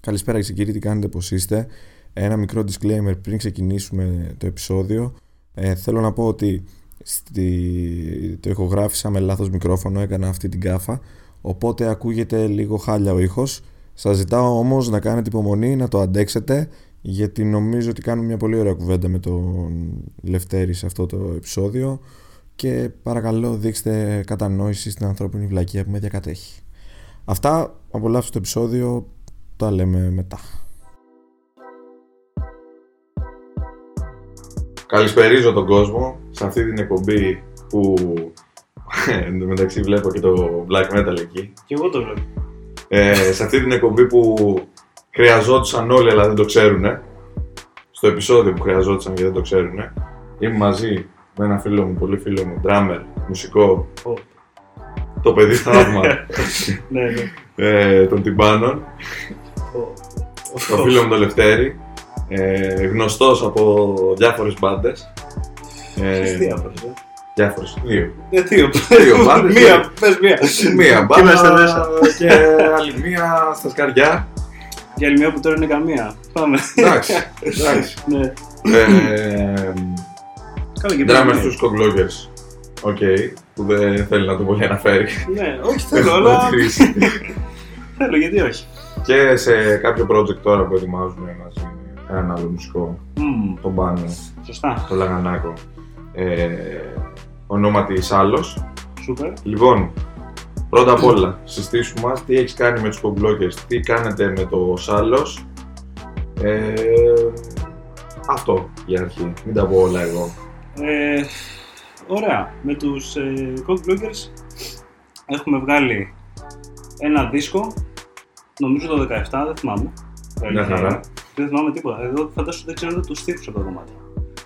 Καλησπέρα και κύριοι, τι κάνετε, πώς είστε; Ένα μικρό disclaimer πριν ξεκινήσουμε το επεισόδιο. Ε, θέλω να πω ότι στη... το ηχογράφησα με λάθος μικρόφωνο, έκανα αυτή την κάφα, οπότε ακούγεται λίγο χάλια ο ήχος. Σας ζητάω όμως να κάνετε υπομονή, να το αντέξετε, γιατί νομίζω ότι κάνουμε μια πολύ ωραία κουβέντα με τον Λευτέρη σε αυτό το επεισόδιο και παρακαλώ δείξτε κατανόηση στην ανθρώπινη βλακεία που με διακατέχει. Αυτά, απολαύστε το επεισόδιο, τα λέμε μετά. Καλησπερίζω τον κόσμο σε αυτή την εκπομπή που μεταξύ βλέπω και το black metal εκεί. Και εγώ το βλέπω. Ε, σε αυτή την εκπομπή που χρειαζόντουσαν όλοι αλλά δεν το ξέρουν. Στο επεισόδιο που χρειαζόντουσαν και δεν το ξέρουν. Είμαι μαζί με ένα φίλο μου, πολύ φίλο μου, drummer, μουσικό. Oh. Το παιδί θαύμα ναι, ναι. ε, των τυμπάνων. Oh. Το φίλο μου τον Λευτέρη. Ε, γνωστός από διάφορες μπάντες. Ποιες Ε, διάφορες, ε. διάφορες, δύο. Ε, δύο. Δύο μπάντες. Μία, πες μία. Μία Και να είστε μπάντα μέσα. και άλλη μία στα σκαριά. Και άλλη μία που τώρα είναι καμία. Πάμε. Εντάξει, εντάξει. Ναι. Ε, Καλά και Drummer μία. στους Cockblockers. Οκ, που δεν θέλει να το πολύ αναφέρει. Ναι, όχι θέλω, Έχω αλλά παρατηρήσει. θέλω, γιατί όχι. Και σε κάποιο project τώρα που ετοιμάζουμε μαζί με έναν άλλο μουσικό, Μμμ, τον Πάνο, Σωστά. τον Λαγανάκο, ε, ονόματι Σάλος. Σούπερ. Λοιπόν, πρώτα απ' όλα, συστήσου μας τι έχεις κάνει με τους Cockblockers, τι κάνετε με το Σάλος. Ε, αυτό για αρχή, μην τα πω όλα εγώ. Ε, ωραία. Με τους ε, Cock Bloggers έχουμε βγάλει ένα δίσκο, νομίζω το 17, δεν θυμάμαι. Μια χαρά. Δεν θυμάμαι τίποτα. Εδώ φαντάσου δεν ξέρω τους στίχους από τα κομμάτια.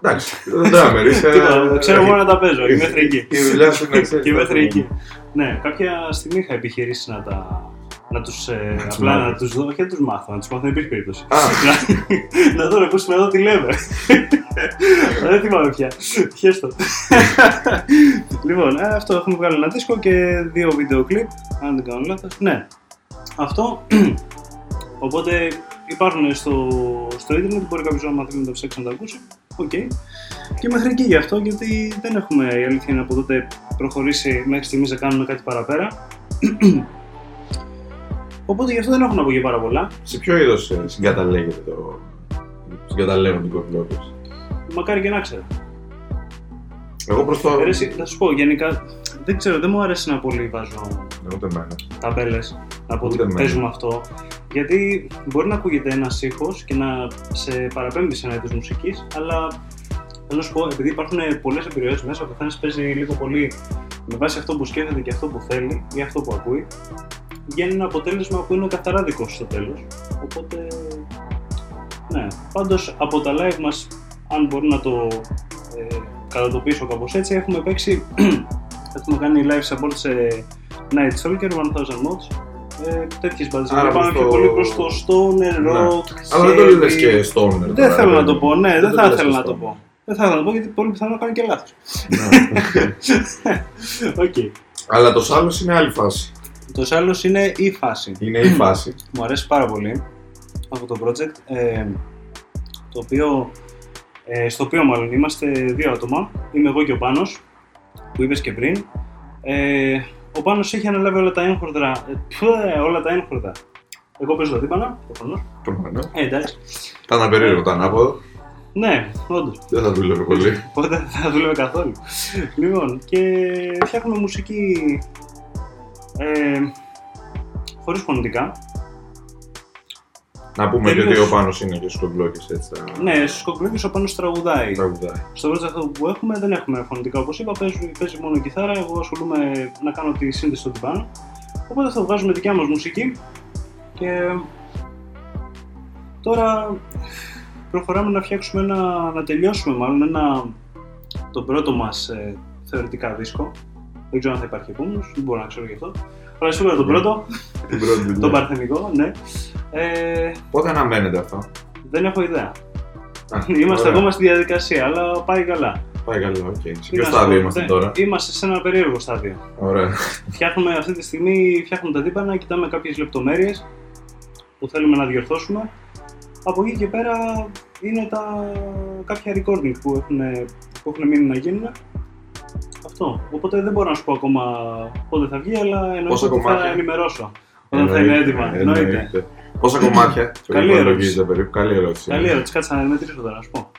Εντάξει, δεν drummer, είσαι... Τίποτα, ξέρω μόνο να τα παίζω και μέχρι εκεί. Η δουλειά σου είναι ξέρεις, Και τα μέχρι πράγματα. εκεί. Ναι, κάποια στιγμή είχα επιχειρήσει να τα. Να τους, ε, τους απλά μάθεις. Α. να τους δω, όχι να τους μάθω, να τους μάθω, δεν υπήρχε περίπτωση. Α. να, να δω, να ακούσουμε εδώ τι λέμε. δεν θυμάμαι πια. Χέστο. λοιπόν, ε, αυτό έχουμε βγάλει ένα δίσκο και δύο βίντεο κλιπ, αν δεν κάνω λάθος. Ναι, αυτό. Οπότε υπάρχουν στο, στο ίντερνετ, μπορεί κάποιος να μάθει να το ψάξει να το ακούσει. Οκ. Και μέχρι εκεί γι' αυτό, γιατί δεν έχουμε η αλήθεια είναι από τότε προχωρήσει μέχρι στιγμής να κάνουμε κάτι παραπέρα. Οπότε γι' αυτό δεν έχω να πω και πάρα πολλά. Σε ποιο είδος ε, συγκαταλέγεται το... συγκαταλέγονται οι Cockblockers. Μακάρι και να ξέρω. Εγώ προς το... Ε, ρε, εσύ, θα σου πω γενικά, δεν ξέρω, δεν μου αρέσει να πολύ βάζω Ναι, Ούτε εμένα. ταμπέλες. Να πω Ούτε ότι εμένα. παίζουμε αυτό. Γιατί μπορεί να ακούγεται ένας ήχος και να σε παραπέμπει σε ένα είδος μουσικής, αλλά θέλω να σου πω, επειδή υπάρχουν πολλές επιρροές μέσα, ο καθένας παίζει λίγο πολύ με βάση αυτό που σκέφτεται και αυτό που θέλει ή αυτό που ακούει. Βγαίνει ένα αποτέλεσμα που είναι καθαρά δικό σου στο τέλος. Οπότε. Ναι. Πάντως από τα live μας, αν μπορώ να το ε, κατατοπίσω κάπως έτσι, έχουμε παίξει. Έχουμε κάνει live support σε Night Stalker, 1000 Mods. Ε, τέτοιες μπάντες. Άρα Πάμε προς πιο το- πολύ προς το stoner, Ναι. rock, Αλλά δεν το heavy. λες και stoner. Δεν τώρα, θέλω ρε. να το πω, ναι, δεν το θα λες ήθελα και να το stoner. πω. Δεν θα ήθελα να το πω γιατί πολύ πιθανό να κάνω και λάθος. Ναι. Οκ. Αλλά το σάλος είναι άλλη φάση. Το άλλο είναι η φάση. Είναι η φάση. Μου αρέσει πάρα πολύ αυτό το project. ε, το οποίο, ε, στο οποίο μάλλον είμαστε δύο άτομα. Είμαι εγώ και ο Πάνος, που είπες και πριν. Ε, ο Πάνος έχει αναλάβει όλα τα έγχορδα. Ε, πφε, όλα τα έγχορδα. Εγώ παίζω τα τύπανα, προφανώς. Προφανώς. Ε, εντάξει. Θα ήταν περίεργο το ανάποδο. Ναι, όντως. Δεν θα δούλευε πολύ. Οπότε δεν θα δούλευε καθόλου. λοιπόν, και φτιάχνουμε μουσική ε, χωρίς φωνητικά. Να πούμε και Τελείως. ότι ο Πάνος είναι και στους Cockblockers έτσι τα Ναι, στους κοκλούκες ο Πάνος τραγουδάει. τραγουδάει. Στο project αυτό που έχουμε δεν έχουμε φωνητικά όπως είπα, παίζει, παίζει μόνο κιθάρα, εγώ ασχολούμαι να κάνω τη σύνδεση στο τυπάνο. Οπότε θα βγάζουμε δικιά μας μουσική και τώρα προχωράμε να φτιάξουμε ένα, να τελειώσουμε μάλλον ένα, τον πρώτο μας ε, θεωρητικά δίσκο. Δεν ξέρω αν θα υπάρχει επόμενος, δεν μπορώ να ξέρω γι' αυτό. Αλλά σίγουρα τον Ναι. πρώτο, Την πρώτη δουλειά. τον παρθενικό, ναι. Ε, Πότε αναμένεται αυτό; δεν έχω ιδέα. Α, Είμαστε ωραία. ακόμα στη διαδικασία, αλλά πάει καλά. Πάει καλά, οκ. Σε Τι ποιο να σου στάδιο πω, είμαστε δεν- τώρα; Είμαστε σε ένα περίεργο στάδιο. Ωραία. Φτιάχνουμε αυτή τη στιγμή, φτιάχνουμε τα τύμπανα, κοιτάμε κάποιες λεπτομέρειες. που θέλουμε να διορθώσουμε. Από εκεί και πέρα είναι τα κάποια recording που έχουν, που έχουν μείνει να γίνουν. Αυτό. Οπότε δεν μπορώ να σου πω ακόμα πότε θα βγει, αλλά εννοείται Πόσα ότι θα κομμάτια; ενημερώσω. Όταν θα είναι έτοιμα. Εννοείται. Εννοείται. Πόσα κομμάτια; Το Καλή υπολογίζετε ερώτηση. περίπου. Καλή ερώτηση. Καλή ερώτηση, κάτσε να μετρήσω τώρα, να σου πω.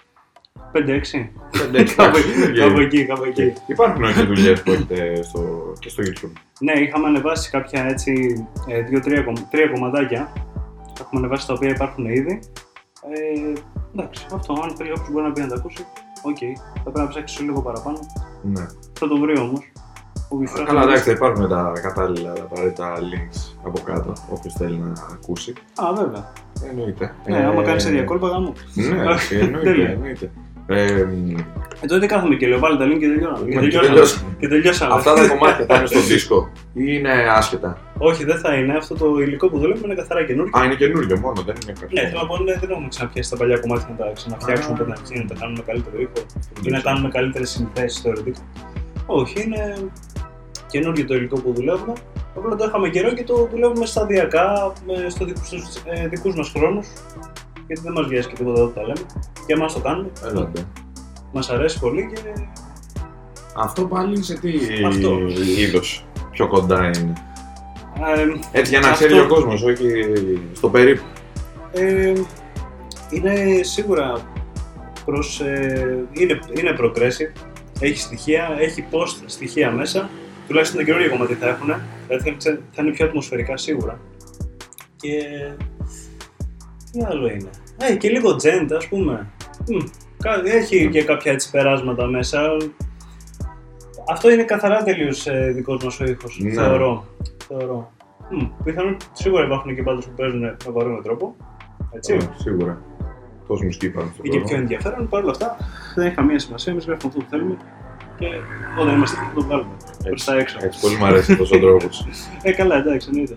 5-6. Εντάξει, Κάπου εντάξει, κάπου οκ. εκεί, κάπου εκεί. Υπάρχουν όχι δουλειές που έχετε στο, και στο YouTube. Ναι, είχαμε ανεβάσει κάποια έτσι ε, δύο-τρία κομ- τρία κομματάκια. Έχουμε ανεβάσει τα οποία υπάρχουν ήδη. Ε, εντάξει, αυτό. Αν θέλει όποιος μπορεί να πει να τα ακούσει, οκ. Θα πρέπει να ψάξεις λίγο παραπάνω. Ναι. Θα το βρει όμως. Καλά, εντάξει, θα υπάρχουν τα κατάλληλα, τα απαραίτητα links από κάτω, όποιος θέλει να ακούσει. Α, βέβαια. Εννοείται. Ναι, άμα κάνεις τέτοια κόλπα, γάμο. Ναι, εννοείται. Τέλεια. εννοείται. Ε, Ε, τότε κάθομαι και λέω, βάλε τα link και τελειώναμε. Και και τελειώσαμε. τελειώσαμε. Και τελειώσαμε. αυτά τα κομμάτια θα είναι στο δίσκο ή είναι άσχετα; Όχι, δεν θα είναι. Αυτό το υλικό που δουλεύουμε είναι καθαρά καινούργιο. Α, είναι καινούριο μόνο, δεν είναι κάτι. Ναι, θέλω να πω, ναι, δεν έχουμε ξαναπιάσει τα παλιά κομμάτια να τα ξαναφτιάξουμε Α. από την αρχή, να τα κάνουμε καλύτερο ήχο ή να κάνουμε καλύτερες συνθέσεις θεωρητικά. Όχι, είναι καινούργιο το υλικό που δουλεύουμε. Απλά το είχαμε καιρό και το δουλεύουμε σταδιακά με- στο δικ- στους ε, δικούς μας χρόνους. Γιατί δεν μας βγάζει και τίποτα εδώ που τα λέμε. Και εμάς το κάνουμε. Έλατε. Μας αρέσει πολύ και. Αυτό πάλι σε τι Αυτό. είδος πιο κοντά είναι. ε, Έτσι για να Αυτό- ξέρει ο κόσμος, όχι στο περίπου. Ε, είναι σίγουρα προς, ε, είναι, είναι progressive, έχει στοιχεία, έχει post στοιχεία μέσα, τουλάχιστον τα καινούργια κομμάτια θα έχουν, δηλαδή θα, ξε- θα είναι πιο ατμοσφαιρικά σίγουρα. Και τι άλλο είναι; Ε, και λίγο gent ας πούμε. Μμ, κα- Έχει και κάποια έτσι περάσματα μέσα. Αυτό είναι καθαρά τελείως ε, δικός μας ο ήχος, Ναι. θεωρώ. θεωρώ. Μμ, πιθανόν σίγουρα υπάρχουν και πάντως που παίζουν με βαρύνο τρόπο. Έτσι. Ε, Σίγουρα. Τόσο μουσική υπάρχουν στον Είναι και πιο κόσμο. ενδιαφέρον. Παρ' όλα αυτά δεν έχει καμία σημασία. Εμείς γράφουμε αυτό που θέλουμε και όταν είμαστε εκεί θα το βγάλουμε προς τα έξω. Έτσι, πολύ μου αρέσει αυτός ο τρόπος. Ε, καλά, εντάξει, εννοείται.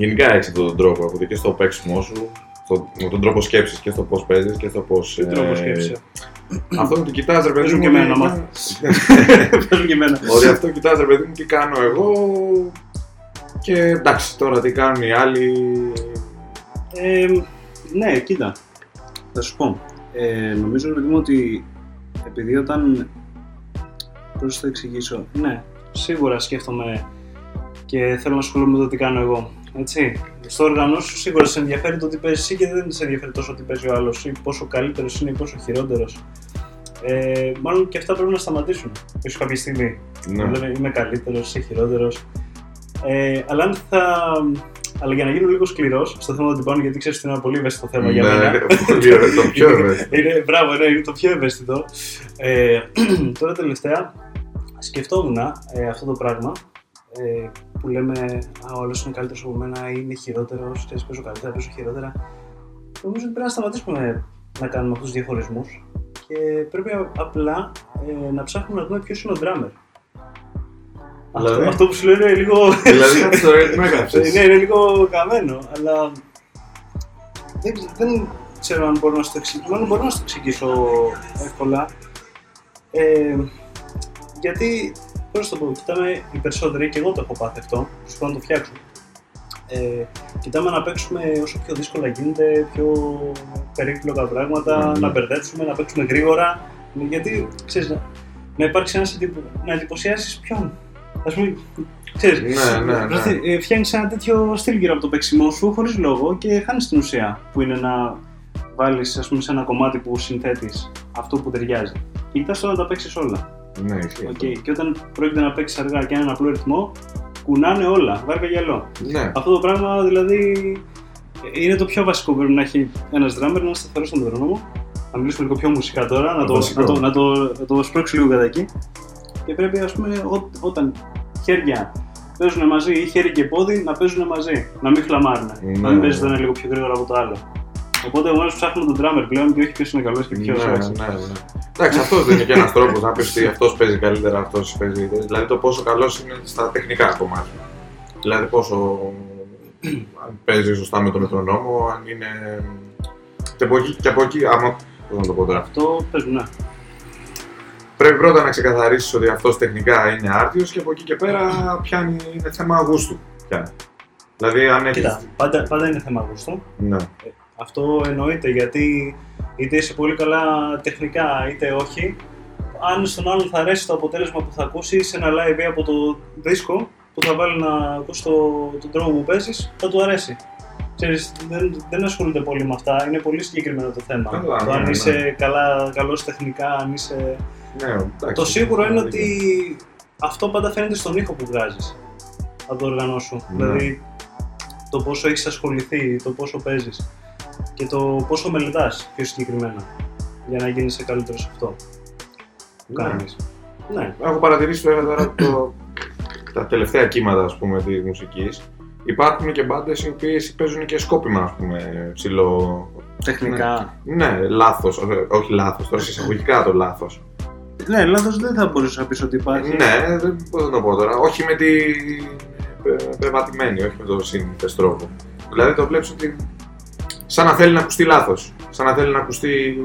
Γενικά έχει αυτόν τον τρόπο από και στο παίξιμό σου, στο, με τον τρόπο σκέψης και στο πώς παίζεις και στο πώς. Τι τρόπο σκέψη. Αυτό που το κοιτάζει, ρε παιδί Παίζουν μου. και εμένα να ότι- μάθω. Παίζουν και εμένα. Ότι αυτό κοιτάζει, ρε παιδί μου, τι κάνω εγώ. Και εντάξει, τώρα τι κάνουν οι άλλοι. Ε, ναι, κοίτα. Θα σου πω. Ε, νομίζω ρε παιδί μου ότι επειδή όταν. Πώς θα το εξηγήσω; Ναι, σίγουρα σκέφτομαι και θέλω να ασχολούμαι με το τι κάνω εγώ. Έτσι. Στο όργανο σου σίγουρα σε ενδιαφέρει το τι παίζεις εσύ και δεν σε ενδιαφέρει τόσο τι παίζει ο άλλος ή πόσο καλύτερος είναι ή πόσο χειρότερος. Ε, μάλλον και αυτά πρέπει να σταματήσουν. ίσως κάποια στιγμή. Ναι. Δηλαδή είμαι καλύτερος, είσαι χειρότερος. Ε, αλλά, αν θα... αλλά για να γίνω λίγο σκληρός στο θέμα του τυπώνου, γιατί ξέρεις ότι είναι ένα πολύ ευαίσθητο θέμα για Ναι, μένα. είναι πολύ ωραίο, το πιο ευαίσθητο. είναι, μπράβο, ναι, είναι το πιο ευαίσθητο. Ε, τώρα τελευταία σκεφτόμουν ε, αυτό το πράγμα ε, που λέμε Α, ο άλλος είναι καλύτερος από μένα ή είναι χειρότερος, ξέρει, παίζω καλύτερα, παίζω χειρότερα. Νομίζω ότι πρέπει να σταματήσουμε να κάνουμε αυτούς τους διαχωρισμούς και πρέπει α- απλά ε, να ψάχνουμε να δούμε ποιος είναι ο drummer. Αυτό, Δηλαδή; αυτό που σου λέω είναι λίγο. Δηλαδή, κάτι τώρα τι με Ε, έγραψες. ναι, είναι λίγο καμένο, αλλά δεν, ξε- δεν ξέρω αν μπορώ να σου το εξηγήσω. Μάλλον μπορώ να σου το εξηγήσω εύκολα. Ε, γιατί, πώς το πω, κοιτάμε οι περισσότεροι, και εγώ το έχω πάθει αυτό, σου πω να το φτιάξω. Ε, κοιτάμε να παίξουμε όσο πιο δύσκολα γίνεται, πιο περίπλοκα πράγματα, Mhm. να μπερδέψουμε, να παίξουμε γρήγορα. Γιατί, ξέρεις, να, να υπάρξει ένας εντυπω, να εντυπωσιάσεις ποιον. Ας πούμε, ξέρεις, Ναι, ναι, ναι. Δηλαδή, ε, φτιάχνεις ένα τέτοιο στυλ γύρω από το παίξιμό σου χωρίς λόγο και χάνεις την ουσία που είναι να βάλεις σε ένα κομμάτι που συνθέτεις αυτό που ταιριάζει. Και κοιτάς τώρα να τα παίξεις όλα. Ναι, ισχύει. αυτό. Okay. Και όταν πρόκειται να παίξει αργά και έναν απλό ρυθμό, κουνάνε όλα. Βάρκα γυαλό. Ναι. Αυτό το πράγμα δηλαδή είναι το πιο βασικό που πρέπει να έχει ένας drummer, να είναι σταθερό στον μετρονόμο. Να μιλήσουμε λίγο πιο μουσικά τώρα, να το, Βασικό. να, το, να, το, να το σπρώξει λίγο κατά εκεί. Και πρέπει, ας πούμε, ό, όταν χέρια παίζουν μαζί ή χέρι και πόδι να παίζουν μαζί. Να μην χλαμάρουν. Ναι. Να μην παίζει το ένα λίγο πιο γρήγορα από το άλλο. Οπότε επομένω ψάχνουμε τον drummer πλέον και όχι ποιος είναι καλός και Ναι, ποιος ναι, όχι. ναι. Εντάξει, αυτός δεν είναι και ένας τρόπος να πεις ότι αυτός παίζει καλύτερα, αυτός παίζει. Δηλαδή το πόσο καλός είναι στα τεχνικά κομμάτια. Δηλαδή πόσο. αν παίζει σωστά με τον μετρονόμο, αν είναι. Και από εκεί, και από εκεί άμα. Πώς να το πω τώρα. Αυτό παίζουν, ναι. Πρέπει πρώτα να ξεκαθαρίσεις ότι αυτός τεχνικά είναι άρτιος και από εκεί και πέρα πιάνει, είναι θέμα γούστου. Πιάνει. Δηλαδή, αν έχει. Κοίτα, πάντα, πάντα είναι θέμα γούστου. Ναι. Αυτό εννοείται γιατί είτε είσαι πολύ καλά τεχνικά είτε όχι, αν στον άλλον θα αρέσει το αποτέλεσμα που θα ακούσεις σε ένα live ή από το δίσκο που θα βάλει να ακούσει το, τον τρόπο που παίζεις, θα του αρέσει. Ξέρεις, δεν, δεν ασχολούνται πολύ με αυτά, είναι πολύ συγκεκριμένο το θέμα. Καλά, το ναι, αν ναι. είσαι καλά, καλός τεχνικά, αν είσαι... ναι εντάξει. Το σίγουρο είναι ότι αυτό πάντα φαίνεται στον ήχο που βγάζεις από το όργανό σου. Ναι. Δηλαδή, το πόσο έχεις ασχοληθεί, το πόσο παίζεις και το πόσο μελετάς πιο συγκεκριμένα για να γίνεις καλύτερος σε αυτό που Ναι. κάνεις. Ναι. Έχω παρατηρήσει βέβαια τώρα το, τα τελευταία κύματα ας πούμε της μουσικής. Υπάρχουν και μπάντες οι οποίες παίζουν και σκόπιμα ας πούμε ψηλό... Τεχνικά. Ναι, λάθος, ε, όχι λάθος, τώρα σε εισαγωγικά το λάθος. Ναι, λάθος δεν θα μπορούσα να πεις ότι υπάρχει. Ναι, δεν μπορώ να το πω τώρα. Όχι με την πε- πεπατημένη, όχι με τον σύνηθες τρόπο. Δηλαδή το βλέπεις ότι σαν να θέλει να ακουστεί λάθος. Σαν να θέλει να ακουστεί...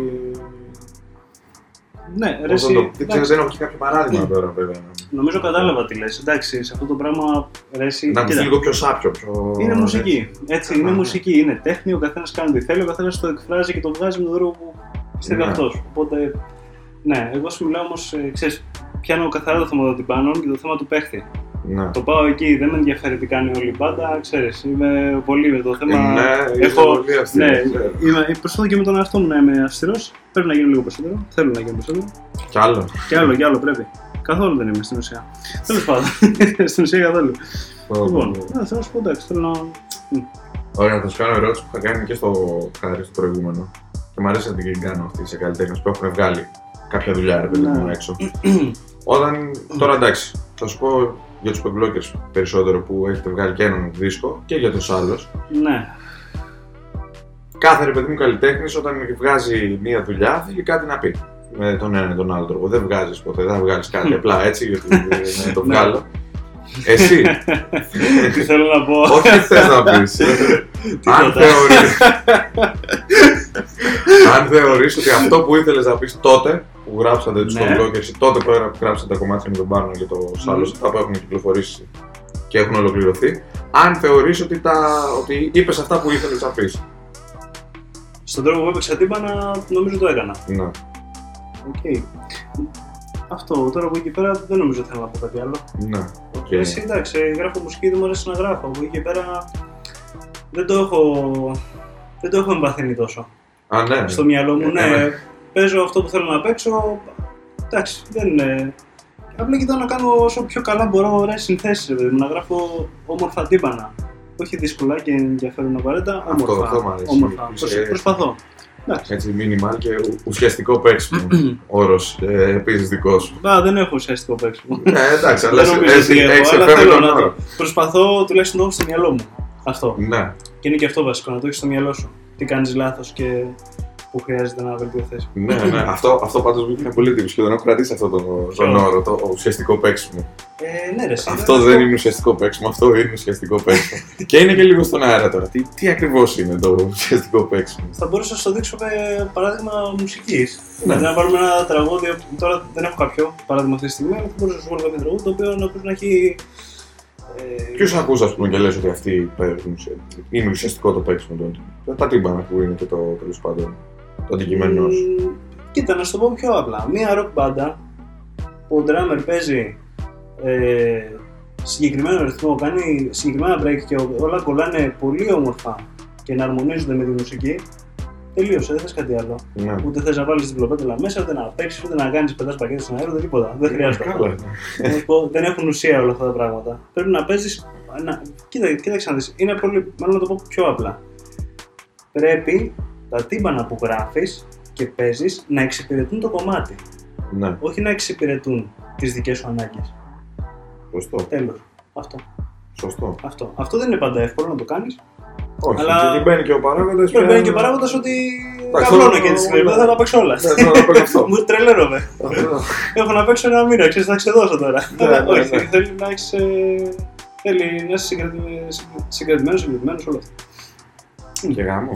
Ναι, ρε, Πώς εσύ, να το- Δεν ξέρω, εντάξει, δεν έχω και κάποιο παράδειγμα τώρα βέβαια. νομίζω κατάλαβα τι λες. Εντάξει, σε αυτό το πράγμα, ρε, εσύ, Να ακουστεί κοίτα, λίγο πιο σάπιο. Πιο... είναι μουσική. Έτσι, είναι Ναι. μουσική, είναι τέχνη, ο καθένας κάνει τι θέλει, ο καθένας το εκφράζει και το βγάζει με τον τρόπο που πιστεύει Ναι. αυτός. Οπότε, ναι, εγώ σου μιλάω όμως, ε, ξέρεις, πιάνω καθαρά το θέμα των τυμπάνων και το θέμα του παίχτη. Ναι. Το πάω εκεί, δεν με ενδιαφέρει τι κάνει όλη η μπάντα, ξέρεις, είμαι πολύ με το θέμα. Ναι, έχω, έχω... πολύ αυστηρό. ναι, ξέρω. είμαι, προσπαθώ και με τον εαυτό μου να είμαι αυστηρός. Πρέπει να γίνω λίγο περισσότερο. Θέλω να γίνω περισσότερο. Κι άλλο. Κι άλλο, κι άλλο πρέπει. Καθόλου δεν είμαι στην ουσία. Τέλος πάντων. στην ουσία καθόλου. Λοιπόν, ναι, θέλω να σου πω εντάξει, θέλω να. Ωραία, θα σου κάνω ερώτηση που είχα κάνει και στο χάρη στο προηγούμενο. Και μου αρέσει να την κάνω αυτή σε καλλιτέχνες που έχουν βγάλει κάποια δουλειά ρε παιδί μου Ναι. έξω. Όταν. Τώρα εντάξει, θα σου πω για τους pop περισσότερο που έχετε βγάλει και έναν δίσκο και για τους άλλους. ναι, Κάθε ρε παιδί μου καλλιτέχνης όταν βγάζει μία δουλειά θέλει κάτι να πει. Με τον ένα ή τον άλλο τρόπο. Δεν βγάζεις ποτέ, δεν θα βγάλεις κάτι απλά έτσι γιατί να το Ναι. βγάλω. Εσύ, τι θέλω να πω. όχι τι θες να πεις. Αν Τίποτα. θεωρείς, αν θεωρείς ότι αυτό που ήθελες να πεις τότε, που γράψατε τους Ναι. ναι. τότε που έγρα- γράψατε τα κομμάτια με τον Πάρνο και το Σάλλος, αυτά που έχουν κυκλοφορήσει και έχουν ολοκληρωθεί, αν θεωρείς ότι, τα, ότι είπες αυτά που ήθελες να πεις. Στον τρόπο που έπαιξα τύμπανα, νομίζω το έκανα. Ναι. Οκ. Αυτό, τώρα από εκεί και πέρα δεν νομίζω ότι θέλω να πω κάτι άλλο. Ναι. οκ. Εσύ εντάξει, γράφω μουσική, δεν μου αρέσει να γράφω. Από εκεί και πέρα δεν το έχω, δεν το έχω εμβαθύνει τόσο. Α, ναι. στο μυαλό μου, Ε, ναι, ναι. Παίζω αυτό που θέλω να παίξω. Εντάξει, δεν είναι. Απλά κοιτάω να κάνω όσο πιο καλά μπορώ ωραίες συνθέσεις, ρε παιδί μου, να γράφω όμορφα τύπανα. Όχι δύσκολα και ενδιαφέρον απαραίτητα, Αυτό- όμορφα. αυτό μ' αρέσει. όμορφα. Είσαι- Προσ- Προσπαθώ. Εντάξει. Έτσι, μήνυμα και ου- ουσιαστικό παίξιμο. Όρος ε, επίσης δικός σου. Μπα, δεν έχω ουσιαστικό παίξιμο. ναι, εντάξει, αλλά δεν εσύ- νομίζω εσύ ότι έχω, έχεις αλλά εφεύρει θέλω τον να το. όρο. Προσπαθώ τουλάχιστον το έχω στο μυαλό μου. Αυτό. Ναι. Και είναι και αυτό βασικό, να το έχεις στο μυαλό σου. Τι κάνεις λάθος και που χρειάζεται να βελτιωθεί. Ναι, ναι, αυτό, αυτό πάντως μου είναι πολύ τύπος και δεν έχω κρατήσει αυτό τον, τον Ποιο; όρο, το ουσιαστικό παίξιμο. Ε, ναι, ρε, εσύ, Αυτό δεν είναι ουσιαστικό παίξιμο, αυτό είναι ουσιαστικό παίξιμο. και είναι και λίγο στον αέρα τώρα. Τι, τι ακριβώς είναι το ουσιαστικό παίξιμο; Θα μπορούσα να σου το δείξω με παράδειγμα μουσικής. Ναι. Δηλαδή να πάρουμε ένα τραγούδι, τώρα δεν έχω κάποιο παράδειγμα αυτή τη στιγμή, αλλά θα μπορούσα να σου βάλω κάποιο τραγούδι το οποίο να, να έχει. Ε, Ποιους ακούς, ας πούμε, και λες ότι αυτοί παίζουν, ουσια- είναι ουσιαστικό το παίξιμο των. Τα τύμπανα που είναι και το τέλος πάντων. Το αντικείμενο σου. μ, Κοίτα, να σου το πω πιο απλά. Μία rock μπάντα που ο drummer παίζει ε, συγκεκριμένο ρυθμό, κάνει συγκεκριμένα break και όλα κολλάνε πολύ όμορφα και να αρμονίζονται με τη μουσική, τελείωσε, δεν θες κάτι άλλο. Ναι. Ούτε θες να βάλεις την πλοπέταλα μέσα, ούτε να παίξεις, ούτε να κάνεις πετάς πακέτα στον αέρα, ούτε τίποτα. Δεν χρειάζεται. αυτό. Καλά. Να σου πω, δεν έχουν ουσία όλα αυτά τα πράγματα. Πρέπει να παίζεις. Να... Κοίτα, κοίταξε να δεις. Είναι πολύ. Μάλλον να το πω πιο απλά. Πρέπει τα τύμπανα που γράφεις και παίζεις να εξυπηρετούν το κομμάτι. Ναι, Όχι να εξυπηρετούν τις δικές σου ανάγκες. σωστό. Τέλος. Αυτό. Σωστό. Αυτό. Αυτό δεν είναι πάντα εύκολο να το κάνεις. Όχι, Αλλά- και εκεί μπαίνει και ο παράγοντας. Πρέπει να είναι και παράγοντας ότι. Εντάξει, Καβλώνω θέλω- και τη στιγμή. Δεν θα τα παίξω όλα. Ναι, θέλω να πω αυτό. Μου τρελαίνομαι. Έχω να παίξω ένα μήνα, ξέρεις, θα ξεδώσω τώρα. Ναι, Αλλά ναι, Όχι, ναι. θέλει να έχεις... ε, Θέλει να είσαι συγκρατημένος, συγκρατημένος, όλο αυτό. Και γάμο.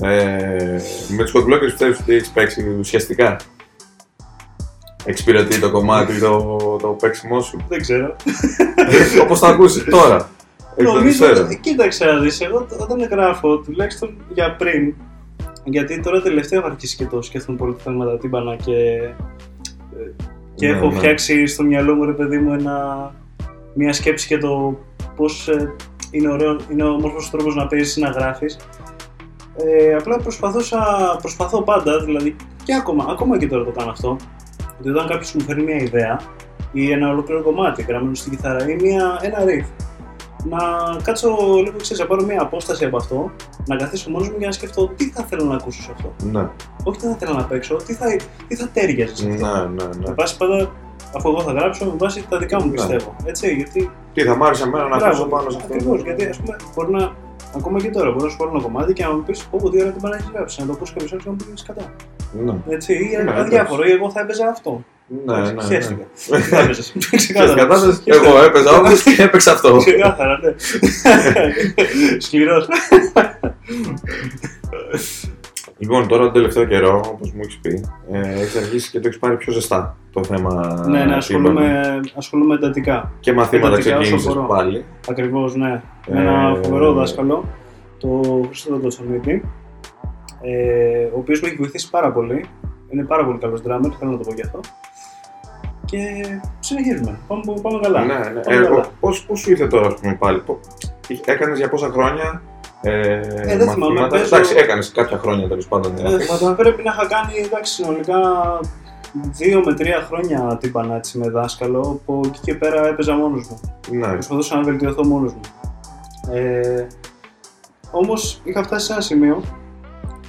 Ε, με τους hot blockers πιστεύεις ότι έχεις παίξει ουσιαστικά. Εξυπηρετεί το κομμάτι, το, το παίξιμό σου. Δεν ξέρω. Όπως θα ακούσεις τώρα. Εκ των Νομίζω, υστέρων. κοίταξε να δεις, εγώ όταν γράφω, τουλάχιστον για πριν, γιατί τώρα τελευταία έχω αρχίσει και το σκέφτομαι πολύ θέματα τύμπανα και, και Ναι, έχω ναι. φτιάξει στο μυαλό μου, ρε παιδί μου, ένα, μια σκέψη για το πώς ε, είναι, ωραίο, είναι ο όμορφος τρόπος να παίζεις ή να γράφεις. Ε, απλά προσπαθούσα, προσπαθώ πάντα, δηλαδή και ακόμα, ακόμα και τώρα το κάνω αυτό, ότι όταν κάποιος μου φέρνει μια ιδέα ή ένα ολόκληρο κομμάτι γραμμένο στην κιθάρα ή μια, ένα riff, να κάτσω λίγο, ξέρεις, να πάρω μια απόσταση από αυτό, να καθίσω μόνος μου για να σκεφτώ τι θα θέλω να ακούσω σε αυτό. Ναι, Όχι τι θα θέλω να παίξω, τι θα, τι θα τέριαζε σε αυτό. ναι, ναι, ναι. Με βάση πάντα, αφού εγώ θα γράψω, με βάση τα δικά μου Ναι. πιστεύω. Έτσι, γιατί. Τι θα μ' άρεσε εμένα να Μπράβο, ακούσω πάνω σε αυτό. Ακριβώς, γιατί ας πούμε, μπορεί να. Ακόμα και τώρα, μπορεί να σου πάρω ένα κομμάτι και να μου πεις: Πω, τι ώρα την παράγει γράψει. Να το ακούσει κάποιο άλλο και να μου πεις κατά. Ναι, Έτσι, ή Ναι, αδιάφορο, ή εγώ θα έπαιζα αυτό. ναι, ναι. ναι. Χαίστηκα. Τι θα έπαιζες. Ξέρεις, Ξεκάθαρα. κατάλαβες, Εγώ έπαιζα όμως και έπαιξα αυτό. Ξεκάθαρα, ναι. Σκληρός. Λοιπόν, τώρα τον τελευταίο καιρό, όπως μου έχεις πει, ε, έχεις αρχίσει και το έχεις πάρει πιο ζεστά το θέμα. Ναι, ναι, τύμπανο. ασχολούμαι, ασχολούμαι εντατικά. Και μαθήματα εντατικά όσο ξεκίνησες μπορώ. πάλι. Ακριβώς, ναι. Με Ε, ένα φοβερό δάσκαλο, το Χρήστο Κοτσονίτη, ε, ο οποίος με έχει βοηθήσει πάρα πολύ. Είναι πάρα πολύ καλός drummer, θέλω να το πω γι' αυτό. Και συνεχίζουμε. Πάμε, πάμε καλά. Ναι, ναι. Πάμε Ε, καλά. ο- πώς, πώς σου ήρθε τώρα, ας πούμε, πάλι; Πο- Έκανες για πόσα χρόνια ε, δεν θυμάμαι, παίζω- Εντάξει, έκανες κάποια χρόνια τέλος πάντων Ε, μαθήματα. πρέπει να είχα κάνει εντάξει, συνολικά δύο με τρία χρόνια τύπανα έτσι με δάσκαλο, που εκεί και πέρα έπαιζα μόνος μου. Ναι, Προσπαθούσα να βελτιωθώ μόνος μου. Ε, όμως είχα φτάσει σε ένα σημείο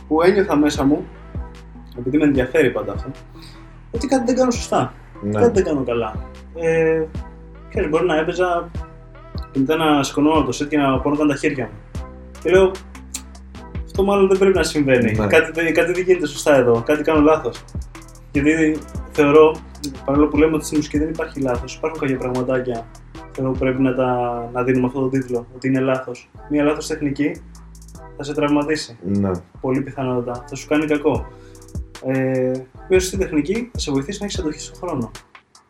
που ένιωθα μέσα μου, επειδή με ενδιαφέρει πάντα αυτό, ότι κάτι δεν κάνω σωστά, ναι. κάτι δεν κάνω καλά. Ε, ξέρεις, μπορεί να έπαιζα και μετά να σηκωνόμουν από το σετ και να πόνονταν τα χέρια μου. Και λέω, αυτό μάλλον δεν πρέπει να συμβαίνει. Ναι. Κάτι, δεν- κάτι δεν γίνεται σωστά εδώ, κάτι κάνω λάθος. Γιατί θεωρώ, παρόλο που λέμε ότι στη μουσική δεν υπάρχει λάθος, υπάρχουν κάποια πραγματάκια θεωρώ που πρέπει να, τα, να δίνουμε αυτό το τίτλο, ότι είναι λάθος. Μία λάθος τεχνική θα σε τραυματίσει, ναι. πολύ πιθανότατα, θα σου κάνει κακό. Ε, μία σωστή τεχνική θα σε βοηθήσει να έχεις αντοχή στον χρόνο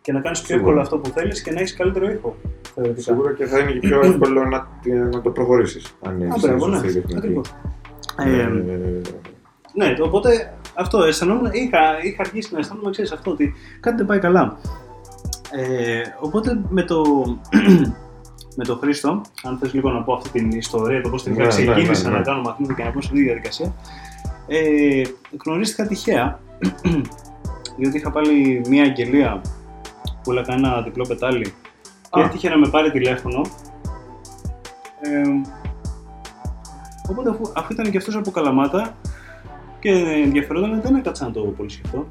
και να κάνεις πιο Σίγουρα. εύκολα αυτό που θέλεις και να έχεις καλύτερο ήχο, θεωρητικά. Σίγουρα και θα είναι και πιο εύκολο να, να το προχωρήσεις. Αν Α, έχεις μπράβο, μια ναι, σωστή τεχνική. ακριβώς. Ε, Ε, Ναι, το- οπότε αυτό αισθανόμουν, είχα, είχα αρχίσει να αισθάνομαι ξέρεις, αυτό ότι κάτι δεν πάει καλά. Ε, οπότε με το, με το Χρήστο, αν θες λίγο να πω αυτή την ιστορία, το πώς τελικά Ναι, ναι, ναι, ξεκίνησα ναι. να κάνω μαθήματα και να πω σε αυτή τη διαδικασία, ε, γνωρίστηκα τυχαία, διότι είχα πάλι μια αγγελία που έλεγα ένα διπλό πετάλι και Α. έτυχε να με πάρει τηλέφωνο. Ε, οπότε αφού, αφού ήταν και αυτός από Καλαμάτα και ενδιαφερόταν, δεν έκατσα να το πολύ σκεφτώ.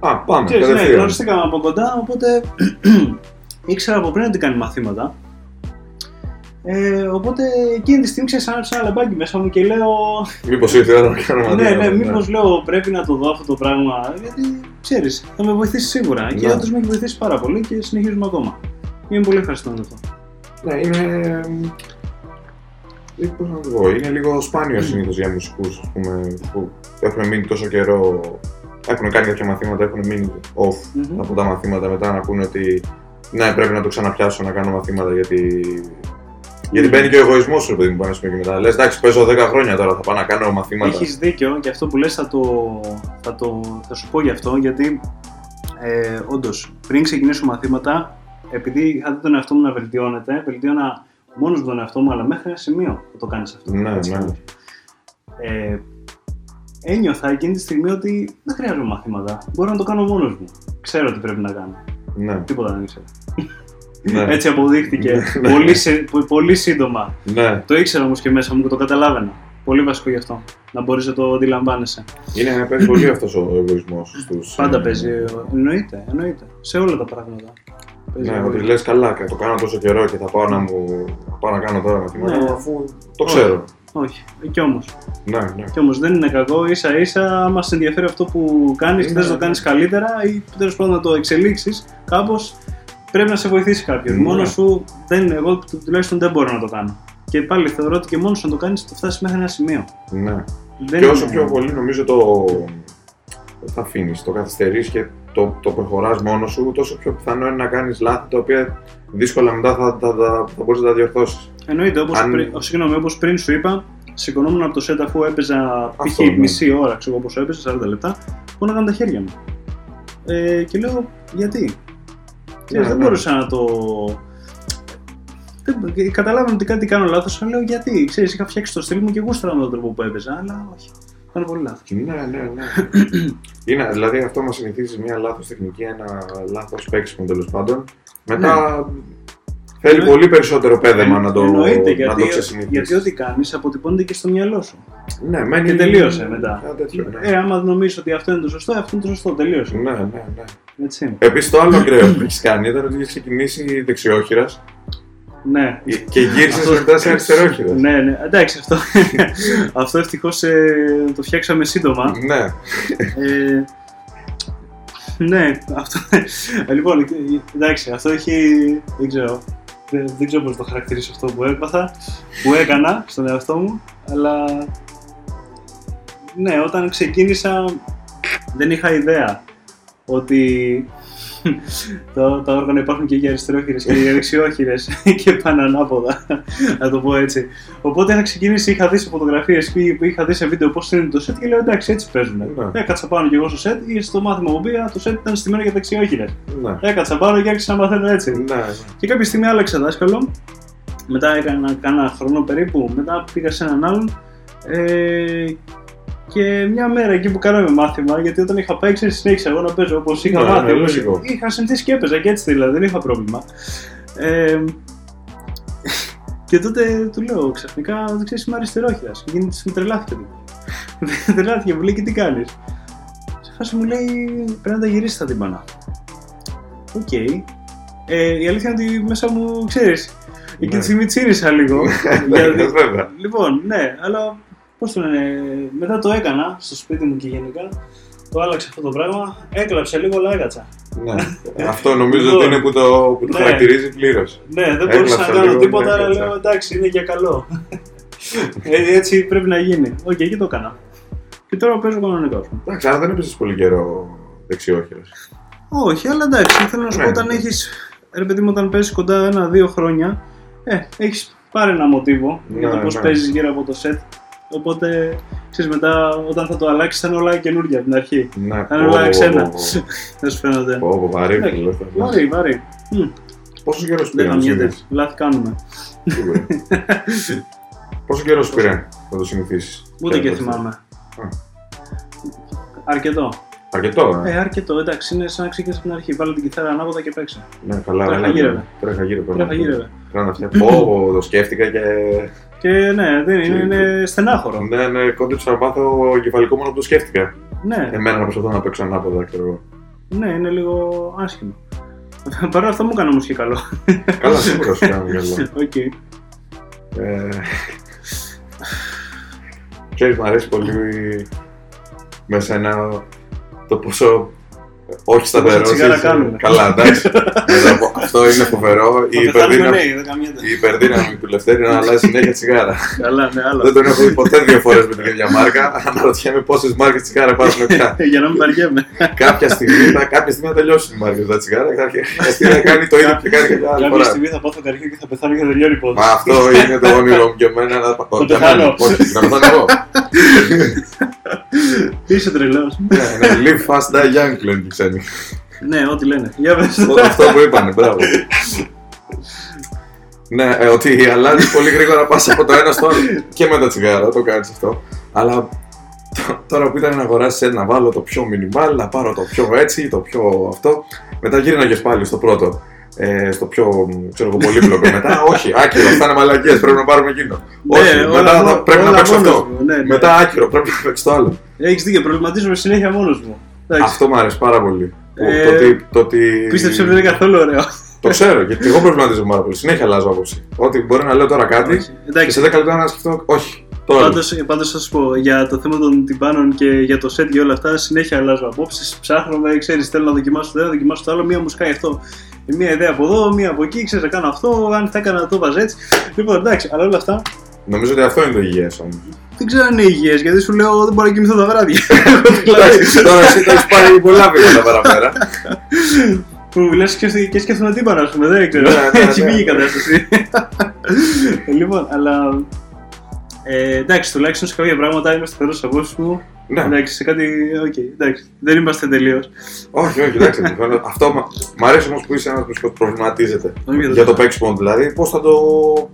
Α, πάμε, Ξέρεις, ναι, κατευθείαν. γνωριστήκαμε από κοντά, οπότε ήξερα από πριν ότι κάνει μαθήματα. Ε, οπότε εκείνη τη στιγμή ξέρεις, άναψα ένα λαμπάκι μέσα μου και λέω Μήπως ήρθε η ώρα να κάνουμε ναι, ναι, αντίθετο, μήπως λέω πρέπει να το δω αυτό το πράγμα γιατί ξέρεις, θα με βοηθήσει σίγουρα και Ναι. όντως με έχει βοηθήσει πάρα πολύ και συνεχίζουμε ακόμα. Είμαι πολύ ευχαριστώ με αυτό. Ναι, είναι. ε, Πώς να το πω, είναι λίγο σπάνιο συνήθως για μουσικούς που έχουν μείνει τόσο καιρό. Έχουν κάνει κάποια μαθήματα, έχουν μείνει off Μμμ. από τα μαθήματα μετά να πούνε ότι ναι, πρέπει να το ξαναπιάσω να κάνω μαθήματα γιατί. Γιατί μπαίνει και ο εγωισμός σου, παιδί μου, πάνω στο και μετά. Λες, εντάξει, παίζω 10 χρόνια τώρα, θα πάω να κάνω μαθήματα. Έχεις δίκιο και αυτό που λες θα, το, θα, το, θα σου πω γι' αυτό γιατί ε, όντως πριν ξεκινήσω μαθήματα επειδή είχα δει τον εαυτό μου να βελτιώνεται, βελτίωνα μόνος μου τον εαυτό μου αλλά μέχρι ένα σημείο που το κάνεις αυτό. Ναι, έτσι κι ναι. αλλιώς. Ε, ένιωθα εκείνη τη στιγμή ότι δεν χρειάζομαι μαθήματα. Μπορώ να το κάνω μόνος μου. Ξέρω τι πρέπει να κάνω. Ναι, Τίποτα δεν ήξερα. Ναι. Έτσι αποδείχτηκε Ναι. πολύ, σε- πο- πολύ σύντομα. ναι. Το ήξερα όμως και μέσα μου και το καταλάβαινα. Πολύ βασικό γι' αυτό. Να μπορείς να το αντιλαμβάνεσαι. Είναι, παίζει πολύ αυτός ο εγωισμός στου. Πάντα παίζει. Εννοείται, εννοείται. Σε όλα τα πράγματα. Παίζει Ναι, ρόλο. ότι λες καλά, και το κάνω τόσο καιρό και θα πάω να, μου, θα πάω να κάνω τώρα μαθήματα, Ναι. αφού το Όχι. ξέρω. Όχι. Ε, Κι όμως. Ναι, ναι. Κι όμως δεν είναι κακό. σα ίσα, άμα σε ενδιαφέρει αυτό που κάνεις και Ναι, θες να το ναι. κάνεις καλύτερα ή τέλος πάντων να το εξελίξεις κάπως, πρέπει να σε βοηθήσει κάποιο. Ναι. Μόνο σου, δεν, εγώ του- τουλάχιστον δεν μπορώ να το κάνω. Και πάλι θεωρώ ότι και μόνος σου να το κάνεις θα φτάσεις μέχρι ένα σημείο. ναι. Δεν και όσο είναι- πιο πολύ νομίζω το, το αφήνεις, το καθυστερείς και το, το προχωράς μόνος σου, τόσο πιο πιθανό είναι να κάνεις λάθη τα οποία δύσκολα μετά θα, θα, θα, θα μπορείς να τα διορθώσεις. Εννοείται, όπως, Αν- πριν, συγγνώμη, όπως πριν σου είπα, σηκωνόμουν από το σετ αφού έπαιζα π.χ. Αυτό, ναι. μισή ώρα, ξέρω πόσο έπαιζα, 40 λεπτά, που να κάνω τα χέρια μου. Ε, και λέω, γιατί; Ξέρεις, Ναι, δεν ναι. μπορούσα να το... Δεν, και καταλάβαμε ότι κάτι κάνω λάθος, αλλά λέω γιατί. Ξέρεις, είχα φτιάξει το στυλ μου και γούσταρα με τον τρόπο που έπαιζα, αλλά όχι. Κάνω πολύ λάθος. Ναι, ναι, ναι. είναι, δηλαδή αυτό μας συνηθίζει μια λάθος τεχνική, ένα λάθος παίξιμο τέλος πάντων. Μετά θέλει Εννοεί- πολύ περισσότερο πέδεμα να το, Εννοείται, να γιατί, το ξεσυνηθίσεις. γιατί ό,τι κάνεις αποτυπώνεται και στο μυαλό σου. Ναι, μένει Και τελείωσε μετά. Ένα τέτοιο, ναι. Ε, άμα νομίζεις ότι αυτό είναι το σωστό, αυτό είναι το σωστό, τελείωσε. Ναι, ναι, ναι. Έτσι. Επίση, το άλλο ακραίο που έχεις κάνει ήταν ότι έχει ξεκινήσει δεξιόχειρας Ναι. και γύρισες Αυτό- μετά σε αριστερόχειρας. Ναι, ναι, εντάξει, αυτό, αυτό ευτυχώς το φτιάξαμε σύντομα. Ναι, Ε, ναι, αυτό. ε, λοιπόν, ε, εντάξει, αυτό έχει. Δεν ξέρω. Δεν, δεν ξέρω πώς το χαρακτηρίσω αυτό που έπαθα, που έκανα στον εαυτό μου, αλλά. Ναι, όταν ξεκίνησα δεν είχα ιδέα ότι τα, τα όργανα υπάρχουν και για αριστερόχειρες και για δεξιόχειρες και πάνε ανάποδα, να το πω έτσι. Οπότε είχα ξεκινήσει, είχα δει σε φωτογραφίες ή είχα δει σε βίντεο πώς είναι το set και λέω εντάξει έτσι παίζουν. Ναι. Έκατσα πάνω και εγώ στο set ή στο μάθημα που πήγα το set ήταν στημένο για δεξιόχειρες. ναι. Έκατσα πάνω και άρχισα να μαθαίνω έτσι. Ναι, Και κάποια στιγμή άλλαξα δάσκαλο. Μετά έκανα κάνα χρόνο περίπου. Μετά πήγα σε έναν άλλον. Ε, και μια μέρα εκεί που κάναμε μάθημα, γιατί όταν είχα πάει, ξέρεις, συνέχισα εγώ να παίζω όπως είχα Ναι, μάθει. ναι, όπως λογικό. είχα συνηθίσει και έπαιζα και έτσι δηλαδή, δεν είχα πρόβλημα. Ε, και τότε του λέω ξαφνικά, δεν ξέρεις, είμαι αριστερόχειρας. Και γίνεται, με τρελάθηκε. Με τρελάθηκε, μου λέει και τι κάνεις; Σε φάση μου λέει πρέπει να τα γυρίσεις τα τύμπανα. Οκ. Ε, η αλήθεια είναι ότι μέσα μου ξέρεις. Εκείνη Ναι. τη στιγμή τσίρισα λίγο. Ναι, γιατί- βέβαια. Λοιπόν, ναι, αλλά πώς το λένε, μετά το έκανα στο σπίτι μου και γενικά. Το άλλαξε αυτό το πράγμα. Έκλαψε λίγο, αλλά έκατσα. Ναι. Αυτό νομίζω Λοιπόν, ότι είναι που το, που το ναι. χαρακτηρίζει πλήρως. Ναι, δεν Έκλαψα μπορούσα να κάνω λίγο, τίποτα, ναι, αλλά έκατσα. λέω εντάξει, είναι για καλό. Ε, έτσι πρέπει να γίνει. Οκ, και το έκανα. Και τώρα παίζω κανονικά. ας πούμε. Εντάξει, άρα δεν έπαιζες πολύ καιρό δεξιόχειρα. Όχι, αλλά εντάξει, θέλω να σου Ναι, πω όταν ναι. έχεις. Ρε παιδί μου, όταν παίζεις κοντά ένα-δύο χρόνια, ε, έχεις πάρει ένα μοτίβο για το Ναι, πώς ναι. παίζεις γύρω από το σετ. Οπότε, ξέρεις μετά, όταν θα το αλλάξεις, θα είναι όλα καινούργια από την αρχή. Ναι, Θα είναι όλα πω, ξένα. πω, πω. Δεν σου φαίνονται. Πω, πω, βαρύ, Ναι, φίλε, αυτό. Βαρύ, βαρύ. Μμ, Πόσο καιρό σου Δεν πήρε να το γαμιέται. συνηθίσει. Λάθη κάνουμε. Σίγουρα. Πόσο καιρό σου πήρε να το συνηθίσεις; Ούτε και θυμάμαι. Αρκετό. Αρκετό, ε. Ε, αρκετό, εντάξει, είναι σαν να ξεκινήσει από την αρχή. Βάλε την κιθάρα ανάποδα και παίξε. Ναι, καλά, Τρέχα καλά. γύρευε. Τρέχα γύρω. Τρέχα γύρευε. Πρέπει να φτιάξω. Πω, πω, το σκέφτηκα και. Και ναι, δεν είναι, Και- είναι στενάχωρο. Ναι, ναι, κόντεψα να πάθω κεφαλικό μόνο που το σκέφτηκα. Ναι, Εμένα να προσπαθώ να παίξω ανάποδα, ξέρω εγώ. ναι, είναι λίγο άσχημο. Παρ' όλα αυτά μου έκανε όμως και καλό. Καλά, σίγουρα σου κάνω καλό. Οκ. Ε, Ξέρεις, μου αρέσει πολύ με σένα το πόσο όχι σταθερό. τσιγάρα κάνουμε. Καλά, εντάξει. Μετά από- Αυτό είναι φοβερό. Η Θα πεθάνουμε υπερδύναμη, νέοι, δεν καμιέται. η υπερδύναμη του Λευτέρη να αλλάζει συνέχεια τσιγάρα. Καλά, ναι, άλλο. Δεν τον έχω δει ποτέ δύο φορές με την ίδια μάρκα. Αναρωτιέμαι πόσες μάρκες τσιγάρα υπάρχουν πια. Για να μην βαριέμαι. κάποια, στιγμή, θα, κάποια στιγμή θα τελειώσουν οι μάρκες τα τσιγάρα και θα χρειαστεί να κάνει το ίδιο και κάνει και μια άλλη Κάποια φορά. στιγμή θα πάθω καρχείο και θα πεθάνω και θα τελειώνει η Μα υπόθεση. αυτό είναι το όνειρό μου για μένα. Να Θα πεθάνω. Όχι, να πεθάνω εγώ. Είσαι τρελός. Ναι, ναι, Live fast, die young λένε οι ξένοι. Ναι, ό,τι λένε. Για πες. Αυτό- Αυτό που είπανε, μπράβο. Ναι, ε, ότι αλλάζει πολύ γρήγορα πας από το ένα στο άλλο και με τα τσιγάρα, το κάνεις αυτό. Αλλά τ- τώρα που ήταν να αγοράσεις να βάλω το πιο minimal, να πάρω το πιο έτσι, το πιο αυτό. Μετά γύρναγες πάλι στο πρώτο. Ε, στο πιο μ, ξέρω εγώ, πολύπλοκο. Μετά, όχι, άκυρο, αυτά είναι μαλακίες, πρέπει να πάρουμε εκείνο. όχι, Ναι, όλα μετά θα- μόνο- πρέπει να όλα παίξω μόνος αυτό. μου, ναι, ναι. Μετά άκυρο, πρέπει να παίξω το άλλο. Έχεις δίκιο, προβληματίζομαι συνέχεια μόνος μου. Εντάξει. Αυτό μου αρέσει πάρα πολύ. Που- Ε, το ότι, το ότι... Πίστεψε ότι δεν είναι καθόλου ωραίο. Το ξέρω, γιατί εγώ προβληματίζομαι πάρα πολύ. Συνέχεια αλλάζω άποψη. Ότι μπορεί να λέω τώρα κάτι Όχι. και Εντάξει, σε 10 λεπτά να σκεφτώ, όχι. Τώρα. Πάντως, πάντως θα σου πω, για το θέμα των τυμπάνων και για το set και όλα αυτά, συνέχεια αλλάζω απόψεις, ψάχνω, ξέρεις, θέλω να δοκιμάσω το ένα, δοκιμάσω το άλλο, μία μου σκάει αυτό. Μία ιδέα από εδώ, μία από εκεί, ξέρεις, να κάνω αυτό, αν θα έκανα το βάζα έτσι. Λοιπόν, εντάξει, αλλά όλα αυτά, Νομίζω ότι αυτό είναι το υγιές όμως. Δεν ξέρω αν είναι υγιές, γιατί σου λέω δεν μπορώ να κοιμηθώ τα βράδια. Εντάξει, τώρα εσύ το έχεις πάρει πολλά βήματα παραπέρα. Που μιλάς και, σκέφτομαι- και σκέφτομαι τίποτα, ας πούμε, δεν ξέρω. Ναι, ναι, Έτσι ναι. πήγε η κατάσταση. λοιπόν, αλλά... Ε, εντάξει, τουλάχιστον σε κάποια πράγματα είμαι σταθερό στι απόψει μου. Ναι, Εντάξει, σε κάτι. Οκ, εντάξει. Δεν είμαστε τελείως. όχι, όχι, εντάξει. αντιλαμβάνω. Αυτό μα- μ' αρέσει όμως που είσαι ένας που προβληματίζεται. Όχι, δεν Για το το- παίξιμο δηλαδή, πώς θα το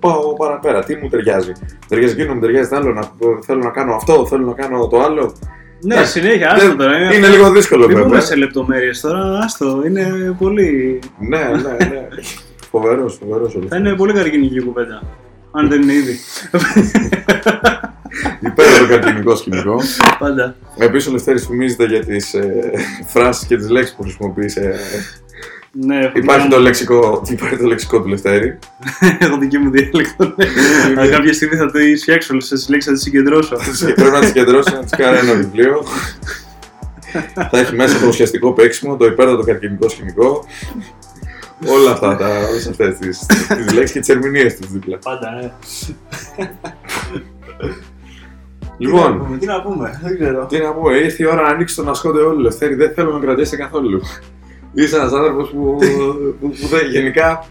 πάω παραπέρα, τι μου ταιριάζει. Ταιριάζει εκείνο, μου ταιριάζει το άλλο, να, θέλω να κάνω αυτό, θέλω να κάνω το άλλο. Ναι, Εντάξει, συνέχεια, άστο Δεν- τώρα. Είναι λίγο δύσκολο Μην πούμε βέβαια. σε λεπτομέρειες τώρα, άστο. Είναι πολύ. Ναι, ναι, ναι. Φοβερός, φοβερός. Θα είναι πολύ καρκινική η κουβέντα. Αν δεν είναι ήδη. Υπέρ το καρκινικό σκηνικό. Πάντα. Επίσης ο Λευτέρης φημίζεται για τις ε, φράσεις και τις λέξεις που χρησιμοποίησε. Ναι, έχω Υπάρχει δικό το, μου- λεξικό, υπάρχει το λεξικό του Λευτέρη. Έχω δική μου διάλεκτο. ναι. Αλλά κάποια στιγμή θα τι φτιάξω όλε τις λέξεις, θα τις συγκεντρώσω. Πρέπει να τις συγκεντρώσει, να τις κάνει ένα βιβλίο. θα έχει μέσα το ουσιαστικό παίξιμο, το υπέρτατο καρκινικό σκηνικό. Όλα αυτά, τα, όλες αυτές τις, τις λέξεις και τις ερμηνείες τους δίπλα. Πάντα, ναι. Λοιπόν, τι να πούμε, δεν ξέρω. τι να πω, ήρθε η ώρα να ανοίξει τον ασκόντε όλο, Λευτέρη, δεν θέλω να κρατήσετε καθόλου. Είσαι ένας άνθρωπος που, που, που δεν, γενικά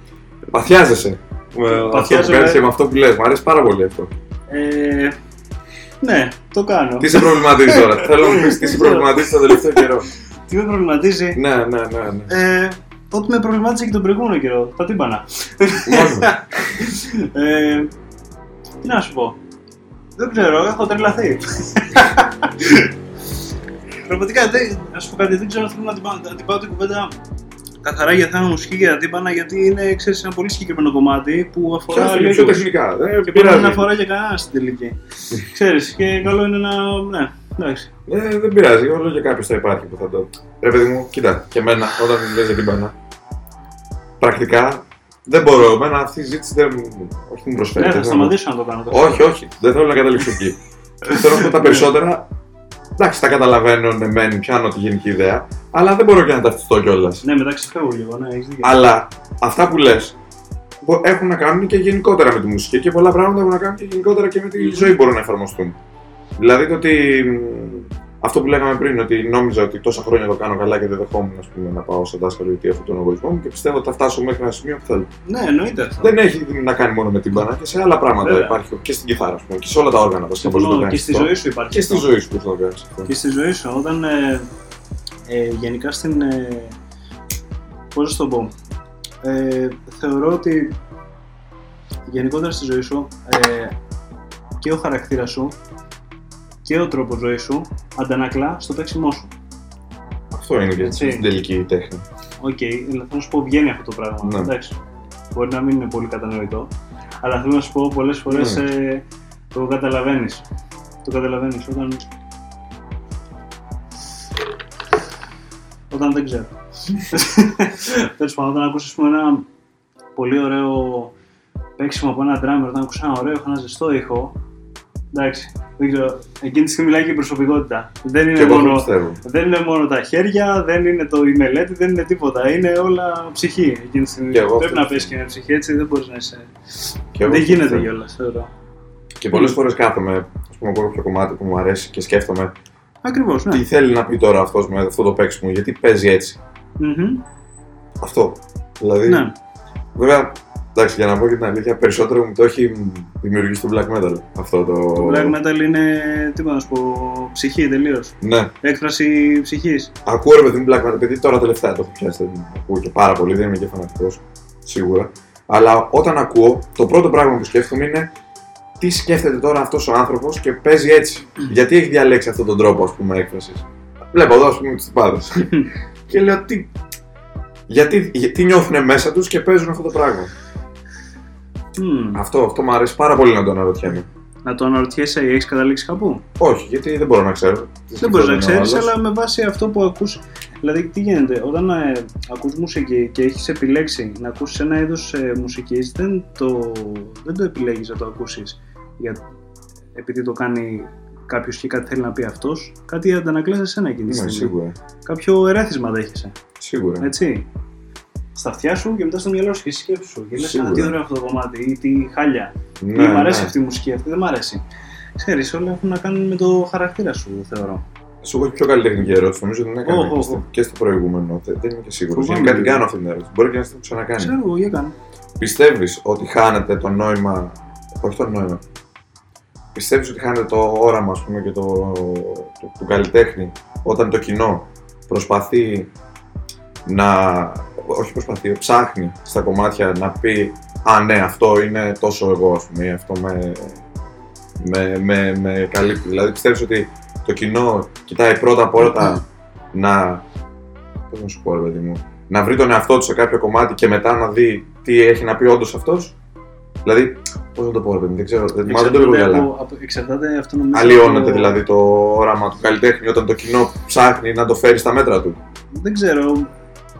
παθιάζεσαι. Με αυτό που Παθιάζομαι. κάνεις και με αυτό που λες, μου αρέσει πάρα πολύ αυτό. Ε, ναι, το κάνω. Τι σε προβληματίζει τώρα, θέλω να μου πεις τι σε προβληματίζει τον τελευταίο καιρό. Τι με προβληματίζει; Ναι, ναι, ναι, ναι. Ε, ό,τι με προβλημάτισε και τον προηγούμενο καιρό. Τα τύμπανα. Μόνο. ε, τι να σου πω. Δεν ξέρω, έχω τρελαθεί. Πραγματικά, δεν, να σου πω κάτι, δεν ξέρω αν θέλω να την πάω, να την πάω την κουβέντα καθαρά για θέμα μουσική και τα τύμπανα, γιατί είναι ξέρεις, ένα πολύ συγκεκριμένο κομμάτι που αφορά Πιο, πιο λίγο τεχνικά, δεν και μπορεί να πειράζει. μην αφορά για κανένα στην τελική. Ξέρεις, και καλό είναι να. Ναι, εντάξει. Ε, δεν πειράζει, όλο για κάποιος θα υπάρχει που θα το. Ρε παιδί μου, κοίτα, και εμένα όταν λες για την μπάνα. Πρακτικά δεν μπορώ. Εμένα αυτή η ζήτηση δεν μου, όχι μου προσφέρει. Ναι, θα δεν σταματήσω να το κάνω. το Όχι, όχι, δεν θέλω να καταλήξω εκεί. θέλω να πω τα περισσότερα. Εντάξει, τα καταλαβαίνω, ναι, μεν, πιάνω τη γενική ιδέα, αλλά δεν μπορώ και να ταυτιστώ κιόλας. Ναι, μεταξύ φεύγω λίγο, ναι, έχεις δίκιο. Αλλά αυτά που λες έχουν να κάνουν και γενικότερα με τη μουσική και πολλά πράγματα έχουν να κάνουν και γενικότερα και με τη ζωή μπορούν να εφαρμοστούν. Δηλαδή το ότι μ, αυτό που λέγαμε πριν, ότι νόμιζα ότι τόσα χρόνια το κάνω καλά και δεν δεχόμουν ας πούμε, να πάω σε δάσκαλο γιατί έχω τον εγωισμό μου και πιστεύω ότι θα φτάσω μέχρι ένα σημείο που θέλω. Ναι, εννοείται αυτό. Δεν έχει να κάνει μόνο με την μπάνα και σε άλλα πράγματα Βέβαια. υπάρχει και στην κιθάρα ας πούμε, και σε όλα τα όργανα βασικά μπορείς να το Συμφωνώ, κάνεις και στη αυτό. ζωή σου υπάρχει. Και στη αυτό. ζωή σου μπορείς να το κάνεις αυτό. Και στη ζωή σου, όταν ε, ε, γενικά στην. Ε, πώς να σου το πω. Ε, θεωρώ ότι γενικότερα στη ζωή σου ε, και ο χαρακτήρας σου και ο τρόπο ζωής σου αντανακλά στο παίξιμό σου. Αυτό είναι και Έτσι. στην τελική τέχνη. Οκ, okay, θέλω να σου πω βγαίνει αυτό το πράγμα. Ναι. Εντάξει. Μπορεί να μην είναι πολύ κατανοητό. Αλλά θέλω να σου πω πολλές φορές Ναι. ε, το καταλαβαίνεις. Το καταλαβαίνεις όταν. όταν δεν ξέρω. Τέλος πάντων, όταν ακούσει ένα πολύ ωραίο παίξιμο από ένα drummer, όταν ακούσει ένα ωραίο, ένα ζεστό ήχο. Εντάξει, δεν ξέρω. Εκείνη τη στιγμή μιλάει και η προσωπικότητα. Δεν Και είναι εγώ αυτό μόνο πιστεύω. δεν είναι μόνο τα χέρια, δεν είναι το η μελέτη, δεν είναι τίποτα. Είναι όλα ψυχή εκείνη τη στιγμή. Και εγώ Πρέπει αυτό να πέσει και με ψυχή, έτσι δεν μπορείς να είσαι. Και εγώ δεν αυτό γίνεται πιστεύω. κιόλας, θεωρώ. Και πολλές φορές κάθομαι, ας πούμε, από κάποιο κομμάτι που μου αρέσει και σκέφτομαι Ακριβώς, ναι. τι θέλει να πει τώρα αυτός με αυτό το παίξιμο, γιατί παίζει έτσι. Μμμ. Αυτό. Δηλαδή, Ναι. βέβαια, εντάξει, για να πω και την αλήθεια, περισσότερο μου το έχει δημιουργήσει το black metal. Αυτό το. Το black metal είναι, τι μπορώ να σου πω, ψυχή τελείως. Ναι, Έκφραση ψυχής. ακούω ρε παιδί μου black metal, επειδή τώρα τελευταία το έχω πιάσει, δεν ακούω και πάρα πολύ, δεν είμαι και φανατικός, σίγουρα. Αλλά όταν ακούω, το πρώτο πράγμα που σκέφτομαι είναι τι σκέφτεται τώρα αυτός ο άνθρωπος και παίζει έτσι. γιατί έχει διαλέξει αυτόν τον τρόπο, ας πούμε, έκφρασης. Βλέπω εδώ, ας πούμε, του τυπάδες. και λέω τι. Γιατί, γιατί νιώθουν μέσα τους και παίζουν αυτό το πράγμα. Μμμ. Αυτό, αυτό μου αρέσει πάρα πολύ να το αναρωτιέμαι. Να το αναρωτιέσαι, έχεις καταλήξει κάπου; Όχι, γιατί δεν μπορώ να ξέρω. Τι Δεν μπορείς να σκεφτόταν ο ξέρεις, άλλος. αλλά με βάση αυτό που ακούς. Δηλαδή, τι γίνεται, όταν ε, ακούς μουσική και έχεις επιλέξει να ακούσεις ένα είδος ε, μουσικής, δεν το, δεν το επιλέγεις να το ακούσεις για, επειδή το κάνει κάποιος και κάτι θέλει να πει αυτός, κάτι αντανακλάς εσένα εκείνη τη Ναι, στιγμή. σίγουρα. Κάποιο ερέθισμα δέχεσαι, Σίγουρα. έτσι. Στα αυτιά σου και μετά στο μυαλό σου και στη σκέψη σου. Και λες, Σίγουρα. «Α, τι ωραίο αυτό το κομμάτι ή τι χάλια. Ναι, ή μ' αρέσει ναι. αυτή η μουσική, αυτή δεν μ' αρέσει. ξέρεις, όλα έχουν να κάνουν με το χαρακτήρα σου, θεωρώ. Σου έχω και πιο καλή τεχνική ερώτηση. Νομίζω ότι την έκανα Ω, ω, και, στο, ω. και στο προηγούμενο. Δεν, δεν είμαι και σίγουρος. Φοβάμαι Γενικά την λίγο. κάνω αυτή την ερώτηση. Μπορεί και να την έχω ξανακάνει. Ξέρω εγώ, για κάνω. Πιστεύεις ότι χάνεται το νόημα. Όχι το νόημα. Πιστεύεις ότι χάνεται το όραμα, ας πούμε, και το, το, του καλλιτέχνη όταν το κοινό προσπαθεί να. Όχι προσπαθεί, ψάχνει στα κομμάτια να πει Α, ναι, αυτό είναι τόσο εγώ, ας πούμε, ή αυτό με, με, με, με καλύπτει. Δηλαδή, πιστεύεις ότι το κοινό κοιτάει πρώτα απ' όλα να. Πώς να σου πω, ρε παιδί μου, να βρει τον εαυτό του σε κάποιο κομμάτι και μετά να δει τι έχει να πει όντως αυτός. Δηλαδή, πώς να το πω, ρε παιδί μου, δεν ξέρω. Δεν, μα δεν το λέω Εξαρτάται καλά. από- από- Εξαρτάται αυτό νομίζω. Αλλοιώνεται από- δηλαδή το όραμα του καλλιτέχνη όταν το κοινό ψάχνει να το φέρει στα μέτρα του. Δεν ξέρω.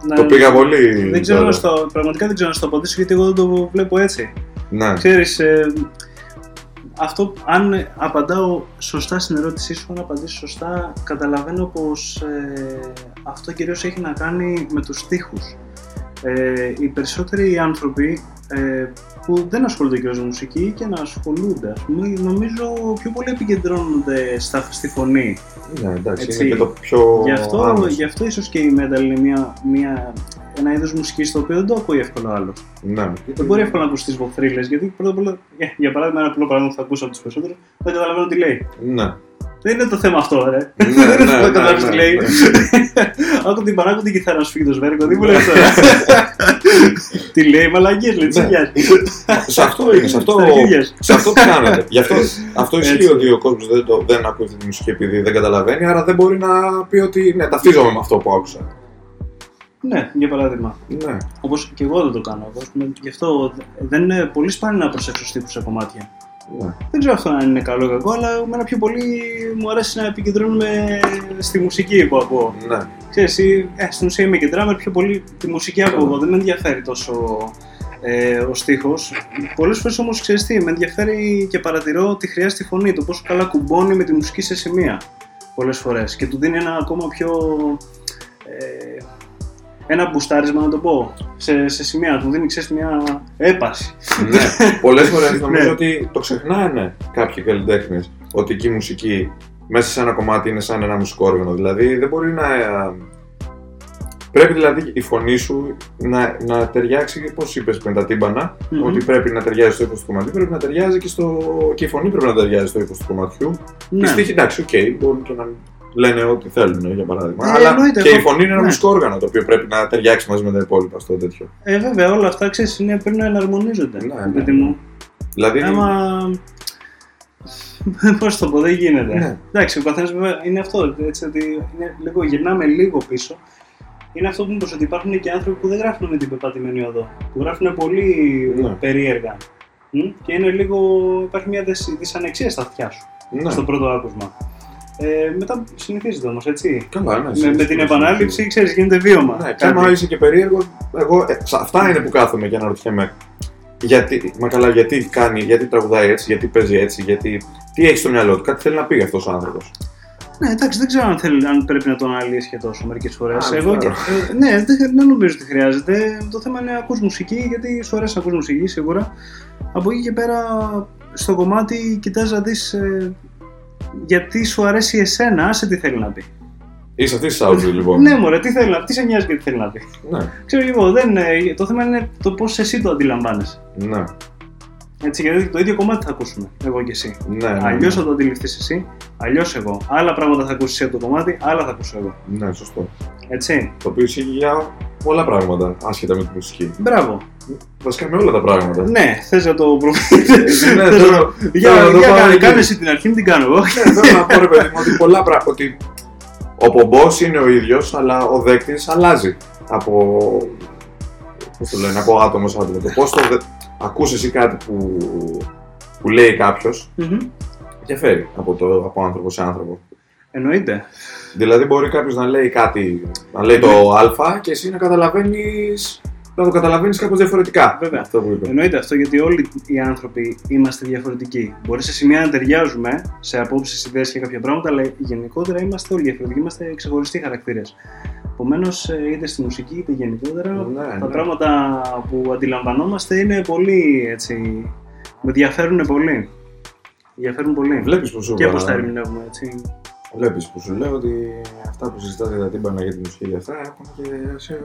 Να- Το πήγα πολύ. Δεν ξέρω τώρα. να στο, πραγματικά δεν ξέρω να στο απαντήσω γιατί εγώ δεν το βλέπω έτσι. Ναι. Ξέρεις, ε, αυτό, αν απαντάω σωστά στην ερώτησή σου, αν απαντήσω σωστά, καταλαβαίνω πως ε, αυτό κυρίως έχει να κάνει με τους στίχους. Ε, οι περισσότεροι άνθρωποι ε, που δεν ασχολούνται και με μουσική και να ασχολούνται, ας πούμε, νομίζω πιο πολύ επικεντρώνονται στα, στη φωνή. ναι, εντάξει, Έτσι. είναι και το πιο. Γι' αυτό, άμεσο. γι αυτό ίσως και η metal είναι μια, μια, ένα είδος μουσικής το οποίο δεν το ακούει εύκολα άλλος. Ναι. Δεν μπορεί εύκολα να ακούσει τις βοφρίλε, γιατί πρώτα απ' όλα, για, για παράδειγμα, ένα απλό παράδειγμα που θα ακούσω από τους περισσότερους, δεν καταλαβαίνω τι λέει. Ναι. Δεν είναι το θέμα αυτό, ρε. Ναι, δεν είναι ναι, το ναι, καταλάβει ναι, τι λέει. ναι. Άκου την παράκου την κιθάρα να σου φύγει το σβέρκο, τι μου λες τώρα. Τι λέει, μαλακίε, λέει, τι Ναι. νοιάζει. Σε αυτό είναι, σε αυτό, Στα αρχίδια σου. σε αυτό πιάνεται. Γι' αυτό, αυτό ισχύει Έτσι. ότι ο κόσμος δεν, το- δεν ακούει αυτή τη μουσική επειδή δεν καταλαβαίνει, άρα δεν μπορεί να πει ότι ναι, ταυτίζομαι με αυτό που άκουσα. Ναι, για παράδειγμα. Ναι. Όπως και εγώ δεν το κάνω. Εγώ, ας πούμε, γι' αυτό δεν είναι πολύ σπάνιο να προσέξω στίχου σε κομμάτια. Ναι. Δεν ξέρω αυτό αν είναι καλό ή κακό, αλλά εμένα πιο πολύ μου αρέσει να επικεντρώνουμε στη μουσική που ακούω. ναι. Ξέρεις, ή, ε, στην ουσία είμαι και drummer, πιο πολύ τη μουσική ακούω εγώ, δεν με ενδιαφέρει τόσο ε, ο στίχος. Πολλές φορές όμως ξέρεις τι, με ενδιαφέρει και παρατηρώ τη χρειάζεται φωνή, το πόσο καλά κουμπώνει με τη μουσική σε σημεία πολλές φορές και του δίνει ένα ακόμα πιο... Ε, ένα μπουστάρισμα να το πω, σε, σε σημεία, του δίνει ξέρεις μια έπαση. ναι. Πολλές φορές νομίζω Ναι. ότι το ξεχνάνε κάποιοι καλλιτέχνες ότι εκεί η μουσική μέσα σε ένα κομμάτι είναι σαν ένα μουσικό όργανο. Δηλαδή δεν μπορεί να. ε, Πρέπει δηλαδή η φωνή σου να, να ταιριάξει, πώς είπες πριν τα τύμπανα, Μμμ. ότι πρέπει να ταιριάζει στο ύφος του κομματιού, πρέπει να ταιριάζει και, στο... και η φωνή πρέπει να ταιριάζει στο ύφος του κομματιού. Οι Ναι. στίχοι, εντάξει, οκ, μπορούν και να λένε ό,τι θέλουν, για παράδειγμα. Ε, αλλά εννοείται, και εγώ- η φωνή είναι ένα ναι. μουσικό όργανο το οποίο πρέπει να ταιριάξει μαζί με τα υπόλοιπα στο τέτοιο. Ε, βέβαια, όλα αυτά ξέρεις, είναι, πρέπει να εναρμονίζονται. Ναι, ναι. παιδί μου. Δηλαδή. Άμα. Πώς το πω, δεν γίνεται. Ναι. Εντάξει, ο καθένας βέβαια είναι αυτό. Έτσι, ότι είναι λίγο, γυρνάμε λίγο πίσω. Είναι αυτό που είπες ότι υπάρχουν και άνθρωποι που δεν γράφουν με την πεπατημένη οδό. Που γράφουν πολύ Ναι. περίεργα. Μ; Και είναι λίγο. υπάρχει μια δυσ- δυσανεξία στα αυτιά σου ναι. στο πρώτο άκουσμα. Ε, μετά συνηθίζεται όμως, έτσι. Καλά, ναι, με, με συνήθως, την ναι, επανάληψη, ξέρεις, γίνεται βίωμα. Ναι, και Κάτι. άμα είσαι και περίεργο, εγώ, ε, σε αυτά είναι που κάθομαι και αναρωτιέμαι. Γιατί, μα καλά, γιατί κάνει, γιατί τραγουδάει έτσι, γιατί παίζει έτσι, γιατί. Τι έχει στο μυαλό του, κάτι θέλει να πει αυτός ο άνθρωπος. Ναι, εντάξει, δεν ξέρω αν, θέλει, αν πρέπει να τον αναλύσει και τόσο μερικές φορές. Α, Εγώ δεν και, ε, ναι, δεν, δεν νομίζω ότι χρειάζεται. Το θέμα είναι να ακούς μουσική, γιατί σου αρέσει να ακούς μουσική σίγουρα. Από εκεί και πέρα, στο κομμάτι κοιτάς να δεις ε, γιατί σου αρέσει εσένα, άσε τι θέλει να πει. Είσαι αυτή της άποψη λοιπόν. Ναι, μωρέ, τι θέλει να πει, τι σε νοιάζει και τι θέλει να πει. ναι, Ξέρω και εγώ, δεν, ε, το θέμα είναι το πώς εσύ το αντιλαμβάνεσαι. ναι, Έτσι, γιατί το ίδιο κομμάτι θα ακούσουμε, εγώ και εσύ. ναι, ναι, Αλλιώς ναι. θα το αντιληφθείς εσύ, αλλιώς εγώ. Άλλα πράγματα θα ακούσεις εσύ από το κομμάτι, άλλα θα ακούσω εγώ. Ναι, σωστό. Έτσι. Το οποίο ισχύει για πολλά πράγματα άσχετα με τη μουσική. Μπράβο. Βασικά με όλα τα πράγματα. Ναι, θες να το προβεί. ναι, θέλω, Για, θέλω να το για πάω κάνε, εκεί. κάνε εσύ την αρχή, μην την κάνω εγώ. Ναι, θέλω να πω ρε παιδί μου ότι πολλά πράγματα. Ότι ο πομπός είναι ο ίδιος, αλλά ο δέκτης αλλάζει από. Πώς το λένε, από άτομος σε άτομο. Το πώς το δε... ακούς εσύ κάτι που, που λέει κάποιος, Μμμ. διαφέρει από, το, από άνθρωπο σε άνθρωπο. Εννοείται. Δηλαδή, μπορεί κάποιος να λέει κάτι, να λέει το Α και εσύ να καταλαβαίνεις. Να το καταλαβαίνεις κάπως διαφορετικά. Βέβαια. Αυτό που είπε. Εννοείται αυτό γιατί όλοι οι άνθρωποι είμαστε διαφορετικοί. Μπορεί σε σημεία να ταιριάζουμε σε απόψεις, ιδέες και κάποια πράγματα, αλλά γενικότερα είμαστε όλοι διαφορετικοί. Είμαστε ξεχωριστοί χαρακτήρες. Επομένως, είτε στη μουσική είτε γενικότερα, Ναι, τα ναι. πράγματα που αντιλαμβανόμαστε είναι πολύ έτσι. με διαφέρουν πολύ. Ενδιαφέρουν πολύ. Βλέπεις που σου Και είπα, πώς τα ερμηνεύουμε, έτσι. Βλέπεις που σου λέω ότι αυτά που συζητάτε για τα τύμπανα για τη μουσική και αυτά έχουν και σε...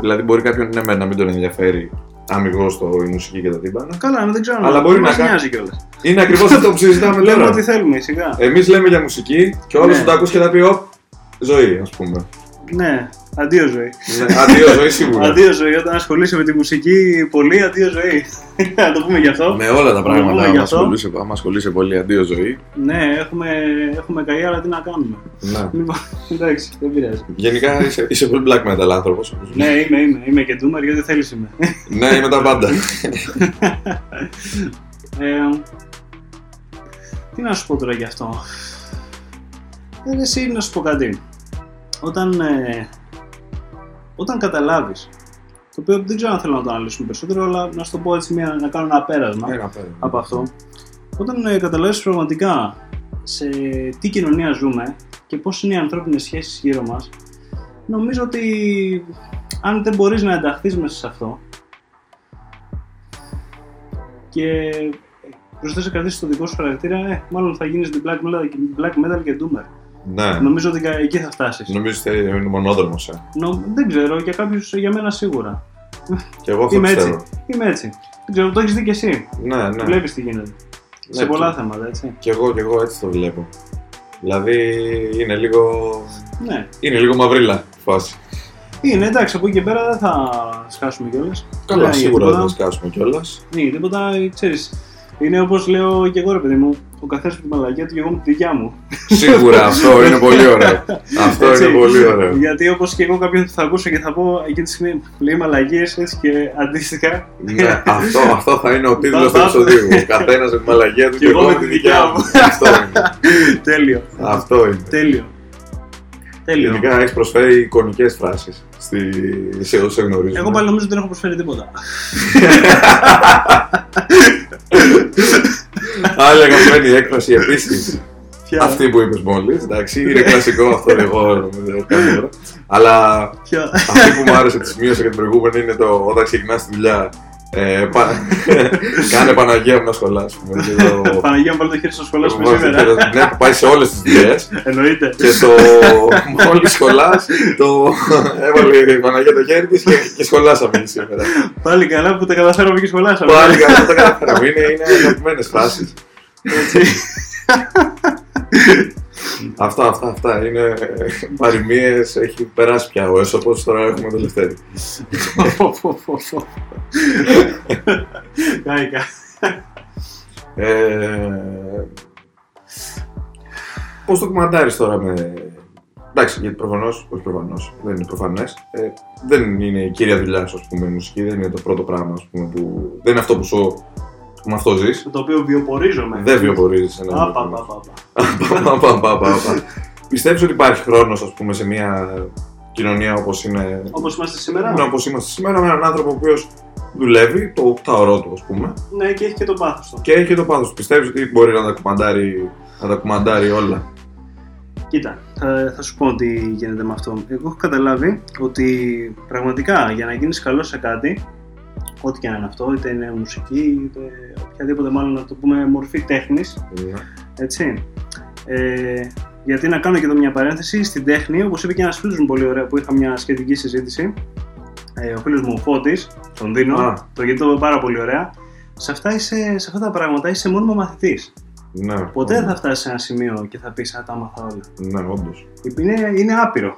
Δηλαδή μπορεί κάποιον ναι, μεν να μην τον ενδιαφέρει αμυγός το η μουσική και τα τύμπανα. Καλά, δεν ξέρω. Αλλά μπορεί δεν να μας κάνει- νοιάζει κιόλας. Είναι ακριβώς αυτό που συζητάμε Λέμε τώρα. ό,τι θέλουμε, σιγά. Εμείς λέμε για μουσική και όλος Ναι. που το ακούς και θα πει «Οπ, ζωή ας πούμε. Ναι, αντίο ζωή. Ναι, Αντίο ζωή σίγουρα. Αντίο ζωή, όταν ασχολείσαι με τη μουσική πολύ, αντίο ζωή. Να το πούμε γι' αυτό. Με όλα τα πούμε πράγματα, γι' άμα αυτό. ασχολείσαι, άμα ασχολείσαι πολύ αντίο ζωή. Ναι, έχουμε, έχουμε καεί, αλλά τι να κάνουμε. Ναι. Λοιπόν, εντάξει, δεν πειράζει. Γενικά είσαι, είσαι πολύ black metal άνθρωπος. όπως Ναι, είμαι, είμαι, είμαι και ντούμερ γιατί θέλεις είμαι. Ναι, είμαι τα πάντα. Ε, τι να σου πω τώρα γι' αυτό. Ε, εσύ να σου πω κάτι. Όταν, ε, όταν καταλάβεις, το οποίο δεν ξέρω αν θέλω να το αναλύσουμε περισσότερο, αλλά να σου το πω έτσι, μια, να κάνω ένα πέρασμα Ένα πέρα. από αυτό. Όταν ε, καταλάβεις πραγματικά σε τι κοινωνία ζούμε και πώς είναι οι ανθρώπινες σχέσεις γύρω μας, νομίζω ότι αν δεν μπορείς να ενταχθείς μέσα σε αυτό και προσθέσει να κρατήσεις το δικό σου χαρακτήρα, ε, μάλλον θα γίνεις την black metal, black metal και doomer. Ναι. Νομίζω ότι κα- εκεί θα φτάσεις. Νομίζω ότι είναι μονόδρομος. Ε. Νο- δεν ξέρω, για κάποιους, για μένα σίγουρα. Και εγώ αυτό Είμαι πιστεύω. έτσι. Είμαι έτσι. Δεν ξέρω, το έχεις δει κι εσύ. Ναι, ναι. Βλέπεις τι γίνεται. σε Ναι, πολλά και- θέματα, έτσι. Και εγώ, και εγώ έτσι το βλέπω. Δηλαδή είναι λίγο, Ναι. είναι λίγο μαυρίλα η φάση. Είναι εντάξει, από εκεί και πέρα δεν θα σκάσουμε κιόλας. Καλά, σίγουρα δεν θα σκάσουμε κιόλας. Ναι, τίποτα, ξέρεις. Είναι όπως λέω και εγώ, ρε παιδί μου. Ο καθένας με τη μαλακία του και εγώ με τη δικιά μου. Σίγουρα αυτό είναι πολύ ωραίο. Αυτό Έτσι. είναι πολύ ωραίο. Γιατί όπως και εγώ κάποιον θα ακούσω και θα πω εκείνη τη στιγμή λέει μαλακίες έτσι και αντίστοιχα. ναι, αυτό, αυτό θα είναι ο τίτλος του Μπα, μπα. επεισοδίου. Ο καθένας με τη μαλαγία του Και εγώ με τη δικιά μου. αυτό είναι. Τέλειο. αυτό είναι. Τέλειο. Τέλειο. Γενικά έχει προσφέρει εικονικές φράσεις σε όσους σε γνωρίζουν. Εγώ πάλι νομίζω ότι δεν έχω προσφέρει τίποτα. Άλλη αγαπημένη έκφραση επίσης. Ποια; Αυτή που είπες μόλις. Εντάξει, είναι κλασικό αυτό εγώ δεν το κάνω τώρα. Αλλά Ποια; αυτή που μου άρεσε τη σημείωσα και την προηγούμενη είναι το όταν ξεκινάς τη δουλειά. Ε, πα- κάνε Παναγία μου να σχολά, ας πούμε. και το- Παναγία μου βάλει το χέρι στο σχολείο σου το βάζω σήμερα. και το- Ναι, που πάει σε όλες τις δουλειές. Εννοείται. Και το μόλις σχολάς, το έβαλε η Παναγία το χέρι της και, και σχολάσαμε σήμερα. Πάλι καλά που τα καταφέραμε και σχολάσαμε. Πάλι καλά το καταφέραμε. Είναι, είναι αγαπημένες φάσεις. Έτσι. Αυτά, αυτά, αυτά. Είναι παροιμίες. Έχει περάσει πια ο έσωπος. Τώρα έχουμε το Λευτέρη. Κάηκα. Ε, Πώς το κουμαντάρεις τώρα με. Εντάξει, γιατί προφανώς, όχι προφανώς, δεν είναι προφανές. Ε, δεν είναι η κύρια δουλειά σου, ας πούμε, η μουσική, δεν είναι το πρώτο πράγμα, ας πούμε, που. Δεν είναι αυτό που σου. Που με αυτό ζεις. Το οποίο βιοπορίζομαι. Δεν βιοπορίζεις ένα. Απα, πα, πα, πα. Πιστεύεις ότι υπάρχει χρόνος, ας πούμε, σε μια κοινωνία όπως είναι. Όπως είμαστε σήμερα; Ναι, όπως είμαστε σήμερα, με έναν άνθρωπο ο οποίος δουλεύει το 8ωρό του, ας πούμε, Ναι, και έχει και το πάθος του. και έχει και το πάθος. Πιστεύεις ότι μπορεί να τα κουμαντάρει, να τα κουμαντάρει όλα; Κοίτα, θα, θα σου πω τι γίνεται με αυτό. Εγώ έχω καταλάβει ότι πραγματικά για να γίνεις καλός σε κάτι, ό,τι και αν είναι αυτό, είτε είναι μουσική, είτε οποιαδήποτε μάλλον να το πούμε μορφή τέχνης, Ναι. έτσι. Ε, γιατί να κάνω και εδώ μια παρένθεση, στην τέχνη, όπως είπε και ένας φίλος μου πολύ ωραία που είχα μια σχετική συζήτηση, ε, ο φίλος μου ο Φώτης, τον δίνω, Α. το γιατί το είπε πάρα πολύ ωραία, σε αυτά, είσαι, σε αυτά τα πράγματα είσαι μόνιμο μαθητής. Ναι, Ποτέ δεν θα φτάσεις σε ένα σημείο και θα πεις «Α, τα άμαθα όλα». Ναι, όντως. Είναι, είναι άπειρο.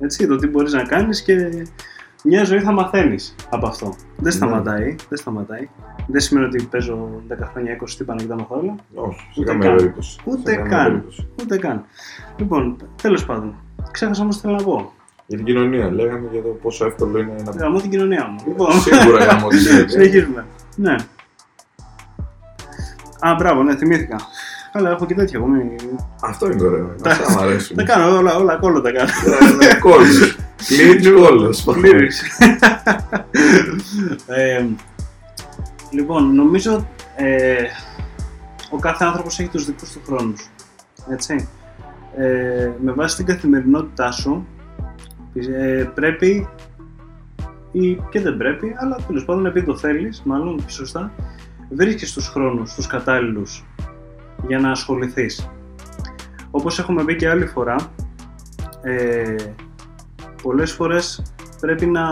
Έτσι, το τι μπορείς να κάνεις και μια ζωή θα μαθαίνεις από αυτό. Δεν Ναι. σταματάει, δεν σταματάει. Δεν σημαίνει ότι παίζω 10 χρόνια 20 τύπανα και τα μαθαίνω όλα. Όχι, σε Ούτε καμία καν. περίπτωση. Ούτε Σε καμία καν. περίπτωση. Ούτε καν. Λοιπόν, τέλος πάντων. Ξέχασα όμως τι θέλω να πω. Για την κοινωνία, λέγαμε για το πόσο εύκολο είναι να. Γαμώ την κοινωνία μου. Λοιπόν, Σίγουρα για μόνη συνεχίζουμε. Ναι. Α, μπράβο, ναι, θυμήθηκα. Καλά, έχω και τέτοια εγώ. Μην... Αυτό είναι ωραίο. Τα- Αυτά μου αρέσουν. Τα κάνω όλα, όλα κόλλο τα κάνω. Κόλλο. Κλείνει κόλλο. Πλήρης. ε, λοιπόν, νομίζω ε, ο κάθε άνθρωπος έχει τους δικούς του χρόνους. Έτσι. Ε, με βάση την καθημερινότητά σου ε, πρέπει ή και δεν πρέπει, αλλά τέλος πάντων επειδή το θέλεις, μάλλον και σωστά, βρίσκεις τους χρόνους, τους κατάλληλους για να ασχοληθείς. Όπως έχουμε πει και άλλη φορά, ε, πολλές φορές πρέπει να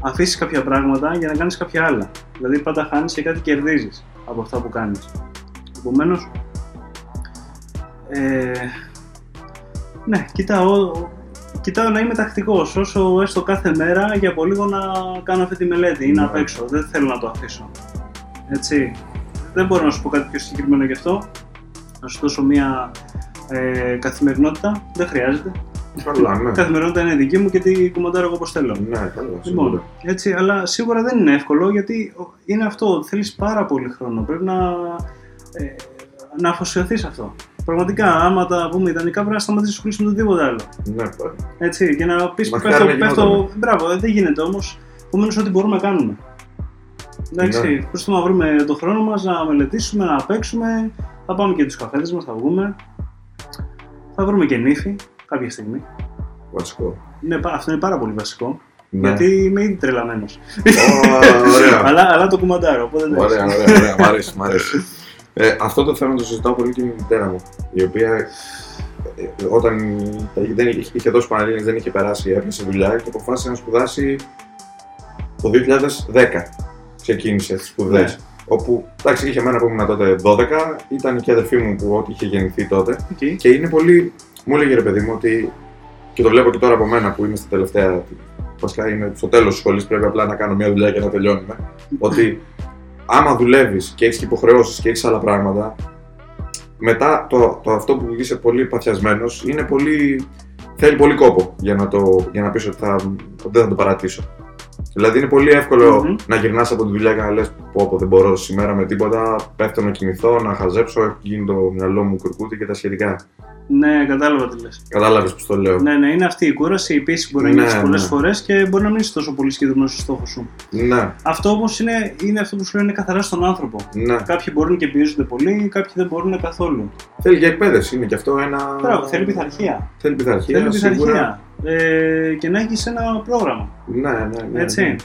αφήσεις κάποια πράγματα για να κάνεις κάποια άλλα. Δηλαδή πάντα χάνεις και κάτι κερδίζεις από αυτά που κάνεις. Επομένως, ε, ναι, κοιτάω, κοιτάω να είμαι τακτικός, όσο έστω κάθε μέρα για από λίγο να κάνω αυτή τη μελέτη ή να Ναι. παίξω. Δεν θέλω να το αφήσω. Έτσι. Δεν μπορώ να σου πω κάτι πιο συγκεκριμένο γι' αυτό. Να σου δώσω μια ε, καθημερινότητα. Δεν χρειάζεται. Καλά, ναι. Η καθημερινότητα είναι δική μου και τι κουμαντάρω εγώ όπως θέλω. Ναι, καλά, Λοιπόν, σίγουρα. έτσι, αλλά σίγουρα δεν είναι εύκολο γιατί είναι αυτό. Θέλεις πάρα πολύ χρόνο. Πρέπει να, ε, να αφοσιωθείς αυτό. Πραγματικά, άμα τα πούμε ιδανικά, πρέπει να σταματήσεις να ασχολείσαι με το τίποτα άλλο. Ναι, πα- Έτσι, και να πεις Μακάρι πέφτω, να πέφτω. γινότανε. Μπράβο, ε, δεν γίνεται όμως. Επομένως, ό,τι μπορούμε να κάνουμε. Εντάξει, Ναι. προσπαθούμε να βρούμε τον χρόνο μας, να μελετήσουμε, να παίξουμε. Θα πάμε και τους καφέδες μας, θα βγούμε. Θα βρούμε και νύφη κάποια στιγμή. βασικό. Είναι, πα- αυτό είναι πάρα πολύ βασικό. Ναι. Γιατί είμαι ήδη τρελαμένος. Ω, Ωραία. αλλά, αλλά το κουμαντάρω. Οπότε εντάξει. Ωραία, ωραία, ωραία. Μ' αρέσει, μ' αρέσει. Ε, αυτό το θέμα το συζητάω πολύ και με τη μητέρα μου. Η οποία ε, όταν δεν είχε, είχε δώσει Πανελλήνιες, δεν είχε περάσει, έπιασε δουλειά και αποφάσισε να σπουδάσει το 2010. Ξεκίνησε τις σπουδές. Ναι. Όπου, εντάξει, είχε μένα που ήμουν τότε 12, ήταν και η αδερφή μου που ό,τι είχε γεννηθεί τότε. Οκ. Και είναι πολύ. Μου έλεγε ρε παιδί μου ότι. και το βλέπω και τώρα από μένα που είμαι στα τελευταία. Βασικά είμαι στο τέλος της σχολής, πρέπει απλά να κάνω μια δουλειά και να τελειώνουμε. ότι άμα δουλεύεις και έχεις υποχρεώσεις και έχεις άλλα πράγματα, μετά το, το αυτό που είσαι πολύ παθιασμένος είναι πολύ. θέλει πολύ κόπο για να, το, για να πεις ότι, θα, ότι δεν θα το παρατήσω. Δηλαδή είναι πολύ εύκολο Μμμ. να γυρνάς από τη δουλειά και να λες: Πω, πω, δεν μπορώ σήμερα με τίποτα. Πέφτω να κοιμηθώ, να χαζέψω, έχει γίνει το μυαλό μου κουρκούτι και τα σχετικά. Ναι, κατάλαβα τι λες. Κατάλαβες που το λέω. Ναι, ναι, είναι αυτή η κούραση. Η πίεση μπορεί να Ναι, νιώσει πολλές ναι. φορές και μπορεί να μην είσαι τόσο πολύ συγκεντρωμένος στο στόχο σου. Ναι, Αυτό όμως είναι, είναι αυτό που σου λένε καθαρά στον άνθρωπο. ναι. Κάποιοι μπορούν και πιέζονται πολύ, κάποιοι δεν μπορούν καθόλου. Θέλει και εκπαίδευση, είναι και αυτό ένα. Μπράβο, θέλει πειθαρχία. Θέλει πειθαρχία. Θέλει σίγουρα. Πειθαρχία. Ε, και να έχεις ένα πρόγραμμα. Ναι, ναι, ναι. Έτσι. ναι.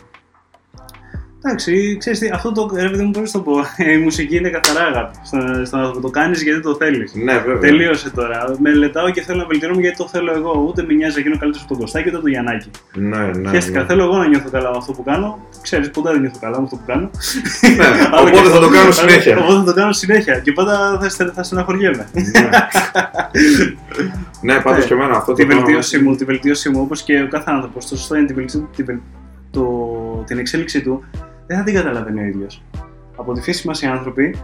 Εντάξει, ξέρεις τι, αυτό το ρε παιδί μου πώς το πω. Η μουσική είναι καθαρά αγάπη στον, στον άνθρωπο. Το κάνεις γιατί το θέλεις. Ναι, βέβαια. Τελείωσε τώρα. Μελετάω και θέλω να βελτιώνομαι γιατί το θέλω εγώ. Ούτε με νοιάζει να γίνω καλύτερος από τον Κωστάκη ούτε από τον Γιαννάκη. Ναι, ναι. Χαίστηκα. ναι. Θέλω εγώ να νιώθω καλά με αυτό που κάνω. Ξέρεις, ποτέ δεν νιώθω καλά με αυτό που κάνω. Ναι, Αλλά Οπότε και- θα το κάνω συνέχεια. Οπότε θα το κάνω συνέχεια. Και πάντα θα, στε- θα στεναχωριέμαι. Ναι. Ναι, πάντως Ναι. και εμένα αυτό τη το πράγμα- βελτίωση μου, τη βελτίωση μου όπως και ο κάθε άνθρωπος, το σωστό είναι τη βελτίωση, τη βελ- το, την εξέλιξή του, δεν θα την καταλαβαίνει ο ίδιος. Από τη φύση μας οι άνθρωποι,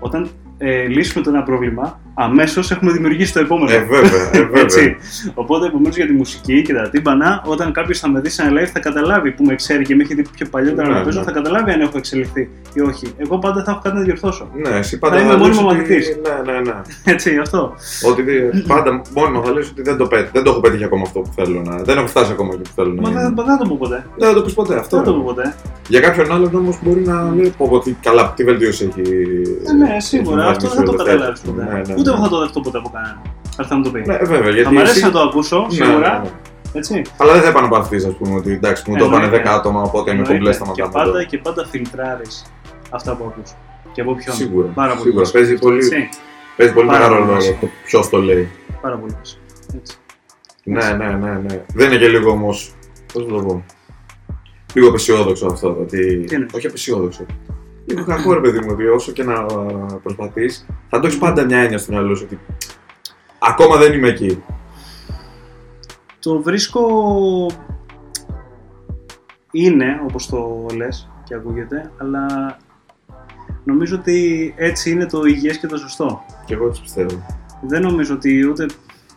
όταν ε, λύσουμε το ένα πρόβλημα, αμέσως έχουμε δημιουργήσει το επόμενο. Ε, βέβαια, ε, βέβαια. Έτσι. Οπότε, επομένως για τη μουσική και τα τύμπανα, όταν κάποιος θα με δει σε ένα live, θα καταλάβει που με ξέρει και με έχει δει πιο παλιότερα Ναι, να παίζω, ναι. θα καταλάβει αν έχω εξελιχθεί ή όχι. Εγώ πάντα θα έχω κάτι να διορθώσω. Ναι, εσύ πάντα Θα είμαι λες μόνιμο ότι- μαθητής. Ναι, ναι, ναι. Έτσι, αυτό. Ότι δι- πάντα μόνιμα θα λες ότι δεν το, πέ- δεν το έχω πετύχει ακόμα αυτό που θέλω να. Δεν έχω φτάσει ακόμα εκεί που θέλω να. Μα είμαι. δεν, δεν θα το πω ποτέ. Δεν θα το πεις ποτέ αυτό. Δεν θα το πω ποτέ. Για κάποιον άλλον όμως μπορεί να λέει πω, πω, τι καλά, τι βελτίωση έχει. Ε, ναι, σίγουρα. έχει Αυτό βάλει δεν θα το στο καταλάβεις τελευταίο. ποτέ. Ναι, ναι, Ούτε ναι. εγώ θα το δεχτώ ποτέ από κανέναν. Αν θα μου το πει. Ναι, βέβαια. Γιατί θα μ' αρέσει εσύ- να το ακούσω, Ναι, σίγουρα. ναι, ναι. Έτσι. Αλλά δεν θα επαναπαυθεί, ας πούμε, ότι εντάξει, μου το Εννοείται. είπανε 10 άτομα, οπότε είμαι Εννοείται. κομπλές στα και μάτια πάντα, και πάντα φιλτράρεις αυτά που ακούς. Και από ποιον. Σίγουρα. Πάρα πολύ. Σίγουρα. βασικό. Παίζει πολύ, Έτσι. παίζει πολύ Πάρα μεγάλο πολύ ρόλο βασικό. το ποιος το λέει. Πάρα πολύ. βασικό. Έτσι. Ναι, ναι, ναι, ναι. Δεν είναι και λίγο όμω. Πώς να το πω; Λίγο απεσιόδοξο αυτό. Ότι... Τι είναι; Όχι απεσιόδοξο. Λίγο κακό ρε παιδί μου, ότι όσο και να προσπαθείς, θα το έχεις πάντα μια έννοια στο μυαλό σου ότι ακόμα δεν είμαι εκεί. Το βρίσκω είναι όπως το λες και ακούγεται, αλλά νομίζω ότι έτσι είναι το υγιές και το σωστό. Και εγώ έτσι πιστεύω. Δεν νομίζω ότι ούτε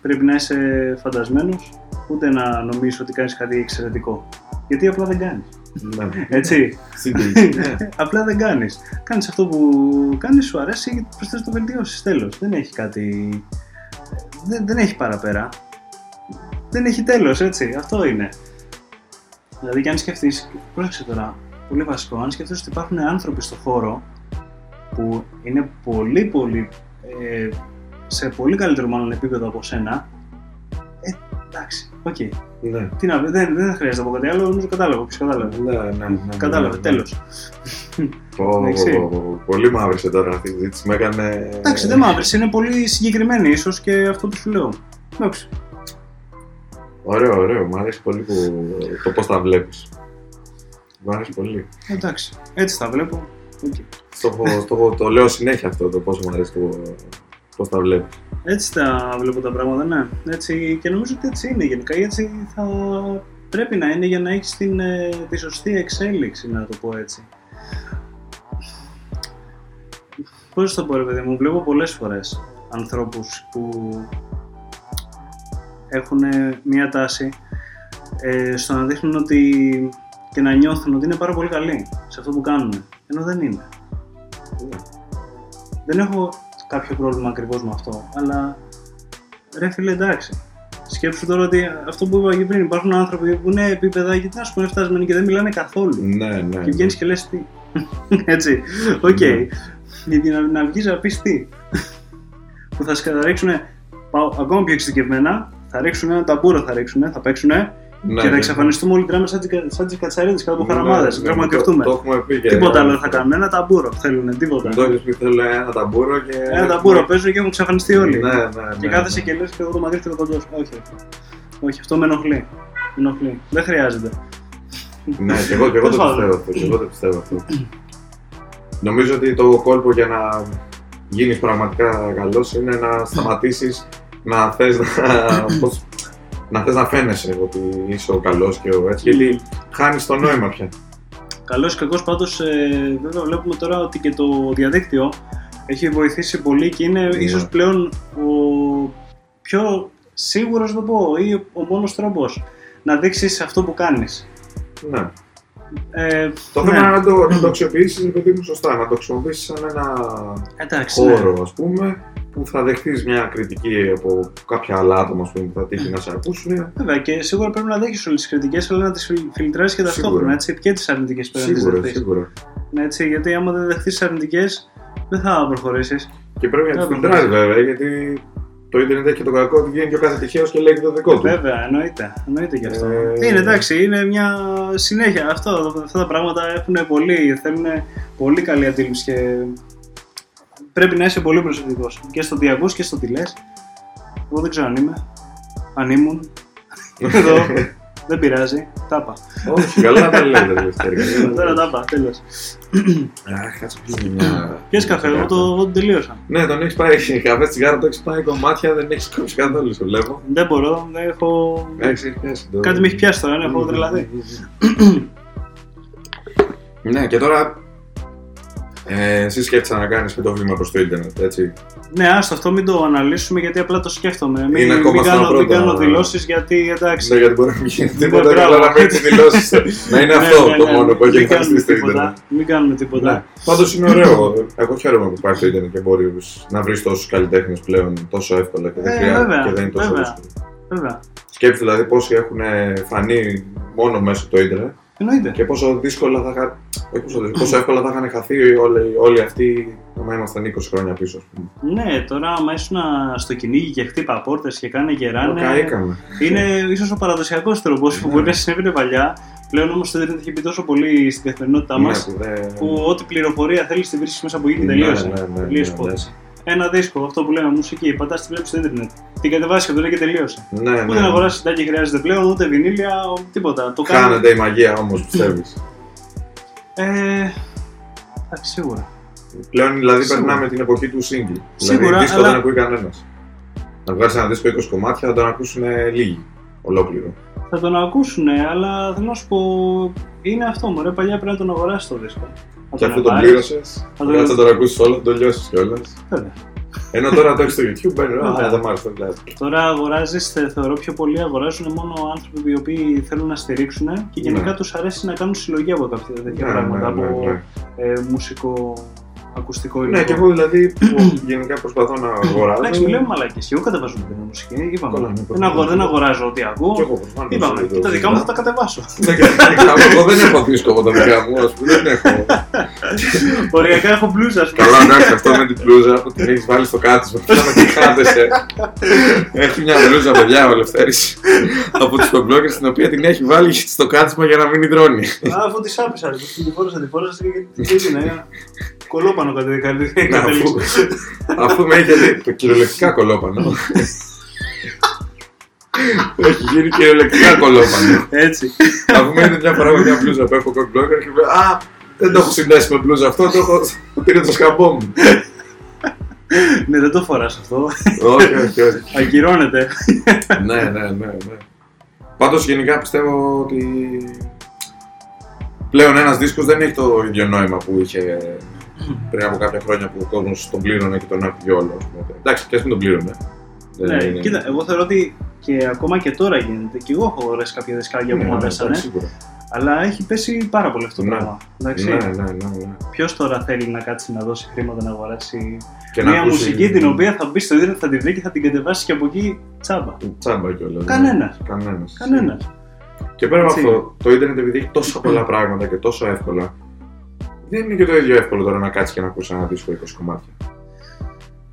πρέπει να είσαι φαντασμένος, ούτε να νομίζεις ότι κάνεις κάτι εξαιρετικό. Γιατί απλά δεν κάνεις. Ναι. Έτσι. Στην τελική. ναι. απλά δεν κάνεις. Κάνεις αυτό που κάνεις, σου αρέσει και προσθέσεις το βελτιώσεις. Τέλος. Δεν έχει κάτι... Δεν, δεν έχει παραπέρα. Δεν έχει τέλος, έτσι. Αυτό είναι. Δηλαδή και αν σκεφτείς, πρόσεξε τώρα, πολύ βασικό, αν σκεφτείς ότι υπάρχουν άνθρωποι στο χώρο που είναι πολύ πολύ ε, σε πολύ καλύτερο μάλλον επίπεδο από σένα, ε, εντάξει, οκ. ναι. Τι να πει, δεν, δεν χρειάζεται να πω κάτι άλλο, νομίζω κατάλαβα, ποιος κατάλαβε. Ναι, ναι, ναι, ναι, Κατάλαβε, ναι. τέλος. Πω, Εντάξει. πω, πω, πω. Πολύ μαύρησε τώρα αυτή η συζήτηση. Με έκανε. Εντάξει, δεν μαύρησε, είναι πολύ συγκεκριμένη ίσως και αυτό που σου λέω. Εντάξει. Ωραίο, ωραίο. Μ' αρέσει πολύ που... το πώς τα βλέπεις. Μ' αρέσει πολύ. Εντάξει. Έτσι τα βλέπω. Οκ. Στο, έχω- στο, έχω- το λέω συνέχεια αυτό το πόσο μου αρέσει το πώς τα βλέπεις. Έτσι τα βλέπω τα πράγματα, ναι. Έτσι, και νομίζω ότι έτσι είναι γενικά. Έτσι θα πρέπει να είναι για να έχεις την, ε, τη σωστή εξέλιξη, να το πω έτσι. Πώς το πω ρε παιδί μου, βλέπω πολλές φορές ανθρώπους που έχουν μια τάση ε, στο να δείχνουν ότι και να νιώθουν ότι είναι πάρα πολύ καλοί σε αυτό που κάνουν, ενώ δεν είναι. Δεν έχω κάποιο πρόβλημα ακριβώς με αυτό, αλλά ρε φίλε εντάξει. Σκέψου τώρα ότι αυτό που είπα και πριν, υπάρχουν άνθρωποι που είναι επίπεδα και τι να σου πούνε φτασμένοι και δεν μιλάνε καθόλου. Ναι, ναι. Και βγαίνεις και λες τι. Έτσι. Οκ. Ναι. Γιατί να, να βγεις να πεις τι. που θα σε ρίξουν ακόμα πιο εξειδικευμένα, θα ρίξουν ένα ταμπούρο, θα ρίξουν, θα παίξουν Ναι, και θα ναι. εξαφανιστούμε όλοι τράμε σαν, τις- σαν τι κατσαρίδε κάτω από Ναι, χαραμάδε. ναι, Δεν ναι, έχουμε να το- κρυφτούμε. Το έχουμε πει και. Τίποτα άλλο δεν θα κάνουν. Ένα ταμπούρο θέλουν, τίποτα. Το έχεις πει θέλω ένα ταμπούρο και. Ένα ταμπούρο παίζουν και έχουν εξαφανιστεί όλοι. Ναι, ναι, Και ναι, κάθεσαι ναι. και λες και εγώ το μακρύ και το κοντός. Όχι, όχι. Όχι, αυτό με ενοχλεί. Με ενοχλεί. Δεν χρειάζεται. Ναι, και εγώ, και εγώ το Τέλος πιστεύω αυτό. Και εγώ το πιστεύω αυτό. Νομίζω ότι το κόλπο για να γίνεις πραγματικά καλός είναι να σταματήσεις να θες να, πώς, να, θες να φαίνεσαι ότι είσαι ο καλός και ο έτσι, γιατί χάνεις το νόημα πια. Καλός ή κακός πάντως, ε, βέβαια βλέπουμε τώρα ότι και το διαδίκτυο έχει βοηθήσει πολύ και είναι Ναι. ίσως πλέον ο πιο σίγουρος, να το πω, ή ο μόνος τρόπος να δείξεις αυτό που κάνεις. Ναι. Ε, Το ναι. θέμα είναι να το, να το αξιοποιήσεις επειδή μου σωστά, να το χρησιμοποιήσεις σαν ένα Εντάξει, ναι. χώρο ας πούμε που θα δεχτείς μια κριτική από κάποια άλλα άτομα ας πούμε, που θα τύχει να σε ακούσουν. Βέβαια και σίγουρα πρέπει να δέχεις όλες τις κριτικές, αλλά να τις φιλ- φιλτράρεις και ταυτόχρονα, Σίγουρα. έτσι, και τις αρνητικές πρέπει να τις Σίγουρα, δεχτείς. σίγουρα. Ναι, έτσι, γιατί άμα δεν δεχτείς τις αρνητικές, δεν θα προχωρήσεις. Και πρέπει να Ναι, τις φιλτράρεις βέβαια, γιατί το ίντερνετ έχει και το κακό ότι βγαίνει και ο κάθε τυχαίος και λέει και το δικό του. Βέβαια, εννοείται. Εννοείται και αυτό. Ε, Είναι εντάξει, είναι μια συνέχεια. Αυτό, αυτά τα πράγματα έχουν πολύ, θέλουν πολύ καλή αντίληψη και πρέπει να είσαι πολύ προσεκτικός. Και στο τι ακούς και στο τι λες. Εγώ δεν ξέρω αν είμαι. Αν ήμουν. Εδώ. δεν πειράζει. Τάπα. Όχι, καλά να τα λέτε, ρε Λευτέρη. Τώρα τάπα, τέλος. Αχ, κάτσε πιει μια. Πιες καφέ, εγώ το, εγώ το τελείωσα. Ναι, τον έχεις πάει καφέ, τσιγάρο, το έχεις πάει κομμάτια, δεν έχεις κόψει καθόλου, στο βλέπω. Δεν μπορώ, δεν έχω... Εντάξει, έχει πιάσει το. Κάτι με έχει πιάσει τώρα, έχω τρελαθεί. Ναι, και τώρα. Ε, εσύ σκέφτεσαι να κάνεις και το βήμα προς το Ιντερνετ, έτσι. Ναι, άστο αυτό μην το αναλύσουμε γιατί απλά το σκέφτομαι. Μην, Είναι ακόμα μην στα κάνω, μην πρώτα. κάνω δηλώσεις γιατί εντάξει. Ναι, γιατί μπορεί να μην γίνει Ναι, τίποτα, μπράβο. αλλά να μην τη δηλώσεις. Να είναι Ναι, αυτό ναι, το ναι, μόνο που έχει μην κάνουμε εμφανιστεί στο τίποτα, Ιντερνετ. Μην κάνουμε τίποτα. Ναι. Πάντως είναι ωραίο. Εγώ χαίρομαι που υπάρχει το Ιντερνετ και μπορεί να βρεις τόσους καλλιτέχνες πλέον τόσο εύκολα και δεν Ε, χρειάζεται βέβαια, και δεν είναι τόσο βέβαια. δύσκολο. Βέβαια. Σκέψτε δηλαδή πόσοι έχουν φανεί μόνο μέσω από το Ιντερνετ Εννοείται. και πόσο δύσκολα θα είχα... όχι πόσο, δύσκολα, πόσο εύκολα θα είχαν χαθεί όλοι, όλοι αυτοί άμα ήμασταν 20 χρόνια πίσω. ας πούμε. Ναι, τώρα άμα ήσουν στο κυνήγι και χτύπα πόρτες και κάνε γεράνε. Καήκαμε. Είναι ίσως ο παραδοσιακός τρόπος που Ναι. μπορεί να συνέβαινε παλιά. Πλέον όμως το Ιντερνετ έχει μπει τόσο πολύ στην καθημερινότητά μας Ναι, που δεν- που ό,τι πληροφορία θέλεις τη βρίσκεις μέσα από εκεί και Ναι, τελείωσε. Ναι, ναι, ναι, Τελείωσε η ναι. υπόθεση. Ένα δίσκο, αυτό που λέμε μουσική, πατάς τη βλέπει στο Ιντερνετ. Την κατεβάσεις και το λέει και τελείωσε. Ναι, ναι. Ούτε να αγοράσεις συντάκι χρειάζεται πλέον, ούτε βινίλια, ο- τίποτα. Το κάνεις. Χάνεται η μαγεία όμως, πιστεύεις. Ε, εντάξει, σίγουρα. Πλέον δηλαδή Σίγουρα. περνάμε την εποχή του single. Σίγουρα, δηλαδή δίσκο αλλά- δεν ακούει κανένας. Να βγάλεις ένα δίσκο 20 κομμάτια θα τον ακούσουν λίγοι. Ολόκληρο. Θα τον ακούσουν, αλλά θέλω να σου πω, είναι αυτό μωρέ, παλιά πρέπει να τον αγοράσεις το δίσκο. Να Και αφού τον βάλεις. πλήρωσες, Θα τον- θα τον ακούσεις όλο, θα τον λιώσεις κιόλας. Βέβαια. Ενώ τώρα το έχεις στο YouTube, μπαίνει. Α, Βέβαια. δεν μ' άρεσε το δηλαδή. Τώρα αγοράζει, θεωρώ πιο πολύ αγοράζουν μόνο άνθρωποι οι οποίοι θέλουν να στηρίξουν και γενικά Ναι. τους αρέσει να κάνουν συλλογή από κάποια τέτοια Ναι, πράγματα. ναι, ναι, από ναι. ε, μουσικό ακουστικό υλικό. Ναι, και εγώ δηλαδή που γενικά προσπαθώ να αγοράζω. Εντάξει, μιλάμε μαλακίε. Και εγώ κατεβάζω την μουσική. Είπαμε. Καλά, ναι, δεν, προφανώς. αγο- δεν αγοράζω ό,τι ακούω. Και εγώ προφανώς, Είπαμε. δεν Και τα το δικά μου θα συζητάω. τα κατεβάσω. Ναι, και τα δικά μου, Εγώ δεν έχω δίσκο από τα δικά μου, ας πούμε, δεν έχω. Οριακά έχω μπλούζα, α πούμε. Καλά, εντάξει, αυτό με την μπλούζα που την έχει βάλει στο κάτισμα. Ποιο να την χάνεσαι. Έχει μια μπλούζα, παιδιά, ο Ελευθέρης από του κομπλόκερ, την οποία την έχει βάλει στο κάτισμα για να μην υδρώνει. Α, αφού τη άπεισα, ρε, τη φόρασα, τη φόρασα και τι έγινε. Κολόπανο κάτι κάτι. Ναι, αφού, αφού με είχε δει το κυριολεκτικά κολόπανο. Έχει γίνει κυριολεκτικά κολόπανο. Έτσι. Αφού με είδε μια φορά με μια μπλούζα που έχω κομπλόκερ και μου λέει Α, δεν το έχω συνδέσει με μπλούζα αυτό, το έχω. Το πήρε το σκαμπό μου. Ναι, δεν το φοράς αυτό. όχι, όχι, όχι. Ακυρώνεται. ναι, ναι, ναι, ναι. Πάντως γενικά πιστεύω ότι πλέον ένας δίσκος δεν έχει το ίδιο νόημα που είχε πριν από κάποια χρόνια που ο κόσμος τον πλήρωνε και τον άκουγε όλο. ας πούμε. Εντάξει, και ας μην τον πλήρωνε. Δεν Ναι, είναι- κοίτα, εγώ θεωρώ ότι και ακόμα και τώρα γίνεται. Και εγώ έχω αγοράσει κάποια δισκάρια που Ναι, μου ναι, αρέσανε. εντάξει, σίγουρα. Αλλά έχει πέσει πάρα πολύ αυτό το Ναι. πράγμα. Εντάξει. Ναι, ναι, ναι, ναι. Ποιος τώρα θέλει να κάτσει να δώσει χρήματα να αγοράσει Και να μια ακούσει- μουσική την οποία θα μπει στο ίντερνετ, θα τη βρει και θα την κατεβάσει και από εκεί τσάμπα. Τσάμπα κιόλας. ναι. Κανένας. Κανένας. Κανένας. Και πέρα από Έτσι. αυτό, το ίντερνετ επειδή έχει τόσα πολλά πράγματα και τόσο εύκολα, δεν είναι και το ίδιο εύκολο τώρα να κάτσεις και να ακούσεις ένα δίσκο 20 κομμάτια.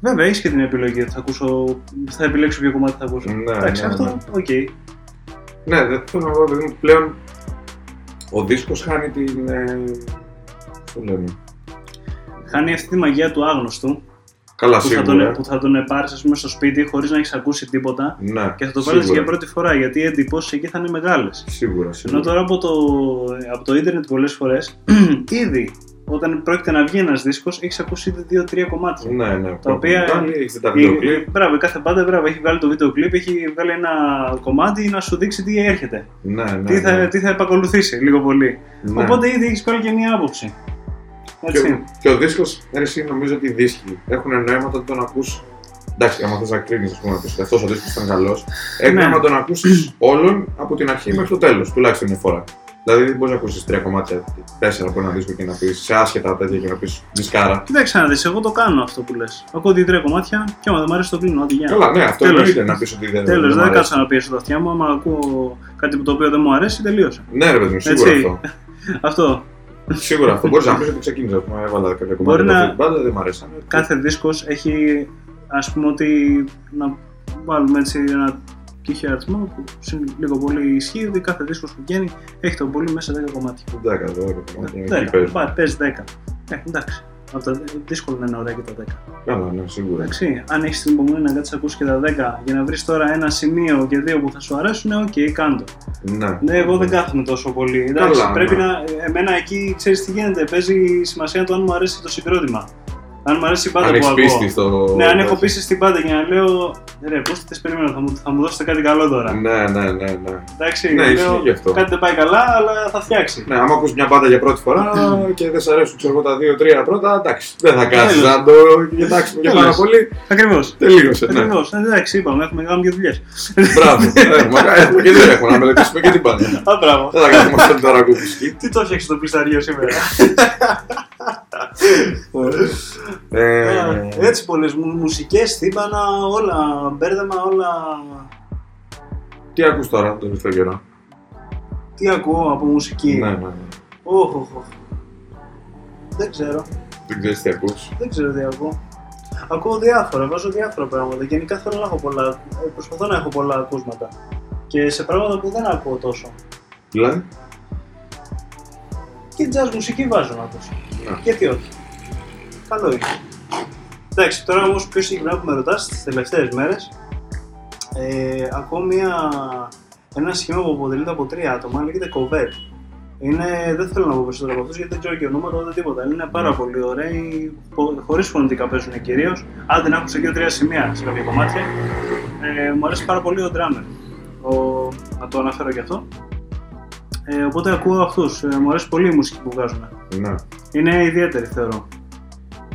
Βέβαια, έχεις και την επιλογή ότι θα, ακούσω, θα επιλέξω ποιο κομμάτι θα ακούσω. Ναι, Εντάξει, ναι, αυτό, ναι. οκ. Ναι, δεν θέλω να πω, παιδί μου, πλέον ο δίσκος χάνει την... Ε, πώς το λέμε. Χάνει αυτή τη μαγεία του άγνωστου Καλά, που θα, σίγουρα. τον, που θα τον πάρει πούμε, στο σπίτι χωρίς να έχεις ακούσει τίποτα Ναι, και θα το βάλεις σίγουρα. για πρώτη φορά γιατί οι εντυπώσεις εκεί θα είναι μεγάλες. Σίγουρα, σίγουρα. Ενώ τώρα από το, από το ίντερνετ πολλές φορές ήδη όταν πρόκειται να βγει ένας δίσκος έχεις ακούσει ήδη δύο-τρία κομμάτια. Ναι, ναι. Τα οποία- Κάνει, έχεις τα Η- βίντεο κλιπ. Μπράβο, η κάθε μπάντα μπράβο, έχει βγάλει το βίντεο κλιπ, έχει βγάλει ένα κομμάτι να σου δείξει τι έρχεται. Ναι, ναι. τι, θα, ναι. τι θα επακολουθήσει λίγο πολύ. Ναι. Οπότε ήδη έχεις πάλι και μία άποψη. Και, Έτσι. ο- και ο δίσκος, εσύ νομίζω ότι οι δίσκοι έχουν νόημα όταν τον ακούς Εντάξει, άμα θες να κρίνεις, ας πούμε, να πεις αυτός ο δίσκος ήταν καλός, έχει Ναι. νόημα να τον ακούσεις όλον από την αρχή μέχρι το τέλος, τουλάχιστον μια φορά. Δηλαδή δεν μπορείς να ακούσεις τρία κομμάτια, τέσσερα από ένα δίσκο και να πεις σε άσχετα τέτοια και να πεις δισκάρα. Κοίταξε να δεις, εγώ το κάνω αυτό που λες. Ακούω δύο-τρία κομμάτια και άμα δεν μου αρέσει το κλείνω. Ό,τι γεια. Καλά, ναι, αυτό Τέλος. εννοείται να πεις ότι δεν Τέλος, δεν μ' δεν αρέσει. κάτσω να πιέσω τα αυτιά μου. Άμα ακούω κάτι που το οποίο δεν μου αρέσει, τελείωσε. Ναι, ρε παιδί μου, σίγουρα Έτσι. αυτό. Αυτό. Σίγουρα αυτό. Μπορείς να πεις ότι ξεκίνησα. Ας πούμε, έβαλα κάποια κομμάτια Μπορεί από να- αυτή την μπάντα, δεν μ' αρέσανε. Κάθε δίσκος έχει, ας πούμε, ότι να βάλουμε έτσι ένα τυχαίο αριθμό που συν- λίγο πολύ ισχύει ότι κάθε δίσκος που βγαίνει έχει το πολύ μέσα 10 κομμάτια. 10, 12 κομμάτια. εκεί 10, παίζουν. πάει, παίζει 10. Ε, εντάξει. Από τα, δύσκολο να είναι ωραία και τα 10. Καλά, ναι, σίγουρα. Εντάξει, αν έχεις την υπομονή να κάτσεις ακούσεις και τα 10 για να βρεις τώρα ένα σημείο και δύο που θα σου αρέσουν, οκ, κάντο. Ναι. Ναι, εγώ δεν κάθομαι τόσο πολύ. Εντάξει, Καλά, πρέπει ναι. να. Εμένα εκεί ξέρεις τι γίνεται. Παίζει σημασία το αν μου αρέσει το συγκρότημα. Αν μου αρέσει η μπάντα Αν που έχεις ακούω. πίστη στο. Ναι, αν έχω πίσει στην μπάντα και να λέω. Ρε, πώς θε περιμένω, θα μου, θα μου δώσετε κάτι καλό τώρα. Ναι, ναι, ναι. ναι. Εντάξει, Ναι, λέω, ισχύει γι' αυτό. κάτι δεν πάει καλά, αλλά θα φτιάξει. Ναι, άμα ακούσει μια μπάντα για πρώτη φορά και δεν σ' αρέσουν ξέρω, εγώ, τα δύο-τρία πρώτα, εντάξει, δεν θα κάτσει Τέλος. να το κοιτάξουμε για Τέλος. πάρα πολύ. Ακριβώς. Τελείωσε. Ναι. Ακριβώς. Εντάξει, είπαμε, έχουμε κάνει και δουλειές. Μπράβο. Έχουμε έχουμε και δεν έχουμε να μελετήσουμε και την μπάντα. Α, μπράβο. Δεν θα κάνουμε αυτό τώρα ακούμπισκι. Τι το έφτιαξε το πισταριό σήμερα. Ε, Έτσι πολλές μουσικές, τύμπανα, όλα μπέρδεμα, όλα. Τι ακούς τώρα τον τελευταίο καιρό; Τι ακούω από μουσική; Ναι, ναι, ναι. Όχ, όχ, όχ. Δεν ξέρω. Δεν ξέρεις τι ακούς; Δεν ξέρω τι ακούω. Ακούω διάφορα, βάζω διάφορα πράγματα. Γενικά θέλω να έχω πολλά. ε, Προσπαθώ να έχω πολλά ακούσματα. Και σε πράγματα που δεν ακούω τόσο. Δηλαδή; Και jazz μουσική βάζω να ακούσω. Ναι. Γιατί όχι. Καλό είναι. Εντάξει, τώρα όμως πιο συγκεκριμένα που με ρωτάς τις τελευταίες μέρες, ε, ακούω μια, ένα σχήμα που αποτελείται από τρία άτομα, λέγεται Covet. Είναι, δεν θέλω να πω περισσότερο από αυτούς γιατί δεν ξέρω και ονόματα ούτε τίποτα. Είναι πάρα Ναι. πολύ ωραίοι, χωρίς φωνητικά παίζουν κυρίως. Αν δεν άκουσα και τρία σημεία σε κάποια κομμάτια. Ε, μου αρέσει πάρα πολύ ο drummer. Ο, να το αναφέρω και αυτό. Ε, οπότε ακούω αυτούς. Ε, μου αρέσει πολύ η μουσική που βγάζουν. Ναι. Είναι ιδιαίτερη θεωρώ.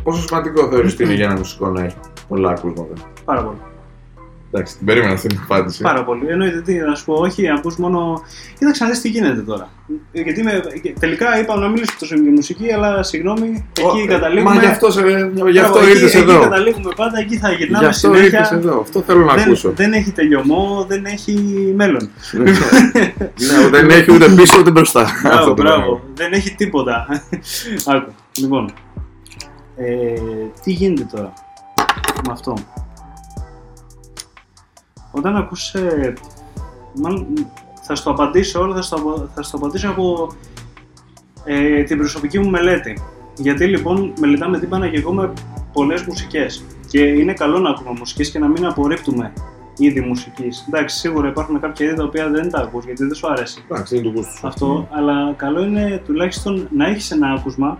Πόσο σημαντικό θεωρείς ότι είναι για ένα μουσικό να έχει πολλά ακούσματα. Πάρα πολύ. Εντάξει, την περίμενα αυτή την απάντηση. Πάρα πολύ. Εννοείται τι, να σου πω, όχι, ακούς μόνο. Κοίταξε να δεις τι γίνεται τώρα. Γιατί με... τελικά είπα να μιλήσω τόσο για μουσική, αλλά συγγνώμη, εκεί Ω, καταλήγουμε. Μα γι' αυτό, σε- γι' αυτό Μπράβο, εκεί- ήρθες εκεί εδώ. καταλήγουμε πάντα, εκεί θα Γι' γυρνάμε αυτό ήρθες συνέχεια. εδώ. Αυτό θέλω να Δεν, ακούσω. δεν έχει τελειωμό, δεν έχει μέλλον. Ναι, δεν έχει ούτε πίσω ούτε μπροστά. Μπράβο, Αυτό το μπράβο. πράγμα. Δεν έχει τίποτα. Άκου. Λοιπόν. Ε, τι γίνεται τώρα με αυτό; Όταν ακούς... ε, μάλλον, θα στο απαντήσω όλο, θα στο, απο- θα στο απαντήσω από ε, την προσωπική μου μελέτη. Γιατί λοιπόν μελετάμε τύμπανα και εγώ με πολλές μουσικές. Και είναι καλό να ακούμε μουσικές και να μην απορρίπτουμε είδη μουσικής. Εντάξει, σίγουρα υπάρχουν κάποια είδη τα οποία δεν τα ακούς γιατί δεν σου αρέσει Εντάξει, είναι του γούστου σου. αυτό, αλλά καλό είναι τουλάχιστον να έχεις ένα άκουσμα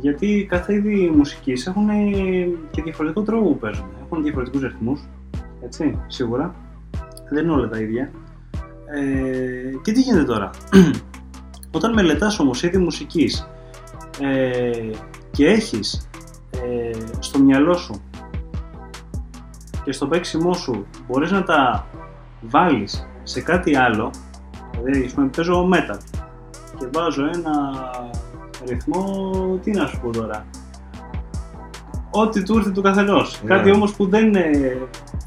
γιατί κάθε είδη μουσικής έχουν και διαφορετικό τρόπο που παίζουν. Έχουν διαφορετικούς ρυθμούς, έτσι, σίγουρα. Δεν είναι όλα τα ίδια. Ε, και τι γίνεται τώρα; Όταν μελετάς όμως είδη μουσικής ε, και έχεις ε, στο μυαλό σου και στο παίξιμό σου μπορείς να τα βάλεις σε κάτι άλλο Δηλαδή, ας πούμε, παίζω metal και βάζω ένα ρυθμό, τι να σου πω τώρα, ό,τι του ήρθε του καθενός. Ναι. Κάτι όμως που δεν, ε,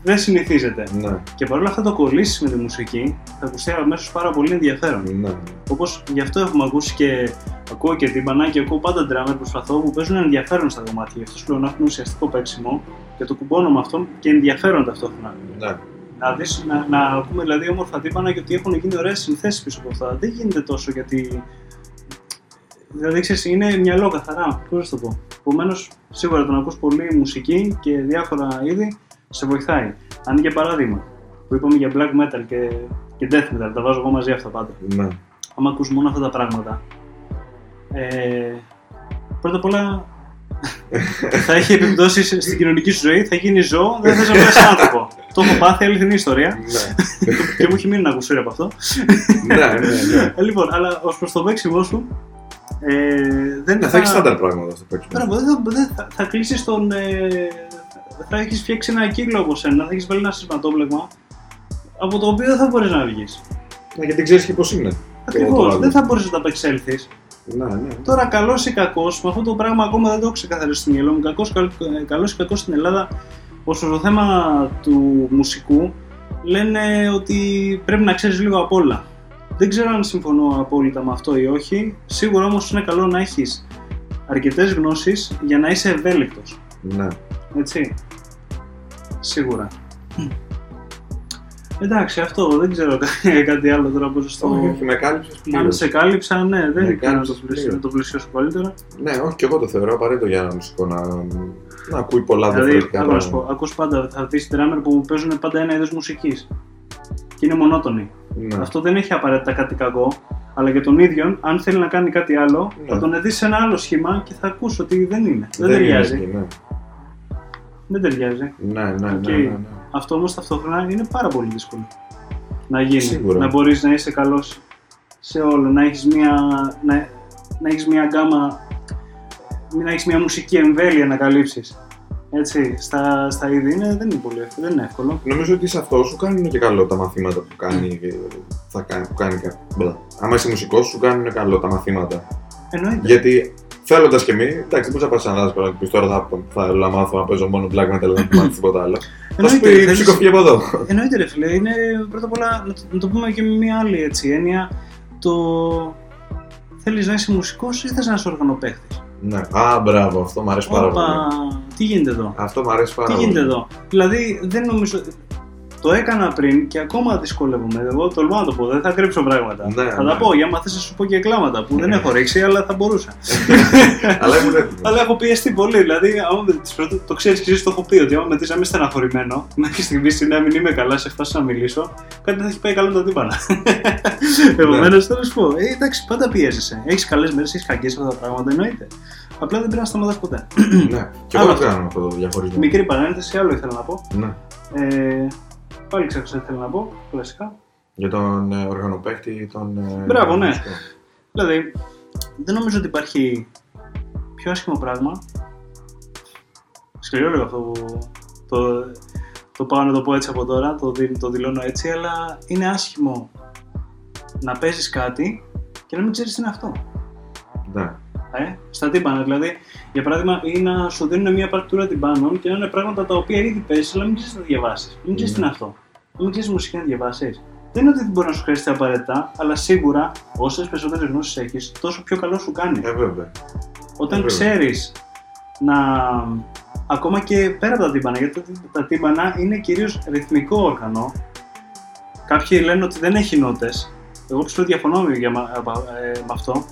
δεν συνηθίζεται. Ναι, Και παρόλα αυτά το κολλήσεις με τη μουσική, θα ακουστεί αμέσως πάρα πολύ ενδιαφέρον. ναι. Όπως γι' αυτό έχουμε ακούσει και ακούω και τύμπανα και ακούω πάντα drummer προσπαθώ που παίζουν ενδιαφέρον στα κομμάτια. Γι' αυτό σου λέω να έχουν ουσιαστικό παίξιμο και το κουμπώνω με αυτόν και ενδιαφέρον ταυτόχρονα. ναι. Να, δεις, να, να ακούμε δηλαδή όμορφα τύπανα και ότι έχουν γίνει ωραίες συνθέσεις πίσω από αυτά. Δεν γίνεται τόσο γιατί. Δηλαδή, ξέρεις, είναι μυαλό καθαρά. Πώς να σου το πω. Επομένως, σίγουρα το να ακούς πολύ μουσική και διάφορα είδη σε βοηθάει. Αν για παράδειγμα, που είπαμε για black metal και, και death metal, τα βάζω εγώ μαζί αυτά πάντα. ναι. Άμα ακούς μόνο αυτά τα πράγματα, ε, πρώτα απ' όλα θα έχει επιπτώσεις στην κοινωνική σου ζωή, θα γίνει ζώο, δεν θα είσαι άνθρωπο. το έχω πάθει, αληθινή ιστορία Ναι. και μου έχει μείνει να ακούσω από αυτό. Ναι, ναι, ναι. Ε, λοιπόν, αλλά ως προς το παίξιμό σου, ε, δεν Ναι, θα έχεις στάνταρ πράγματα στο παίξιμο. Μπράβο, δεν θα, δεν θα, θα κλείσεις τον. Ε, θα έχεις φτιάξει ένα κύκλο από σένα, θα έχεις βάλει ένα σηματόπλεγμα από το οποίο δεν θα μπορείς να βγεις. Ναι, γιατί ξέρεις και πώς είναι. Ακριβώς, το άλλο. δεν θα μπορείς να τα απεξέλθει. Ναι, ναι. Τώρα, καλός ή κακός, με αυτό το πράγμα ακόμα δεν το έχω ξεκαθαρίσει στο μυαλό μου. Καλός ή κακός στην Ελλάδα, ω προ το θέμα του μουσικού, λένε ότι πρέπει να ξέρεις λίγο απ' όλα. Δεν ξέρω αν συμφωνώ απόλυτα με αυτό ή όχι. Σίγουρα όμως είναι καλό να έχεις αρκετές γνώσεις για να είσαι ευέλικτος. ναι. Έτσι. Σίγουρα. Εντάξει, αυτό δεν ξέρω κάτι άλλο τώρα πώ στο. Όχι, όχι, με κάλυψες Αν πλήρως. σε κάλυψα, ναι, δεν Με είναι να κάλυψες το, πλησιάσω, πλήρως. να το πλησιάσω καλύτερα. Ναι, όχι, και εγώ το θεωρώ απαραίτητο για ένα μουσικό να, να ακούει πολλά Δηλαδή, διαφορετικά άκου να σου πω, πράγματα. ακούς πάντα, θα δεις drummer που παίζουν πάντα ένα είδος μουσικής και είναι μονότονοι. Ναι. Αυτό δεν έχει απαραίτητα κάτι κακό, αλλά για τον ίδιο, αν θέλει να κάνει κάτι άλλο, Ναι. θα τον δεις σε ένα άλλο σχήμα και θα ακούς ότι δεν είναι. Δεν, είναι ταιριάζει. εκεί, Ναι, Δεν ταιριάζει. ναι, ναι. ναι, Οκ. ναι, ναι. Αυτό όμως ταυτόχρονα είναι πάρα πολύ δύσκολο να γίνει. Σίγουρα. Να μπορείς να είσαι καλός σε όλο, να έχεις μια, να, να έχεις μια γκάμα, να έχεις μια μουσική εμβέλεια να καλύψεις. Έτσι, στα, στα είδη είναι, δεν είναι πολύ εύκολο, δεν είναι εύκολο. Νομίζω ότι σε αυτό σου κάνουν και καλό τα μαθήματα που κάνει. Θα κάνει, που κάνει κα- μπλα. Άμα είσαι μουσικός, σου κάνουν καλό τα μαθήματα. Εννοείται. Γιατί θέλοντας και εμείς, εντάξει, δεν μπορείς να πας ένα δάσκαλο και πεις τώρα θα, θα θέλω να μάθω να παίζω μόνο black metal, δεν θα μάθει τίποτα άλλο. Θα σου Εννοείται, πει θέλεις- ψυχοφυγή από εδώ. Εννοείται ρε φίλε, είναι πρώτα απ' όλα να το, να το πούμε και με μια άλλη έτσι έννοια το θέλεις να είσαι μουσικός ή θες να είσαι οργανοπαίχτης; Ναι. Α, μπράβο, αυτό μου αρέσει πάρα πολύ. Τι γίνεται εδώ; Αυτό μου αρέσει πάρα Τι πολύ. γίνεται εδώ; Δηλαδή δεν νομίζω. Το έκανα πριν και ακόμα δυσκολεύομαι. Εγώ τολμάω να το πω, δεν θα κρύψω πράγματα. Ναι, θα ναι. τα πω, για άμα θες να σου πω και κλάματα που δεν έχω ρίξει, αλλά θα μπορούσα. Αλλά ήμουν έτοιμος. αλλά έχω πιεστεί πολύ. Δηλαδή, άμα με τις πρώτες- το ξέρεις και εσύ το έχω πει ότι άμα με δεις να είμαι στεναχωρημένο, μέχρι στιγμής να μην είμαι καλά, σε φάση να μιλήσω, κάτι δεν θα έχει πάει καλά με τα τύπανα. Επομένως, θέλω να σου πω, ε, εντάξει, πάντα πιέζεσαι. Έχεις καλές μέρες, έχεις κακές αυτά τα πράγματα, εννοείται. Απλά δεν πρέπει να σταματάς ποτέ. Ναι, και Άλλο εγώ το αυτό. κάνω αυτό το διαχωρισμό. Μικρή παρένθεση, άλλο ήθελα να πω. Ναι. Ε, πάλι ξέχασα τι θέλω να πω, κλασικά. Για τον ε, οργανοπαίχτη, τον. ε, Μπράβο, ναι. μουσικό. Δηλαδή, δεν νομίζω ότι υπάρχει πιο άσχημο πράγμα. Σκληρό λίγο αυτό που. Το, το πάω να το πω έτσι από τώρα, το, δι- το δηλώνω έτσι, αλλά είναι άσχημο να παίζεις κάτι και να μην ξέρεις τι είναι αυτό. Ναι. Ε, στα τύμπανα, δηλαδή, για παράδειγμα, ή να σου δίνουν μια παρτούρα τυμπάνων και να είναι πράγματα τα οποία ήδη παίζει, αλλά μην ξέρεις να διαβάσεις. Μην ξέρεις τι είναι αυτό. Μην ξέρεις μουσική να διαβάσεις. Δεν είναι ότι δεν μπορεί να σου χρειαστεί απαραίτητα, αλλά σίγουρα όσες περισσότερες γνώσεις έχεις, τόσο πιο καλό σου κάνει. Ε, βέβαια. Όταν βέβαια. ξέρεις να. Ακόμα και πέρα από τα τύμπανα, γιατί τα τύμπανα είναι κυρίως ρυθμικό όργανο. Κάποιοι λένε ότι δεν έχει νότες. Εγώ πιστεύω διαφωνώ με, για, μα- ε, με αυτό.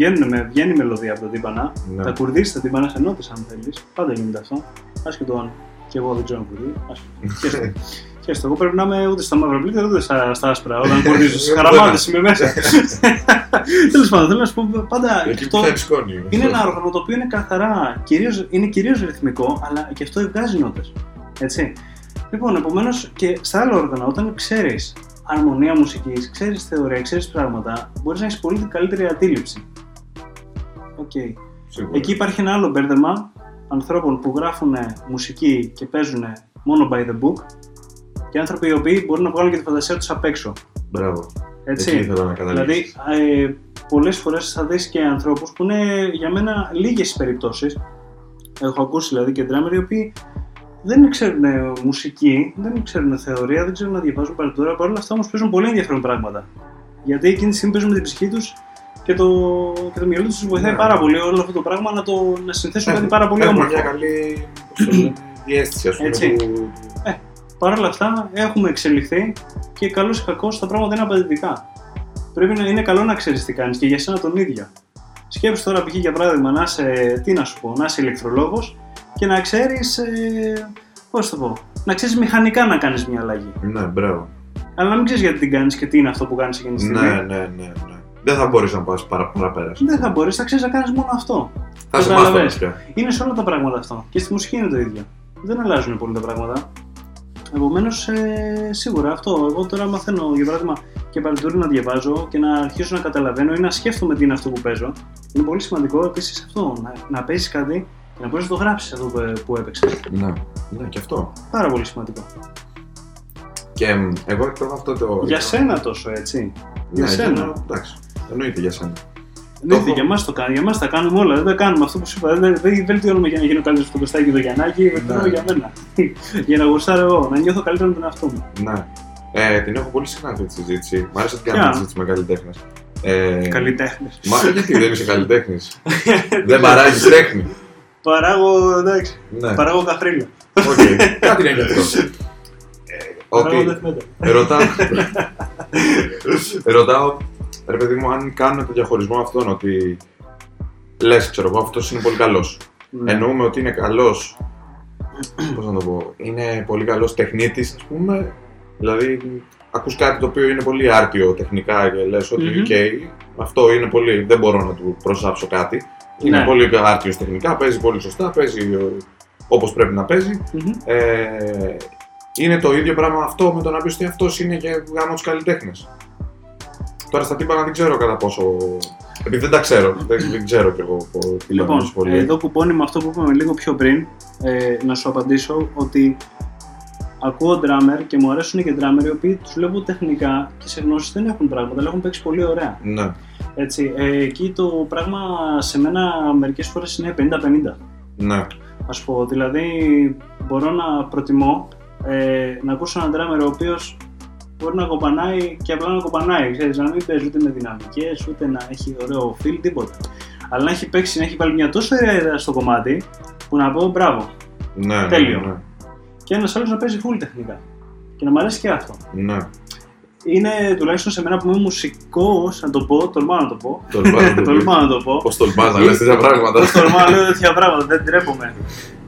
Βγαίνουν με, βγαίνει η μελωδία από τα τύμπανα. Ναι. Θα κουρδίσει τα τύμπανα σε νότε, αν θέλεις. Πάντα γίνεται αυτό. Άσχετο αν και εγώ δεν ξέρω να κουρδί. Άσχετο. Χαίρεστε, εγώ πρέπει να είμαι ούτε στα μαύρα πλήτα ούτε στα, στα άσπρα. Όταν κουρδίζω στις χαραμάδες είμαι μέσα. Τέλος πάντων, θέλω να σου πω πάντα. Εκεί αυτό που θα σκόνη. είναι ένα όργανο το οποίο είναι καθαρά, κυρίως, είναι κυρίως ρυθμικό, αλλά και αυτό βγάζει νότες. Έτσι. Λοιπόν, επομένως και στα άλλα όργανα, όταν ξέρεις αρμονία μουσικής, ξέρεις θεωρία, ξέρεις πράγματα, μπορείς να έχεις πολύ καλύτερη αντίληψη. Οκ. Σίγουρα. Εκεί υπάρχει ένα άλλο μπέρδεμα ανθρώπων που γράφουν μουσική και παίζουν μόνο by the book και άνθρωποι οι οποίοι μπορούν να βγάλουν και τη φαντασία τους απ' έξω. Μπράβο. Έτσι. Εκεί ήθελα να καταλήξω. Δηλαδή, ε, πολλές φορές θα δεις και ανθρώπους που είναι για μένα λίγες οι περιπτώσεις. Έχω ακούσει δηλαδή και drummer οι οποίοι δεν ξέρουν ε, μουσική, δεν ξέρουν θεωρία, δεν ξέρουν να διαβάζουν παρτούρα. Παρ' όλα αυτά όμως παίζουν πολύ ενδιαφέρον πράγματα. Γιατί εκείνη τη στιγμή παίζουν με την ψυχή τους και το, και το μυαλό τους τους βοηθάει Ναι. πάρα πολύ όλο αυτό το πράγμα να, το, να συνθέσουν κάτι Έχουμε- πάρα πολύ έχουμε όμορφο. μια καλή πώς το λένε, διέστηση, ας πούμε. Έτσι. του- Παρ' όλα αυτά έχουμε εξελιχθεί και καλός ή κακός τα πράγματα είναι απαιτητικά. Πρέπει να είναι καλό να ξέρεις τι κάνεις και για σένα τον ίδιο. Σκέψου τώρα π.χ. για παράδειγμα να είσαι, τι να σου πω, να είσαι ηλεκτρολόγος και να ξέρεις. Ε, Πώς το πω, να ξέρεις μηχανικά να κάνεις μια αλλαγή. Ναι, μπράβο. Αλλά να μην ξέρεις γιατί την κάνεις και τι είναι αυτό που κάνεις εκείνη τη στιγμή. Ναι, ναι, ναι, ναι. Δεν θα μπορείς να πας παρα- παραπέρα. Δεν θα μπορείς, θα ξέρεις να κάνεις μόνο αυτό. Θα σε Καταλαβες. μάθω πια. Είναι σε όλα τα πράγματα αυτό. Και στη μουσική είναι το ίδιο. Δεν αλλάζουν πολύ τα πράγματα. Επομένως, ε, σίγουρα αυτό. Εγώ τώρα μαθαίνω, για παράδειγμα, και παρτιτούρι να διαβάζω και να αρχίσω να καταλαβαίνω ή να σκέφτομαι τι είναι αυτό που παίζω. Είναι πολύ σημαντικό επίσης αυτό. Να, να παίζεις κάτι και να μπορείς να το γράψεις αυτό που, που έπαιξες. Ναι, ναι, και αυτό. Πάρα πολύ σημαντικό. Και μ, εγώ εκτιμώ αυτό το. Για σένα τόσο έτσι. Ναι, για σένα. για- Εντάξει. Εννοείται για σένα. Εννοείται, έχω. για εμά το κάνουμε. Για εμά τα κάνουμε όλα. Δεν τα κάνουμε αυτό που σου είπα. Δεν, δεν βελτιώνουμε για να γίνω καλύτερος στο Κωστάκι και το Γιαννάκι. Βελτιώνουμε Ναι. για μένα. για να γουστάρω εγώ, να νιώθω καλύτερα με τον εαυτό μου. Ναι. Ε, την έχω πολύ συχνά αυτή τη συζήτηση. Μ' άρεσε να την Ποια; κάνω τη συζήτηση με καλλιτέχνες. Ε, Καλλιτέχνες. Μα γιατί δεν είσαι καλλιτέχνης; δεν παράγεις τέχνη. Παράγω, εντάξει, Ναι, παράγω καφρίλα. οκ. Κάτι είναι γι' αυτό. Ε, Παράγω Ότι death metal. ρωτάω. ρωτάω, ρε παιδί μου, αν κάνουμε το διαχωρισμό αυτόν ότι λες, ξέρω εγώ, αυτός είναι πολύ καλός. Ναι. Εννοούμε ότι είναι καλός. Πώς να το πω, είναι πολύ καλός τεχνίτης, ας πούμε. Δηλαδή, ακούς κάτι το οποίο είναι πολύ άρτιο τεχνικά και λες ότι, Μμμ. οκ, αυτό είναι πολύ. Δεν μπορώ να του προσάψω κάτι. Είναι Ναι. πολύ άρτιος τεχνικά, παίζει πολύ σωστά, παίζει όπως πρέπει να παίζει. Μμμ. Ε, είναι το ίδιο πράγμα αυτό με το να πεις ότι αυτός είναι και γάμος του καλλιτέχνε. Τώρα στα τύπα δεν ξέρω κατά πόσο. Επειδή δεν τα ξέρω, δεν, δεν ξέρω κι εγώ πο- τι Λοιπόν, τόσο πολύ. εδώ κουπώνει με αυτό που είπαμε λίγο πιο πριν, ε, να σου απαντήσω ότι ακούω drummer και μου αρέσουν και drummer οι οποίοι τους βλέπω τεχνικά και σε γνώσεις δεν έχουν πράγματα, αλλά έχουν παίξει πολύ ωραία. Ναι, Έτσι, ε, εκεί το πράγμα σε μένα μερικές φορές είναι 50-50. ναι, Ας πω, δηλαδή μπορώ να προτιμώ ε, να ακούσω έναν drummer ο οποίος μπορεί να κομπανάει και απλά να κομπανάει, ξέρεις, να μην παίζει ούτε με δυναμικές, ούτε να έχει ωραίο feel, τίποτα. Αλλά να έχει παίξει, να έχει βάλει μια τόσο ωραία ιδέα στο κομμάτι, που να πω μπράβο. ναι, Τέλειο. ναι, Και ένας άλλος να παίζει full τεχνικά. Και να μου αρέσει και αυτό. ναι. Είναι τουλάχιστον σε μένα που είμαι μουσικός, να το πω, τολμάω να το πω. Τολμάς να το τολμάω να το πω. Πώς τολμάς να λες τέτοια πράγματα; Πώς τολμάω να λέω τέτοια πράγματα, δεν τρέπομαι.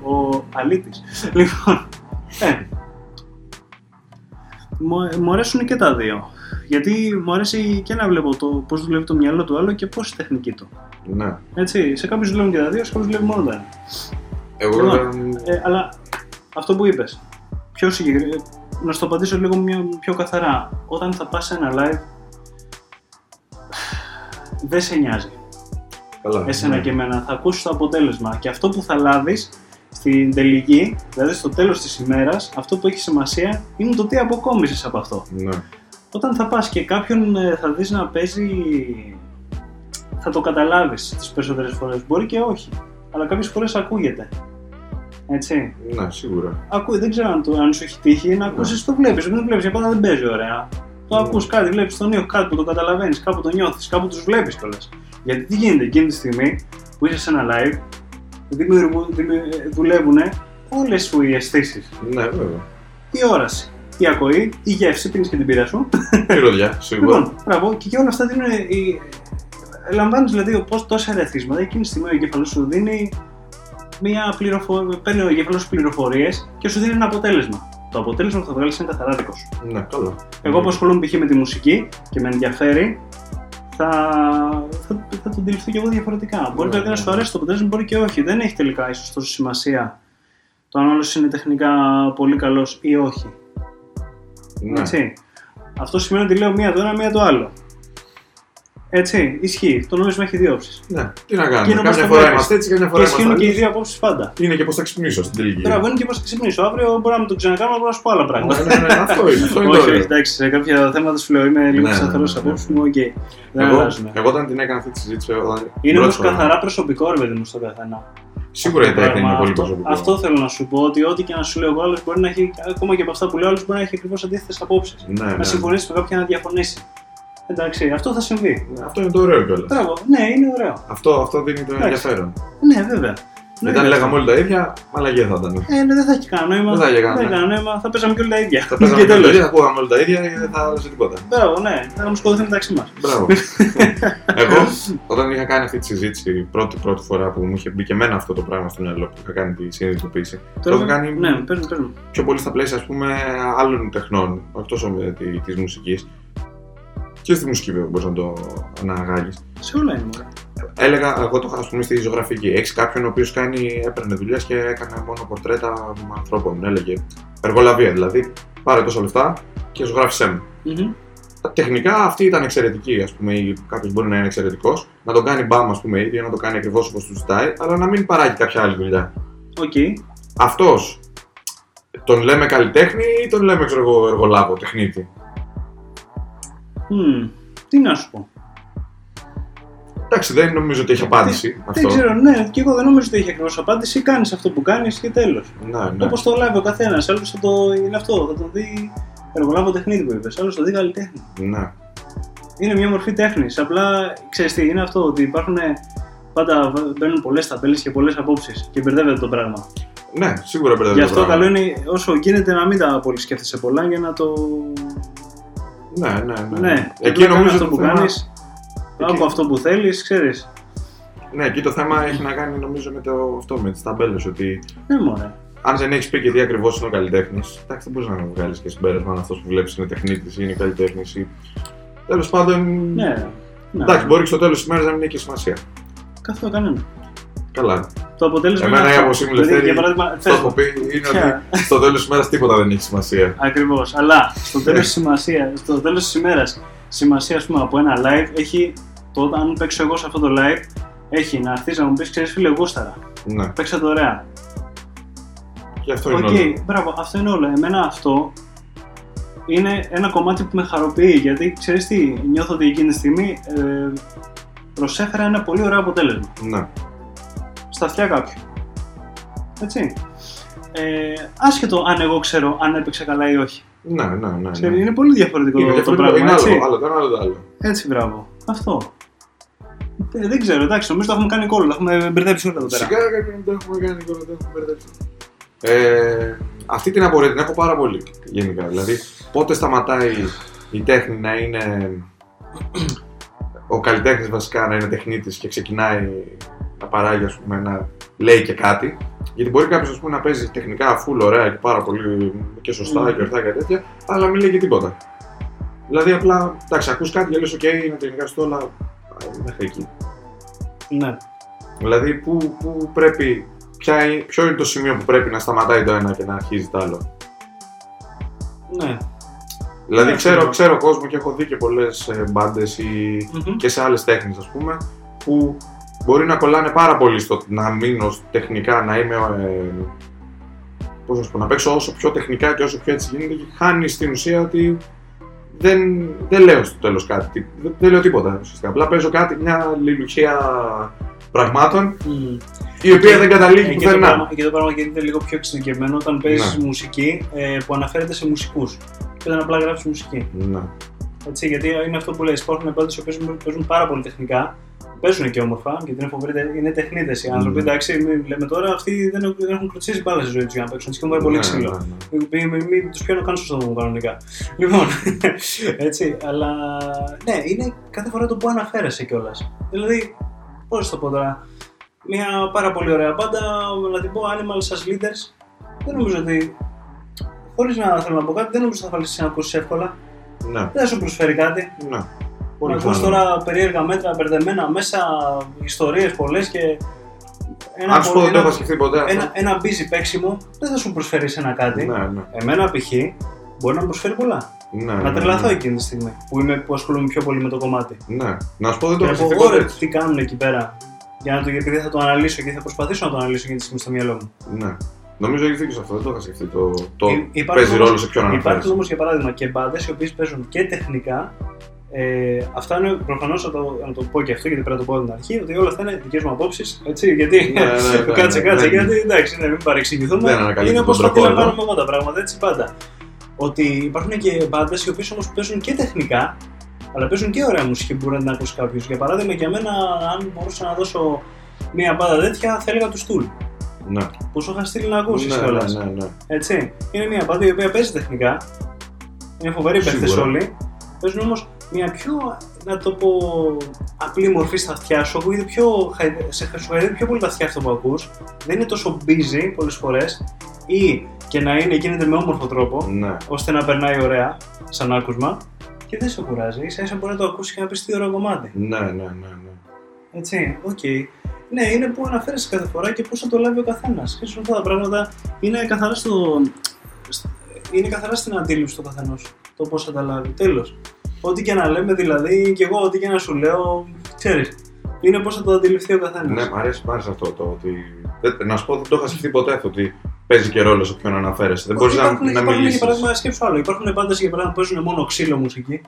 Ο αλήτης. Λοιπόν, ε, μου, μου αρέσουν και τα δύο. Γιατί μου αρέσει και να βλέπω το πώς δουλεύει το μυαλό του άλλου και πώς η τεχνική του. Ναι. Έτσι, σε κάποιους δουλεύουν και τα δύο, σε κάποιους δουλεύουν μόνο τα ένα. Εγώ Λοιπόν, δεν... Ε, αλλά αυτό που είπες, πιο συγκεκριμένα, να σου το απαντήσω λίγο μια- πιο καθαρά. Όταν θα πας σε ένα live, δεν σε νοιάζει. Καλά. Εσένα ναι. και εμένα. Θα ακούσεις το αποτέλεσμα. Και αυτό που θα λάβεις, στην τελική, δηλαδή στο τέλος της ημέρας, αυτό που έχει σημασία είναι το τι αποκόμισες από αυτό. Ναι. Όταν θα πας και κάποιον ε, θα δεις να παίζει, θα το καταλάβεις τις περισσότερες φορές. Μπορεί και όχι, αλλά κάποιες φορές ακούγεται. Έτσι. Ναι, σίγουρα. Ακούει, δεν ξέρω αν, το, αν σου έχει τύχει να ακούσεις, το βλέπεις. Δεν το βλέπει, γιατί δεν παίζει ωραία. Το Ναι. ακούς κάτι, βλέπεις τον ήχο, κάτι που το καταλαβαίνεις, κάπου το νιώθεις, κάπου τους βλέπεις κιόλας. Γιατί τι γίνεται εκείνη τη στιγμή που είσαι σε ένα live, δουλεύουν όλες σου οι αισθήσεις. Ναι, βέβαια. Η όραση, η ακοή, η γεύση, πίνεις και την πύρα σου. Μυρωδιά, σίγουρα. λοιπόν, μπράβο, και, και όλα αυτά δίνουν. Η... Λαμβάνεις δηλαδή πώς τόσα ρεθίσματα. Εκείνη τη στιγμή ο εγκέφαλος σου δίνει μια πληροφο... παίρνει ο εγκέφαλος πληροφορίες και σου δίνει ένα αποτέλεσμα. Το αποτέλεσμα που θα βγάλεις είναι καθαρά δικό σου. Ναι, καλά. Εγώ που ασχολούμαι π.χ. με τη μουσική και με ενδιαφέρει, θα, θα, θα το αντιληφθώ και εγώ διαφορετικά. Μπορεί Ναι, δηλαδή να ναι, σου ναι. αρέσει το αποτέλεσμα, μπορεί και όχι. Δεν έχει τελικά ίσως τόσο σημασία το αν όλος είναι τεχνικά πολύ καλός ή όχι. Ναι. Έτσι. Αυτό σημαίνει ότι λέω μία το ένα, μία το άλλο. Έτσι, ισχύει. Το νόμισμα έχει δύο όψεις. ναι. Τι να Και κάνουμε. είναι όμως Κάποια το φορά βλέπεις. είμαστε έτσι, κάποια Και φορά ισχύουν είμαστε και οι αλλιώς. δύο απόψεις πάντα. Είναι και πώς θα ξυπνήσω στην τελική. Μπράβο, είναι και πώς θα ξυπνήσω. Αύριο μπορεί να με το ξανακάνω, μπορώ να σου πω άλλα πράγματα. Ναι, ναι, ναι, αυτό είναι. Αυτό είναι το Όχι, όχι, ωραίο. εντάξει, σε κάποια θέματα σου λέω είμαι λίγο Ναι, σταθερό ναι, στις ναι, ναι. απόψεις μου, οκ. Δεν Εγώ, αλλάζουν. εγώ όταν την έκανα αυτή τη συζήτηση. όταν- Είναι πρώτη όμως φορά, καθαρά προσωπικό, ρε παιδί μου, στο καθένα. Σίγουρα η Αυτό το τέχνη είναι πράγμα. πολύ Αυτό- προσωπικό. Αυτό θέλω να σου πω, ότι ό,τι και να σου λέω εγώ, άλλος μπορεί να έχει, ακόμα και από αυτά που λέω, άλλος μπορεί να έχει ακριβώς αντίθετες απόψεις. Ναι, ναι. Να συμφωνήσει με κάποιον να διαφωνήσει. Εντάξει, αυτό θα συμβεί. Ναι, Αυτό είναι το ωραίο κιόλας. Μπράβο, ναι, είναι ωραίο. Αυτό, αυτό δίνει το Εντάξει. ενδιαφέρον. Ναι, βέβαια. Ναι, Όταν βέβαια. λέγαμε όλοι τα ίδια, μαλαγία θα ήταν. Ε, ναι, δεν θα έχει κανένα νόημα. Δεν θα είχε κανένα Δεν κανένα νόημα. Θα παίζαμε και όλοι τα ίδια. Θα παίζαμε Και και τα τέλος. ίδια, θα ακούγαμε όλοι τα ίδια και δεν θα άλλαζε τίποτα. Μπράβο, ναι. Θα είχαμε σκοτωθεί μεταξύ μας. Μπράβο. Εγώ, όταν είχα κάνει αυτή τη συζήτηση πρώτη, πρώτη φορά που μου είχε μπει και εμένα αυτό το πράγμα στο μυαλό που είχα κάνει τη συνειδητοποίηση, το είχα κάνει Ναι, παίρνει, παίρνει. πιο πολύ στα πλαίσια ας πούμε, άλλων τεχνών, εκτός της μουσικής. Και στη μουσική βέβαια μπορείς να το αναγάγεις. Σε όλα είναι μωρέ. Έλεγα, εγώ το είχα ας πούμε στη ζωγραφική. Έχεις κάποιον ο οποίος έπαιρνε δουλειές και έκανε μόνο πορτρέτα ανθρώπων. Έλεγε εργολαβία, δηλαδή πάρε τόσα λεφτά και ζωγράφησέ με. Μμμ. Τεχνικά αυτή ήταν εξαιρετική, ας πούμε, ή κάποιος μπορεί να είναι εξαιρετικός, να το κάνει μπαμ, ας πούμε, ή να το κάνει ακριβώς όπως του ζητάει, αλλά να μην παράγει κάποια άλλη δουλειά. Οκ. Αυτός τον λέμε καλλιτέχνη ή τον λέμε, ξέρω εγώ, εργολάβο, τεχνίτη; Μμμ. Τι να σου πω. Εντάξει, δεν νομίζω ότι έχει απάντηση αυτό. Δεν ξέρω, ναι, και εγώ δεν νομίζω ότι έχει ακριβώς απάντηση. Κάνεις αυτό που κάνεις και τέλος. Ναι, ναι. Όπως το λάβει ο καθένας. Άλλος θα το είναι αυτό, θα τον δει εργολάβο τεχνίτη που είπες. Άλλος το δει καλλιτέχνη. ναι. Είναι μια μορφή τέχνης. Απλά ξέρεις τι, είναι αυτό ότι υπάρχουν. Πάντα μπαίνουν πολλές ταμπέλες και πολλές απόψεις και μπερδεύεται το πράγμα. Ναι, σίγουρα μπερδεύει. Γι' το αυτό πράγμα. καλό είναι όσο γίνεται να μην τα πολύ σκέφτεσαι πολλά για να το. Ναι, ναι, ναι. Ναι, Εκεί απλά νομίζω αυτό το που θέμα... κάνεις. Εκεί- Άκου αυτό που θέλεις, ξέρεις. Ναι, εκεί το θέμα έχει να κάνει νομίζω με το αυτό, με τις ταμπέλες. Ότι Ναι, μωρέ. αν δεν έχεις πει και τι ακριβώς είναι ο καλλιτέχνης, εντάξει, δεν μπορείς να βγάλεις και συμπέρασμα αν αυτός που βλέπεις είναι τεχνίτης ή είναι καλλιτέχνης. Ή... Τέλος πάντων. Ναι. ναι. Εντάξει, μπορεί και στο τέλος της ημέρα να μην έχει σημασία. Καθόλου κανένα. Καλά. Το αποτέλεσμα Εμένα η αυτό. άποψή μου, Δηλαδή, Λευτέρη, Για παράδειγμα, Το έχω πει είναι Ποια; ότι στο τέλος της ημέρας τίποτα δεν έχει σημασία. Ακριβώς. Αλλά στο τέλος της σημασίας, στο τέλος της ημέρας, σημασία ας πούμε, από ένα live έχει το αν παίξω εγώ σε αυτό το live, έχει να έρθεις να μου πεις: Ξέρεις, φίλε, γούσταρα. Ναι, Παίξε το ωραία. και αυτό Οκ, είναι όλο. μπράβο, αυτό είναι όλο. Εμένα αυτό είναι ένα κομμάτι που με χαροποιεί γιατί ξέρεις τι, νιώθω ότι εκείνη τη στιγμή ε, προσέφερα ένα πολύ ωραίο αποτέλεσμα. Ναι. Στα αυτιά κάποιου. Έτσι. Ε, άσχετο αν εγώ ξέρω αν έπαιξε καλά ή όχι. Ναι, ναι, ναι. Ξέρει, ναι. είναι πολύ διαφορετικό Είναι το διαφορετικό. πράγμα. Είναι έτσι. άλλο, άλλο το ένα, άλλο το άλλο. Έτσι, μπράβο. Αυτό. Ε, δεν ξέρω, εντάξει, νομίζω το έχουμε κάνει κόλλο, το έχουμε μπερδέψει όλα εδώ πέρα. Φυσικά δεν το έχουμε κάνει και το έχουμε μπερδέψει. Ε, αυτή την απορία την έχω πάρα πολύ γενικά. Δηλαδή, πότε σταματάει η τέχνη να είναι. ο καλλιτέχνης βασικά να είναι τεχνίτης και ξεκινάει να παράγει, ας πούμε, να λέει και κάτι. Γιατί μπορεί κάποιος να παίζει τεχνικά full ωραία και πάρα πολύ και σωστά Μμμ. και ορθά και τέτοια, αλλά μην λέει και τίποτα. Δηλαδή, απλά εντάξει, ακούς κάτι και λες: OK, είναι τεχνικά στο όλα. Μέχρι εκεί. Ναι. Δηλαδή, πού, πού πρέπει, ποια, είναι- ποιο είναι το σημείο που πρέπει να σταματάει το ένα και να αρχίζει το άλλο. Ναι. Δηλαδή, Ναι, ξέρω, ναι. ξέρω κόσμο και έχω δει και πολλές μπάντες ή Μμμ. και σε άλλες τέχνες, ας πούμε, που μπορεί να κολλάνε πάρα πολύ στο να μείνω τεχνικά, να είμαι. Ε, πώς να, σου πω, να παίξω όσο πιο τεχνικά και όσο πιο έτσι γίνεται και χάνει στην ουσία ότι δεν, δεν λέω στο τέλος κάτι. Τι- Δεν, δεν λέω τίποτα. ουσιαστικά. Απλά παίζω κάτι, μια λιλουχία πραγμάτων η οποία δεν καταλήγει Εκεί το, πουθενά. πράγμα, εκεί το πράγμα γίνεται λίγο πιο εξειδικευμένο όταν παίζεις Ναι. μουσική ε, που αναφέρεται σε μουσικούς. Και όταν απλά γράφεις μουσική. Ναι. Έτσι, γιατί είναι αυτό που λέει: Υπάρχουν πάντε οι παίζουν, παίζουν πάρα πολύ τεχνικά. Παίζουν και όμορφα, γιατί είναι φοβεροί, τε- είναι τεχνίτε οι άνθρωποι. Mm. Εντάξει, μην λέμε τώρα, αυτοί δεν, έχουν- δεν έχουν κλωτσίσει μπάλα στη ζωή τους για να παίξουν. Έτσι και μου πάρει πολύ Ναι, ξύλο. ναι, ναι. Μην, μην, μην τους πιάνω καν στο στόμα μου κανονικά. Λοιπόν, έτσι, αλλά ναι, είναι κάθε φορά το που αναφέρεσαι κιόλας. Δηλαδή, πώς το πω τώρα, μια πάρα πολύ ωραία μπάντα, να την πω Animals as Leaders. Δεν νομίζω ότι. Χωρίς να θέλω να πω κάτι, δεν νομίζω ότι θα βάλει να ακούσει εύκολα. Ναι, Δεν θα σου προσφέρει κάτι. ναι. Να Πολύ ακούς πιθανό. τώρα περίεργα μέτρα, μπερδεμένα μέσα, ιστορίες πολλές και. Ένα, Αν σου πω πολύ- δεν το ένα, είχα σκεφτεί ποτέ. αυτό. ένα, ένα busy παίξιμο δεν θα σου προσφέρει σε ένα κάτι. Ναι, ναι. Εμένα π.χ. μπορεί να μου προσφέρει πολλά. ναι, να ναι, τρελαθώ ναι. εκείνη τη στιγμή που, είμαι, που ασχολούμαι πιο πολύ με το κομμάτι. Ναι. Να σου πω δεν το Και είχα να πω σκεφτεί ωραία ποτέ. τι κάνουν εκεί πέρα. Για να το, επειδή θα το αναλύσω και θα προσπαθήσω να το αναλύσω εκείνη τη στιγμή στο μυαλό μου. Ναι. Νομίζω έχει δίκιο σε αυτό, δεν το είχα σκεφτεί. Το, το Υ- υπάρχουν παίζει όμως- ρόλο σε ποιον Υπάρχουν αναφέρεσαι. όμως για παράδειγμα και μπάντες οι οποίες παίζουν και τεχνικά. Ε, αυτά είναι προφανώς να, το- να το πω και αυτό γιατί πρέπει να το πω από την αρχή, ότι όλα αυτά είναι δικές μου απόψεις. Έτσι, γιατί. Ναι, ναι, ναι, κάτσε, ναι, κάτσε, ναι. γιατί εντάξει, ναι, μην παρεξηγηθούμε. Δεν ανακαλύπτω είναι τον πώ το τρόπο εδώ. αντιλαμβάνομαι εγώ τα πράγματα, έτσι πάντα. Ότι υπάρχουν και μπάντες οι οποίες όμως παίζουν και τεχνικά, αλλά παίζουν και ωραία μουσική που μπορεί να την ακούσει κάποιος. Για παράδειγμα, για μένα, αν μπορούσα να δώσω μια μπάντα τέτοια, θα έλεγα του Στουλ. Ναι. Που σου είχα στείλει να ακούσεις Ναι, κιόλας. ναι, ναι, ναι. Έτσι. Είναι μια μπάντα η οποία παίζει τεχνικά. Είναι φοβεροί παίχτες Σίγουρα. όλοι. Παίζουν όμως μια πιο, να το πω, απλή μορφή στα αυτιά σου. Ακούγεται πιο, χαϊδε- σε σου χαϊδεύει πιο πολύ τα αυτιά αυτό που ακούς. Δεν είναι τόσο busy πολλές φορές. Ή και να είναι, γίνεται με όμορφο τρόπο, Ναι. ώστε να περνάει ωραία σαν άκουσμα. Και δεν σε κουράζει. σα ίσα μπορεί να το ακούσεις και να πεις τι ωραίο κομμάτι. Ναι, ναι, ναι, ναι. Έτσι, οκ. Ναι, είναι που αναφέρεσαι κάθε φορά και πώς θα το λάβει ο καθένας. Και σε αυτά τα πράγματα είναι καθαρά, στο... είναι καθαρά στην αντίληψη του καθενός. Το πώς θα τα λάβει. Τέλος. Ό,τι και να λέμε, δηλαδή, και εγώ ό,τι και να σου λέω, ξέρεις. Είναι πώς θα το αντιληφθεί ο καθένας. Ναι, μ' αρέσει, μ' άρεσε αυτό το ότι. Δεν, να σου πω, δεν το είχα σκεφτεί ποτέ αυτό ότι παίζει και ρόλο σε ποιον αναφέρεσαι. Δεν μπορείς να, υπάρχουν, να υπάρχουν, μιλήσεις. για παράδειγμα, σκέψου άλλο. Υπάρχουν πάντες για παράδειγμα που παίζουν μόνο ξύλο μουσική.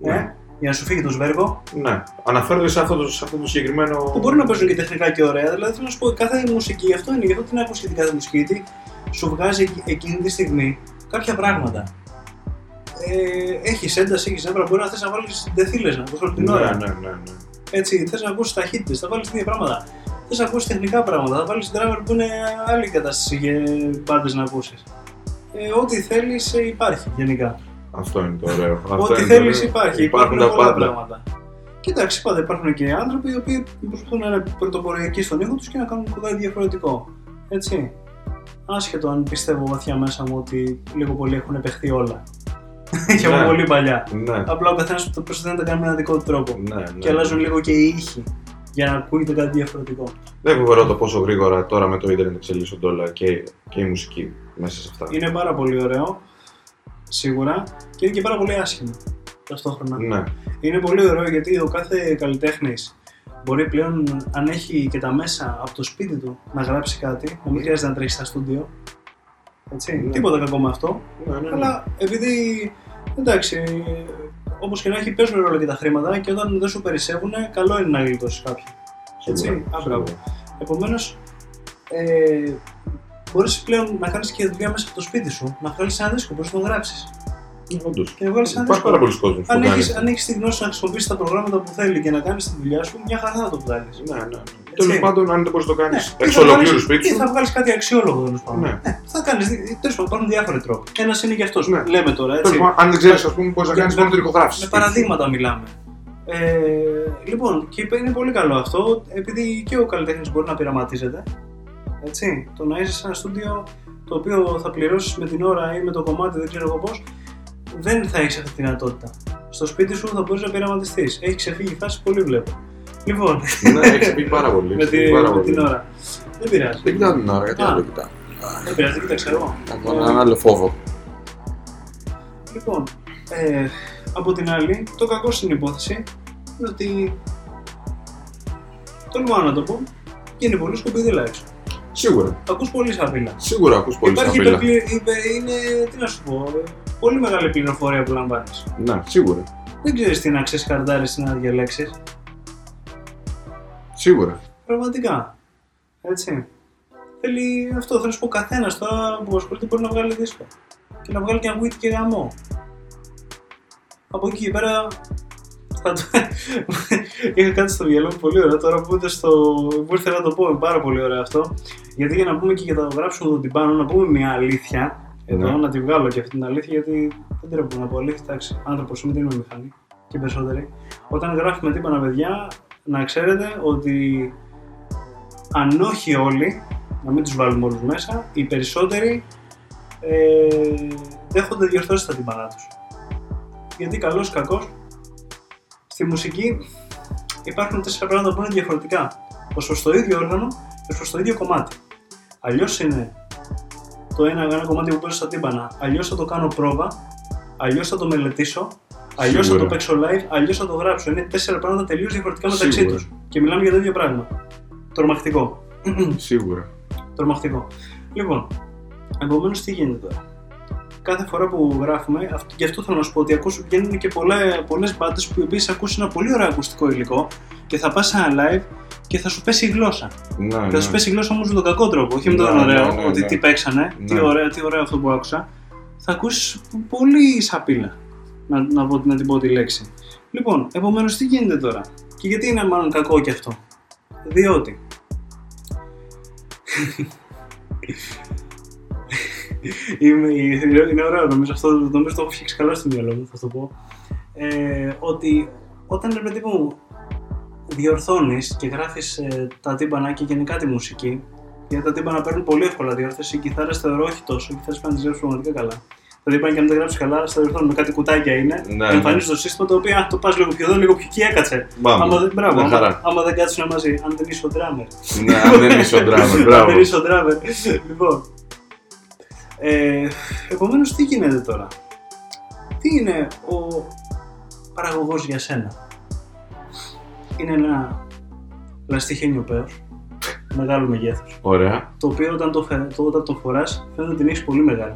Ναι. Ε, για να σου φύγει το σβέργο. Ναι. Αναφέρονται σε αυτό το, σε αυτό το συγκεκριμένο. που μπορεί να παίζουν και τεχνικά και ωραία. Δηλαδή θέλω να σου πω, κάθε μουσική, αυτό είναι, γι' αυτό την άκουσα και την κάθε μουσική, γιατί σου βγάζει εκ- εκείνη τη στιγμή κάποια πράγματα. Ε, έχεις ένταση, έχεις νεύρα, μπορεί να θες να βάλεις δεθύλε να ακούσει όλη την Ναι, ώρα. ναι, ναι, ναι. Έτσι, θες να ακούσει ταχύτητε, θα βάλεις τέτοια πράγματα. Θες να ακούσει τεχνικά πράγματα, θα βάλεις driver που είναι άλλη κατάσταση για μπάντε να ακούσεις. Ε, ό,τι θέλεις υπάρχει γενικά. Αυτό είναι το ωραίο. Αυτό Ό,τι είναι το θέλεις ωραίο. υπάρχει. Υπάρχουν Υπάρχουν, τα πολλά πάντα. πράγματα. Κοίταξε, πάντα υπάρχουν και άνθρωποι οι οποίοι προσπαθούν να είναι πρωτοποριακοί στον ήχο τους και να κάνουν κάτι διαφορετικό. Έτσι. Άσχετο αν πιστεύω βαθιά μέσα μου ότι λίγο πολύ έχουν επεχθεί όλα. και από Ναι. πολύ παλιά. Ναι, Απλά ο καθένας το προσπαθεί να τα κάνει με ένα δικό του τρόπο. ναι, ναι. Και αλλάζουν λίγο και οι ήχοι για να ακούγεται κάτι διαφορετικό. Δεν φοβερό το πόσο γρήγορα τώρα με το ίντερνετ εξελίσσονται όλα και, και η μουσική μέσα σε αυτά. Είναι πάρα πολύ ωραίο, σίγουρα, και είναι και πάρα πολύ άσχημο ταυτόχρονα. Ναι, Είναι πολύ ωραίο γιατί ο κάθε καλλιτέχνης μπορεί πλέον, αν έχει και τα μέσα από το σπίτι του, να γράψει κάτι, να μην χρειάζεται να τρέχει στα στούντιο. Έτσι. Ναι. Τίποτα κακό με αυτό. ναι, ναι, ναι. Αλλά επειδή εντάξει, όπως και να έχει, παίζουν ρόλο και τα χρήματα και όταν δεν σου περισσεύουν, καλό είναι να γλιτώσεις κάποια. Έτσι. Σίγουρα, Α, σίγουρα. μπράβο. Επομένως, ε, μπορείς πλέον να κάνεις και δουλειά μέσα από το σπίτι σου, να βγάλεις ένα δίσκο, μπορείς να το γράψεις. Όντως. Και να βγάλεις ένα Υπάρχει δίσκο. πάρα πολλοί κόσμοι που Αν το κάνει. έχει αν έχεις τη γνώση να χρησιμοποιήσεις τα προγράμματα που θέλει και να κάνεις τη δουλειά σου, μια χαρά θα το βγάλεις. Ναι, ναι. Τέλος πάντων, αν δεν μπορείς να το κάνεις Ναι. Ή εξ θα ολοκλήρου βγάλεις- σπίτι Ή σου. θα βγάλεις κάτι αξιόλογο τέλος πάντων. Ναι. Ναι, θα κάνεις. Τέλος πάντων, υπάρχουν διάφοροι τρόποι. Ένας είναι και αυτός. Ναι. Λέμε τώρα έτσι. Τέλος πάντων, αν δεν ξέρεις, ας πούμε, μπορείς να Για- κάνεις μόνο την ηχογράφηση. Με παραδείγματα μιλάμε. Ε, λοιπόν, και είναι πολύ καλό αυτό, επειδή και ο καλλιτέχνης μπορεί να πειραματίζεται. Έτσι, το να είσαι σε ένα στούντιο το οποίο θα πληρώσεις με την ώρα ή με το κομμάτι, δεν ξέρω εγώ πώς, δεν θα έχεις αυτή τη δυνατότητα. Στο σπίτι σου θα μπορείς να πειραματιστείς. Έχει ξεφύγει η φάση, πολύ βλέπω. Λοιπόν, Ναι, έχει πει πάρα πολύ. με, έχεις πει τη- πάρα με την πολύ. ώρα. Δεν πειράζει. Δεν κοιτάω την ώρα, γιατί Α. άλλο κοιτάω. Δεν πειράζει, δεν κοίταξα εγώ. Από έναν άλλο φόβο. Λοιπόν, ε, από την άλλη, το κακό στην υπόθεση είναι ότι τολμάω να το πω, γίνει πολύ σκουπιδίλα έξω. Σίγουρα. Ακούς πολύ σαπίλα. Σίγουρα ακούς πολύ Υπάρχει σαπίλα. υπερπλη- υπε- είναι, τι να σου πω, ε, πολύ μεγάλη πληροφορία που λαμβάνεις. Ναι, σίγουρα. Δεν ξέρεις τι να ξεσκαρτάρεις, τι να διαλέξεις. Σίγουρα. Πραγματικά. Έτσι. Θέλει αυτό, θέλω να σου πω καθένας τώρα που ασχολείται μπορεί να βγάλει δίσκο. Και να βγάλει και ένα wheat και γαμό. Από εκεί και πέρα. Θα το... Είχα κάτι στο μυαλό μου πολύ ωραίο τώρα που, ήρθε στο... που ήρθε να το πω. Είναι πάρα πολύ ωραίο αυτό. Γιατί για να πούμε και για το γράψιμο του τυμπάνου, να πούμε μια αλήθεια. Εδώ, Ναι. να τη βγάλω και αυτή την αλήθεια, γιατί δεν τρέπω να πω αλήθεια. Εντάξει, άνθρωπος είμαι, δεν είμαι μηχανή. Και περισσότεροι. Όταν γράφουμε τύπανα παιδιά, να ξέρετε ότι αν όχι όλοι, να μην τους βάλουμε όλους μέσα, οι περισσότεροι ε, δέχονται διορθώσεις στα τυμπανά τους. Γιατί καλός ή κακός, στη μουσική υπάρχουν τέσσερα πράγματα που είναι διαφορετικά. Ως προς το ίδιο όργανο και ως προς το ίδιο κομμάτι. Αλλιώς είναι το ένα, ένα κομμάτι που παίζω στα τύμπανα, αλλιώς θα το κάνω πρόβα, αλλιώς θα το μελετήσω, αλλιώς θα το Σίγουρα. παίξω live, αλλιώς θα το γράψω. Είναι τέσσερα πράγματα τελείως διαφορετικά μεταξύ Σίγουρα. τους. Και μιλάμε για το ίδιο πράγμα. Τρομακτικό. Σίγουρα. Τρομακτικό. Λοιπόν, επομένως τι γίνεται τώρα; Κάθε φορά που γράφουμε, αυτό, γι' αυτό θέλω να σου πω ότι ακούς, βγαίνουν και πολλές μπάντες που οι οποίες ακούς ένα πολύ ωραίο ακουστικό υλικό και θα πας σε ένα live και θα σου πέσει η γλώσσα. Ναι, Και θα ναι. σου πέσει η γλώσσα όμως με τον κακό τρόπο, όχι με τον Ναι, ωραίο, ναι, ναι, ότι ναι. τι παίξανε, τι, Ναι. ωραίο, τι ωραίο αυτό που άκουσα. Θα ακούσει πολύ σαπίλα. Να, να, πω, να την πω τη λέξη. Λοιπόν, επομένως τι γίνεται τώρα; Και γιατί είναι μάλλον κακό και αυτό; Διότι Είμαι, είναι ωραίο νομίζω αυτό, νομίζω το έχω φτιάξει καλά στο μυαλό μου, θα το πω. Ε, ότι όταν ρε παιδί μου διορθώνεις και γράφεις ε, τα τύμπανα και γενικά τη μουσική, γιατί τα τύμπανα παίρνουν πολύ εύκολα διόρθωση, οι κιθάρες θεωρώ όχι τόσο, οι κιθάρες πάνε να τις γράψεις πραγματικά καλά. Τα τύμπανα και αν δεν γράψεις καλά, στα διορθώνουν με κάτι κουτάκια είναι. Ναι, Εμφανίζεις το σύστημα το οποίο, α, το πας λίγο πιο εδώ, λίγο πιο εκεί έκατσε. Πάμε. Άμα δεν, μπράβο, Μια άμα, χαρά. άμα δεν κάτσουν μαζί, αν δεν είσαι ο drummer. Ναι, αν δεν είσαι ο drummer, Αν μπράβο. δεν είσαι ο drummer. λοιπόν. Ε, επομένως, τι γίνεται τώρα; Τι είναι ο παραγωγός για σένα; Είναι ένα λαστιχένιο πέος, μεγάλο μεγέθος, Ωραία. το οποίο όταν το, φε- το, όταν το φοράς φαίνεται ότι την έχεις πολύ μεγάλη.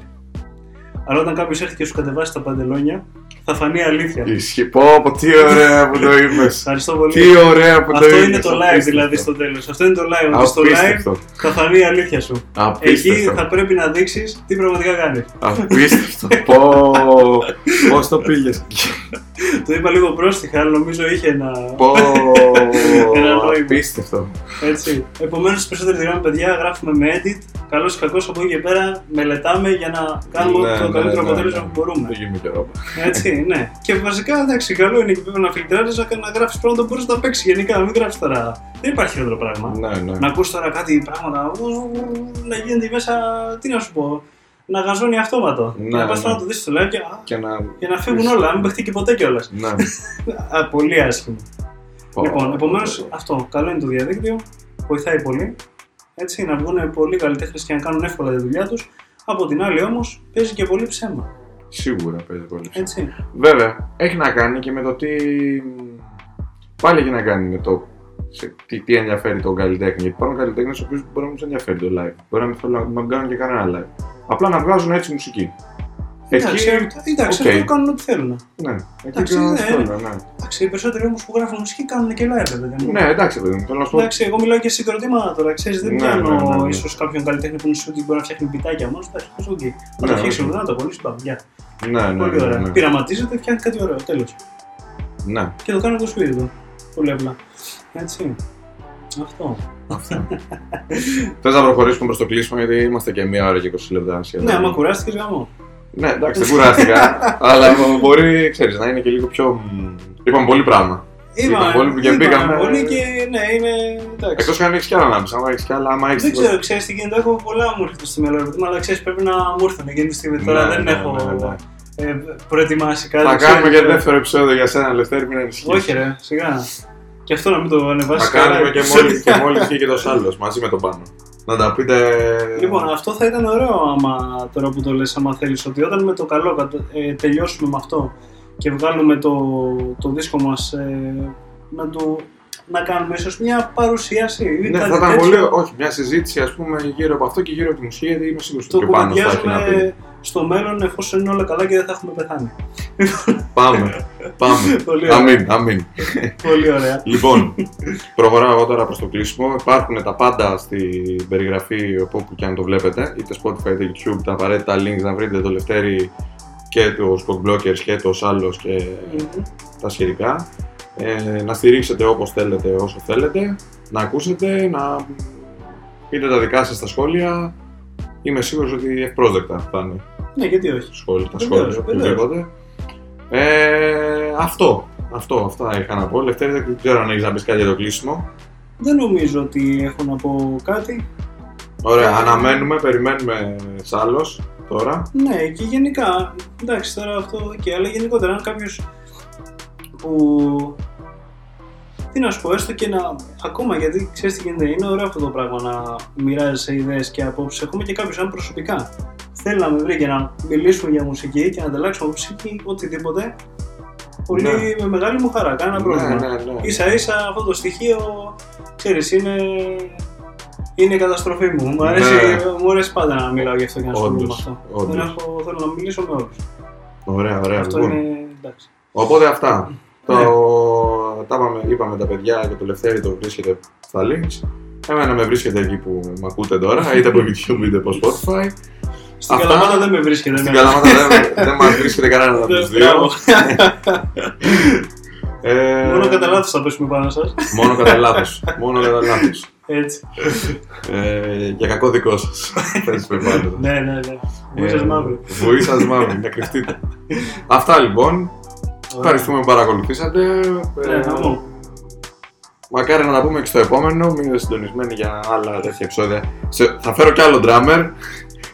Αλλά όταν κάποιος έρθει και σου κατεβάσει τα παντελόνια, θα φανεί αλήθεια. Ισχύει. Πω, πω, τι ωραία που το είπες. Ευχαριστώ πολύ. Τι ωραία που το είπες. Αυτό είναι το live Απίστευτο. δηλαδή στο τέλος. Αυτό είναι το live. Ότι στο live Απίστευτο. θα φανεί η αλήθεια σου. Εκεί Απίστευτο. θα πρέπει να δείξεις τι πραγματικά κάνεις. Απίστευτο. Πω, πώς το πήγες. Το είπα λίγο πρόστιχα, αλλά νομίζω είχε ένα. Πω, Ένα νόημα. απίστευτο. Έτσι. Επομένως, τι περισσότερε γράμμα παιδιά γράφουμε με edit. Καλό ή κακό από εκεί και πέρα μελετάμε για να κάνουμε Ναι, το ναι, καλύτερο ναι, αποτέλεσμα ναι. που μπορούμε. Δεν γίνουμε και ρόμπα. Έτσι, ναι. Και βασικά εντάξει, καλό είναι και πρέπει να φιλτράρεις να, να γράφεις πράγματα που μπορείς να τα παίξεις γενικά. Να μην γράφει τώρα. Δεν υπάρχει χειρότερο πράγμα. Ναι, ναι. Να ακούς τώρα κάτι πράγματα να γίνεται μέσα. Τι να σου πω. Να γαζώνει αυτόματο. Ναι, και να πας ναι. τώρα να το δεις στο live και, α, Και να... για να φύγουν όλα, να μην παιχτεί και ποτέ κιόλας. Ναι. Πολύ άσχημο. Πω, Λοιπόν, επομένως πω, πω. αυτό. Καλό είναι το διαδίκτυο. Βοηθάει πολύ. Έτσι, να βγουν πολλοί καλλιτέχνες και να κάνουν εύκολα τη δουλειά τους. Από την άλλη όμως παίζει και πολύ ψέμα. Σίγουρα παίζει πολύ. Έτσι. Βέβαια, έχει να κάνει και με το τι. Πάλι έχει να κάνει με το σε τι, τι ενδιαφέρει τον καλλιτέχνη. Γιατί υπάρχουν καλλιτέχνες ο οποίο μπορεί να μην τους ενδιαφέρει το live. Μπορεί να μην θέλουν να μην κάνουν και κανένα live. Απλά να βγάζουν έτσι μουσική. Εντάξει, Εκεί. εντάξει οκ. αυτό κάνουν ό,τι θέλουν. Ναι, εκεί Εντάξει, κάνουν ναι, ό,τι θέλουν, ναι. Εντάξει, οι περισσότεροι όμως που γράφουν μουσική κάνουν και live, βέβαια. Ναι, εντάξει, παιδί μου. Θέλω να σου πω. Εντάξει, εγώ μιλάω και συγκροτήματα τώρα. Ξέρεις, δεν Ναι, πιάνω ναι, ναι, ναι. ίσως κάποιον καλλιτέχνη που είναι σου ότι μπορεί να φτιάχνει beatάκια μόνος. Εντάξει, πόσο εκεί. Να Ναι, το φτιάξεις όχι. να το κολλήσεις, πάμε. Γεια. Ναι, ναι, Πολύ ναι, ωραία. ναι. Πειραματίζεται, φτιάχνει κάτι ωραίο. Τέλος. Ναι, Και το κάνει από το σπίτι του. Πολύ απλά. Έτσι. Αυτό. Θες να προχωρήσουμε προς το κλείσιμο γιατί είμαστε και μία ώρα και 20 λεπτά σχεδόν. Ναι, άμα κουράστηκες, γάμο. Ναι, εντάξει, δεν κουράστηκα. αλλά μπορεί, ξέρεις, να είναι και λίγο πιο. μ, Είπαμε πολύ πράγμα. Είπαμε πολύ και μπήκαμε- πολύ και ναι, είναι εντάξει. Εκτός αν έχεις κι άλλα να πεις. Άμα έχεις κι άλλα, άμα έχεις. Δεν ξέρω, ξέρεις τι γίνεται. Έχω πολλά μου έρχονται στο μυαλό μου, αλλά ξέρεις πρέπει να μου έρθουν εκείνη τη στιγμή. Τώρα Ναι, δεν ναι, έχω ναι, ναι. ε, προετοιμάσει κάτι. Θα ξέρεις, κάνουμε και ε, δεύτερο επεισόδιο για σένα, Λευτέρη, μην ανησυχείς. Όχι, ρε, σιγά. Και αυτό να μην το Θα ανεβάσει. κάνουμε και μόλι και μόλις βγει και το άλλος μαζί με τον πάνω. Να τα πείτε. Λοιπόν, αυτό θα ήταν ωραίο άμα τώρα που το λες, άμα θέλεις, ότι όταν με το καλό κατα- ε, τελειώσουμε με αυτό και βγάλουμε το, το δίσκο μας ε, να το να κάνουμε ίσως μια παρουσίαση ή Ναι, κάτι θα ήταν τέτοιο. πολύ. Όχι, μια συζήτηση ας πούμε γύρω από αυτό και γύρω από τη μουσική, γιατί είμαι σίγουρος Το ότι και πάνω θα έχει να πει. κουβεντιάζουμε στο μέλλον εφόσον είναι όλα καλά και δεν θα έχουμε πεθάνει. Πάμε. Πάμε. Πολύ ωραία. αμήν, αμήν. Πολύ ωραία. λοιπόν, προχωράω εγώ τώρα προς το κλείσιμο. Υπάρχουν τα πάντα στην περιγραφή όπου και αν το βλέπετε, είτε Spotify είτε YouTube, τα απαραίτητα links να βρείτε το Λευτέρη και το Spot Blockers και το άλλο και Μμμ. τα σχετικά. Ε, να στηρίξετε όπως θέλετε, όσο θέλετε, να ακούσετε, να πείτε τα δικά σας στα σχόλια. Είμαι σίγουρος ότι ευπρόσδεκτα θα είναι Ναι, γιατί όχι. σχόλια, τα Βεβαίως, σχόλια, βεβαίως. οτιδήποτε. Ε, αυτό, αυτό, αυτά είχα να πω. Λευτέρη, δεν ξέρω αν έχεις να πεις κάτι για το κλείσιμο. Δεν νομίζω ότι έχω να πω κάτι. Ωραία, Ε, αναμένουμε, περιμένουμε σ' άλλος τώρα. Ναι, και γενικά, εντάξει τώρα αυτό και αλλά γενικότερα αν κάποιος που τι να σου πω, έστω και να. Ακόμα γιατί ξέρεις τι γίνεται, είναι ωραίο αυτό το πράγμα να μοιράζεσαι ιδέες και απόψεις. Ακόμα και κάποιος, αν προσωπικά θέλει να με βρει και να μιλήσουμε για μουσική και να ανταλλάξουμε μουσική, οτιδήποτε. Πολύ Ναι. με μεγάλη μου χαρά, κανένα πρόβλημα. Ναι, ναι, ναι. Ίσα ίσα αυτό το στοιχείο, ξέρεις, είναι, είναι η καταστροφή μου. Μου αρέσει, Ναι. μου αρέσει πάντα να μιλάω γι' αυτό και να ασχολούμαι με Όντως, αυτό. όντως. Δεν έχω, θέλω να μιλήσω με όλους. Ωραία, ωραία. αυτό λοιπόν. είναι εντάξει. Οπότε αυτά. Το, Ναι. τα είπαμε, είπαμε τα παιδιά και το Λευτέρη το βρίσκεται στα links. Εμένα με βρίσκεται εκεί που με ακούτε τώρα, είτε από YouTube είτε από Spotify. Στην Αυτά- Καλαμάτα δεν με βρίσκεται. Στην εμένα. Καλαμάτα δεν, δεν μας βρίσκεται κανένας από τους δύο. Μπράβο. Ε, Μόνο κατά λάθος θα πέσουμε πάνω σας. Μόνο κατά λάθος. Μόνο κατά λάθος. Έτσι. Ε, για κακό δικό σας. Θα σας πω πάντα. ναι, ναι, ναι. Μου σας μαύρη. Βουή σας μαύρη, να κρυφτείτε. Αυτά λοιπόν. Ευχαριστούμε που παρακολουθήσατε. Ναι, Ε, χαμό. Μακάρι να τα πούμε και στο επόμενο. Μείνετε συντονισμένοι για άλλα τέτοια επεισόδια. Σε- θα φέρω κι άλλο drummer.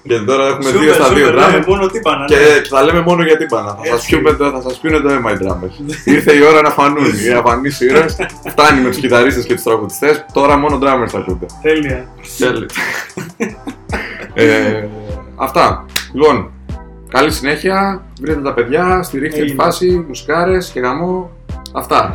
Γιατί τώρα έχουμε Σούπερ, δύο στα δύο σούπερ, ναι, drummer. Μόνο τύπανα. Και ναι. θα λέμε μόνο για τύπανα. Θα σας, Έτσι. πιούμε, το- θα σας πιούνε το αίμα οι drummers. Ήρθε η ώρα να φανούν οι αφανείς ήρωες. Φτάνει με τους κιθαρίστες και τους τραγουδιστές. Τώρα μόνο drummers θα ακούτε. Τέλεια. Τέλεια. ε, αυτά. Λοιπόν, καλή συνέχεια. Βρείτε τα παιδιά, στηρίχτε τη Έγινε. φάση, μουσικάρες και γαμό. Αυτά.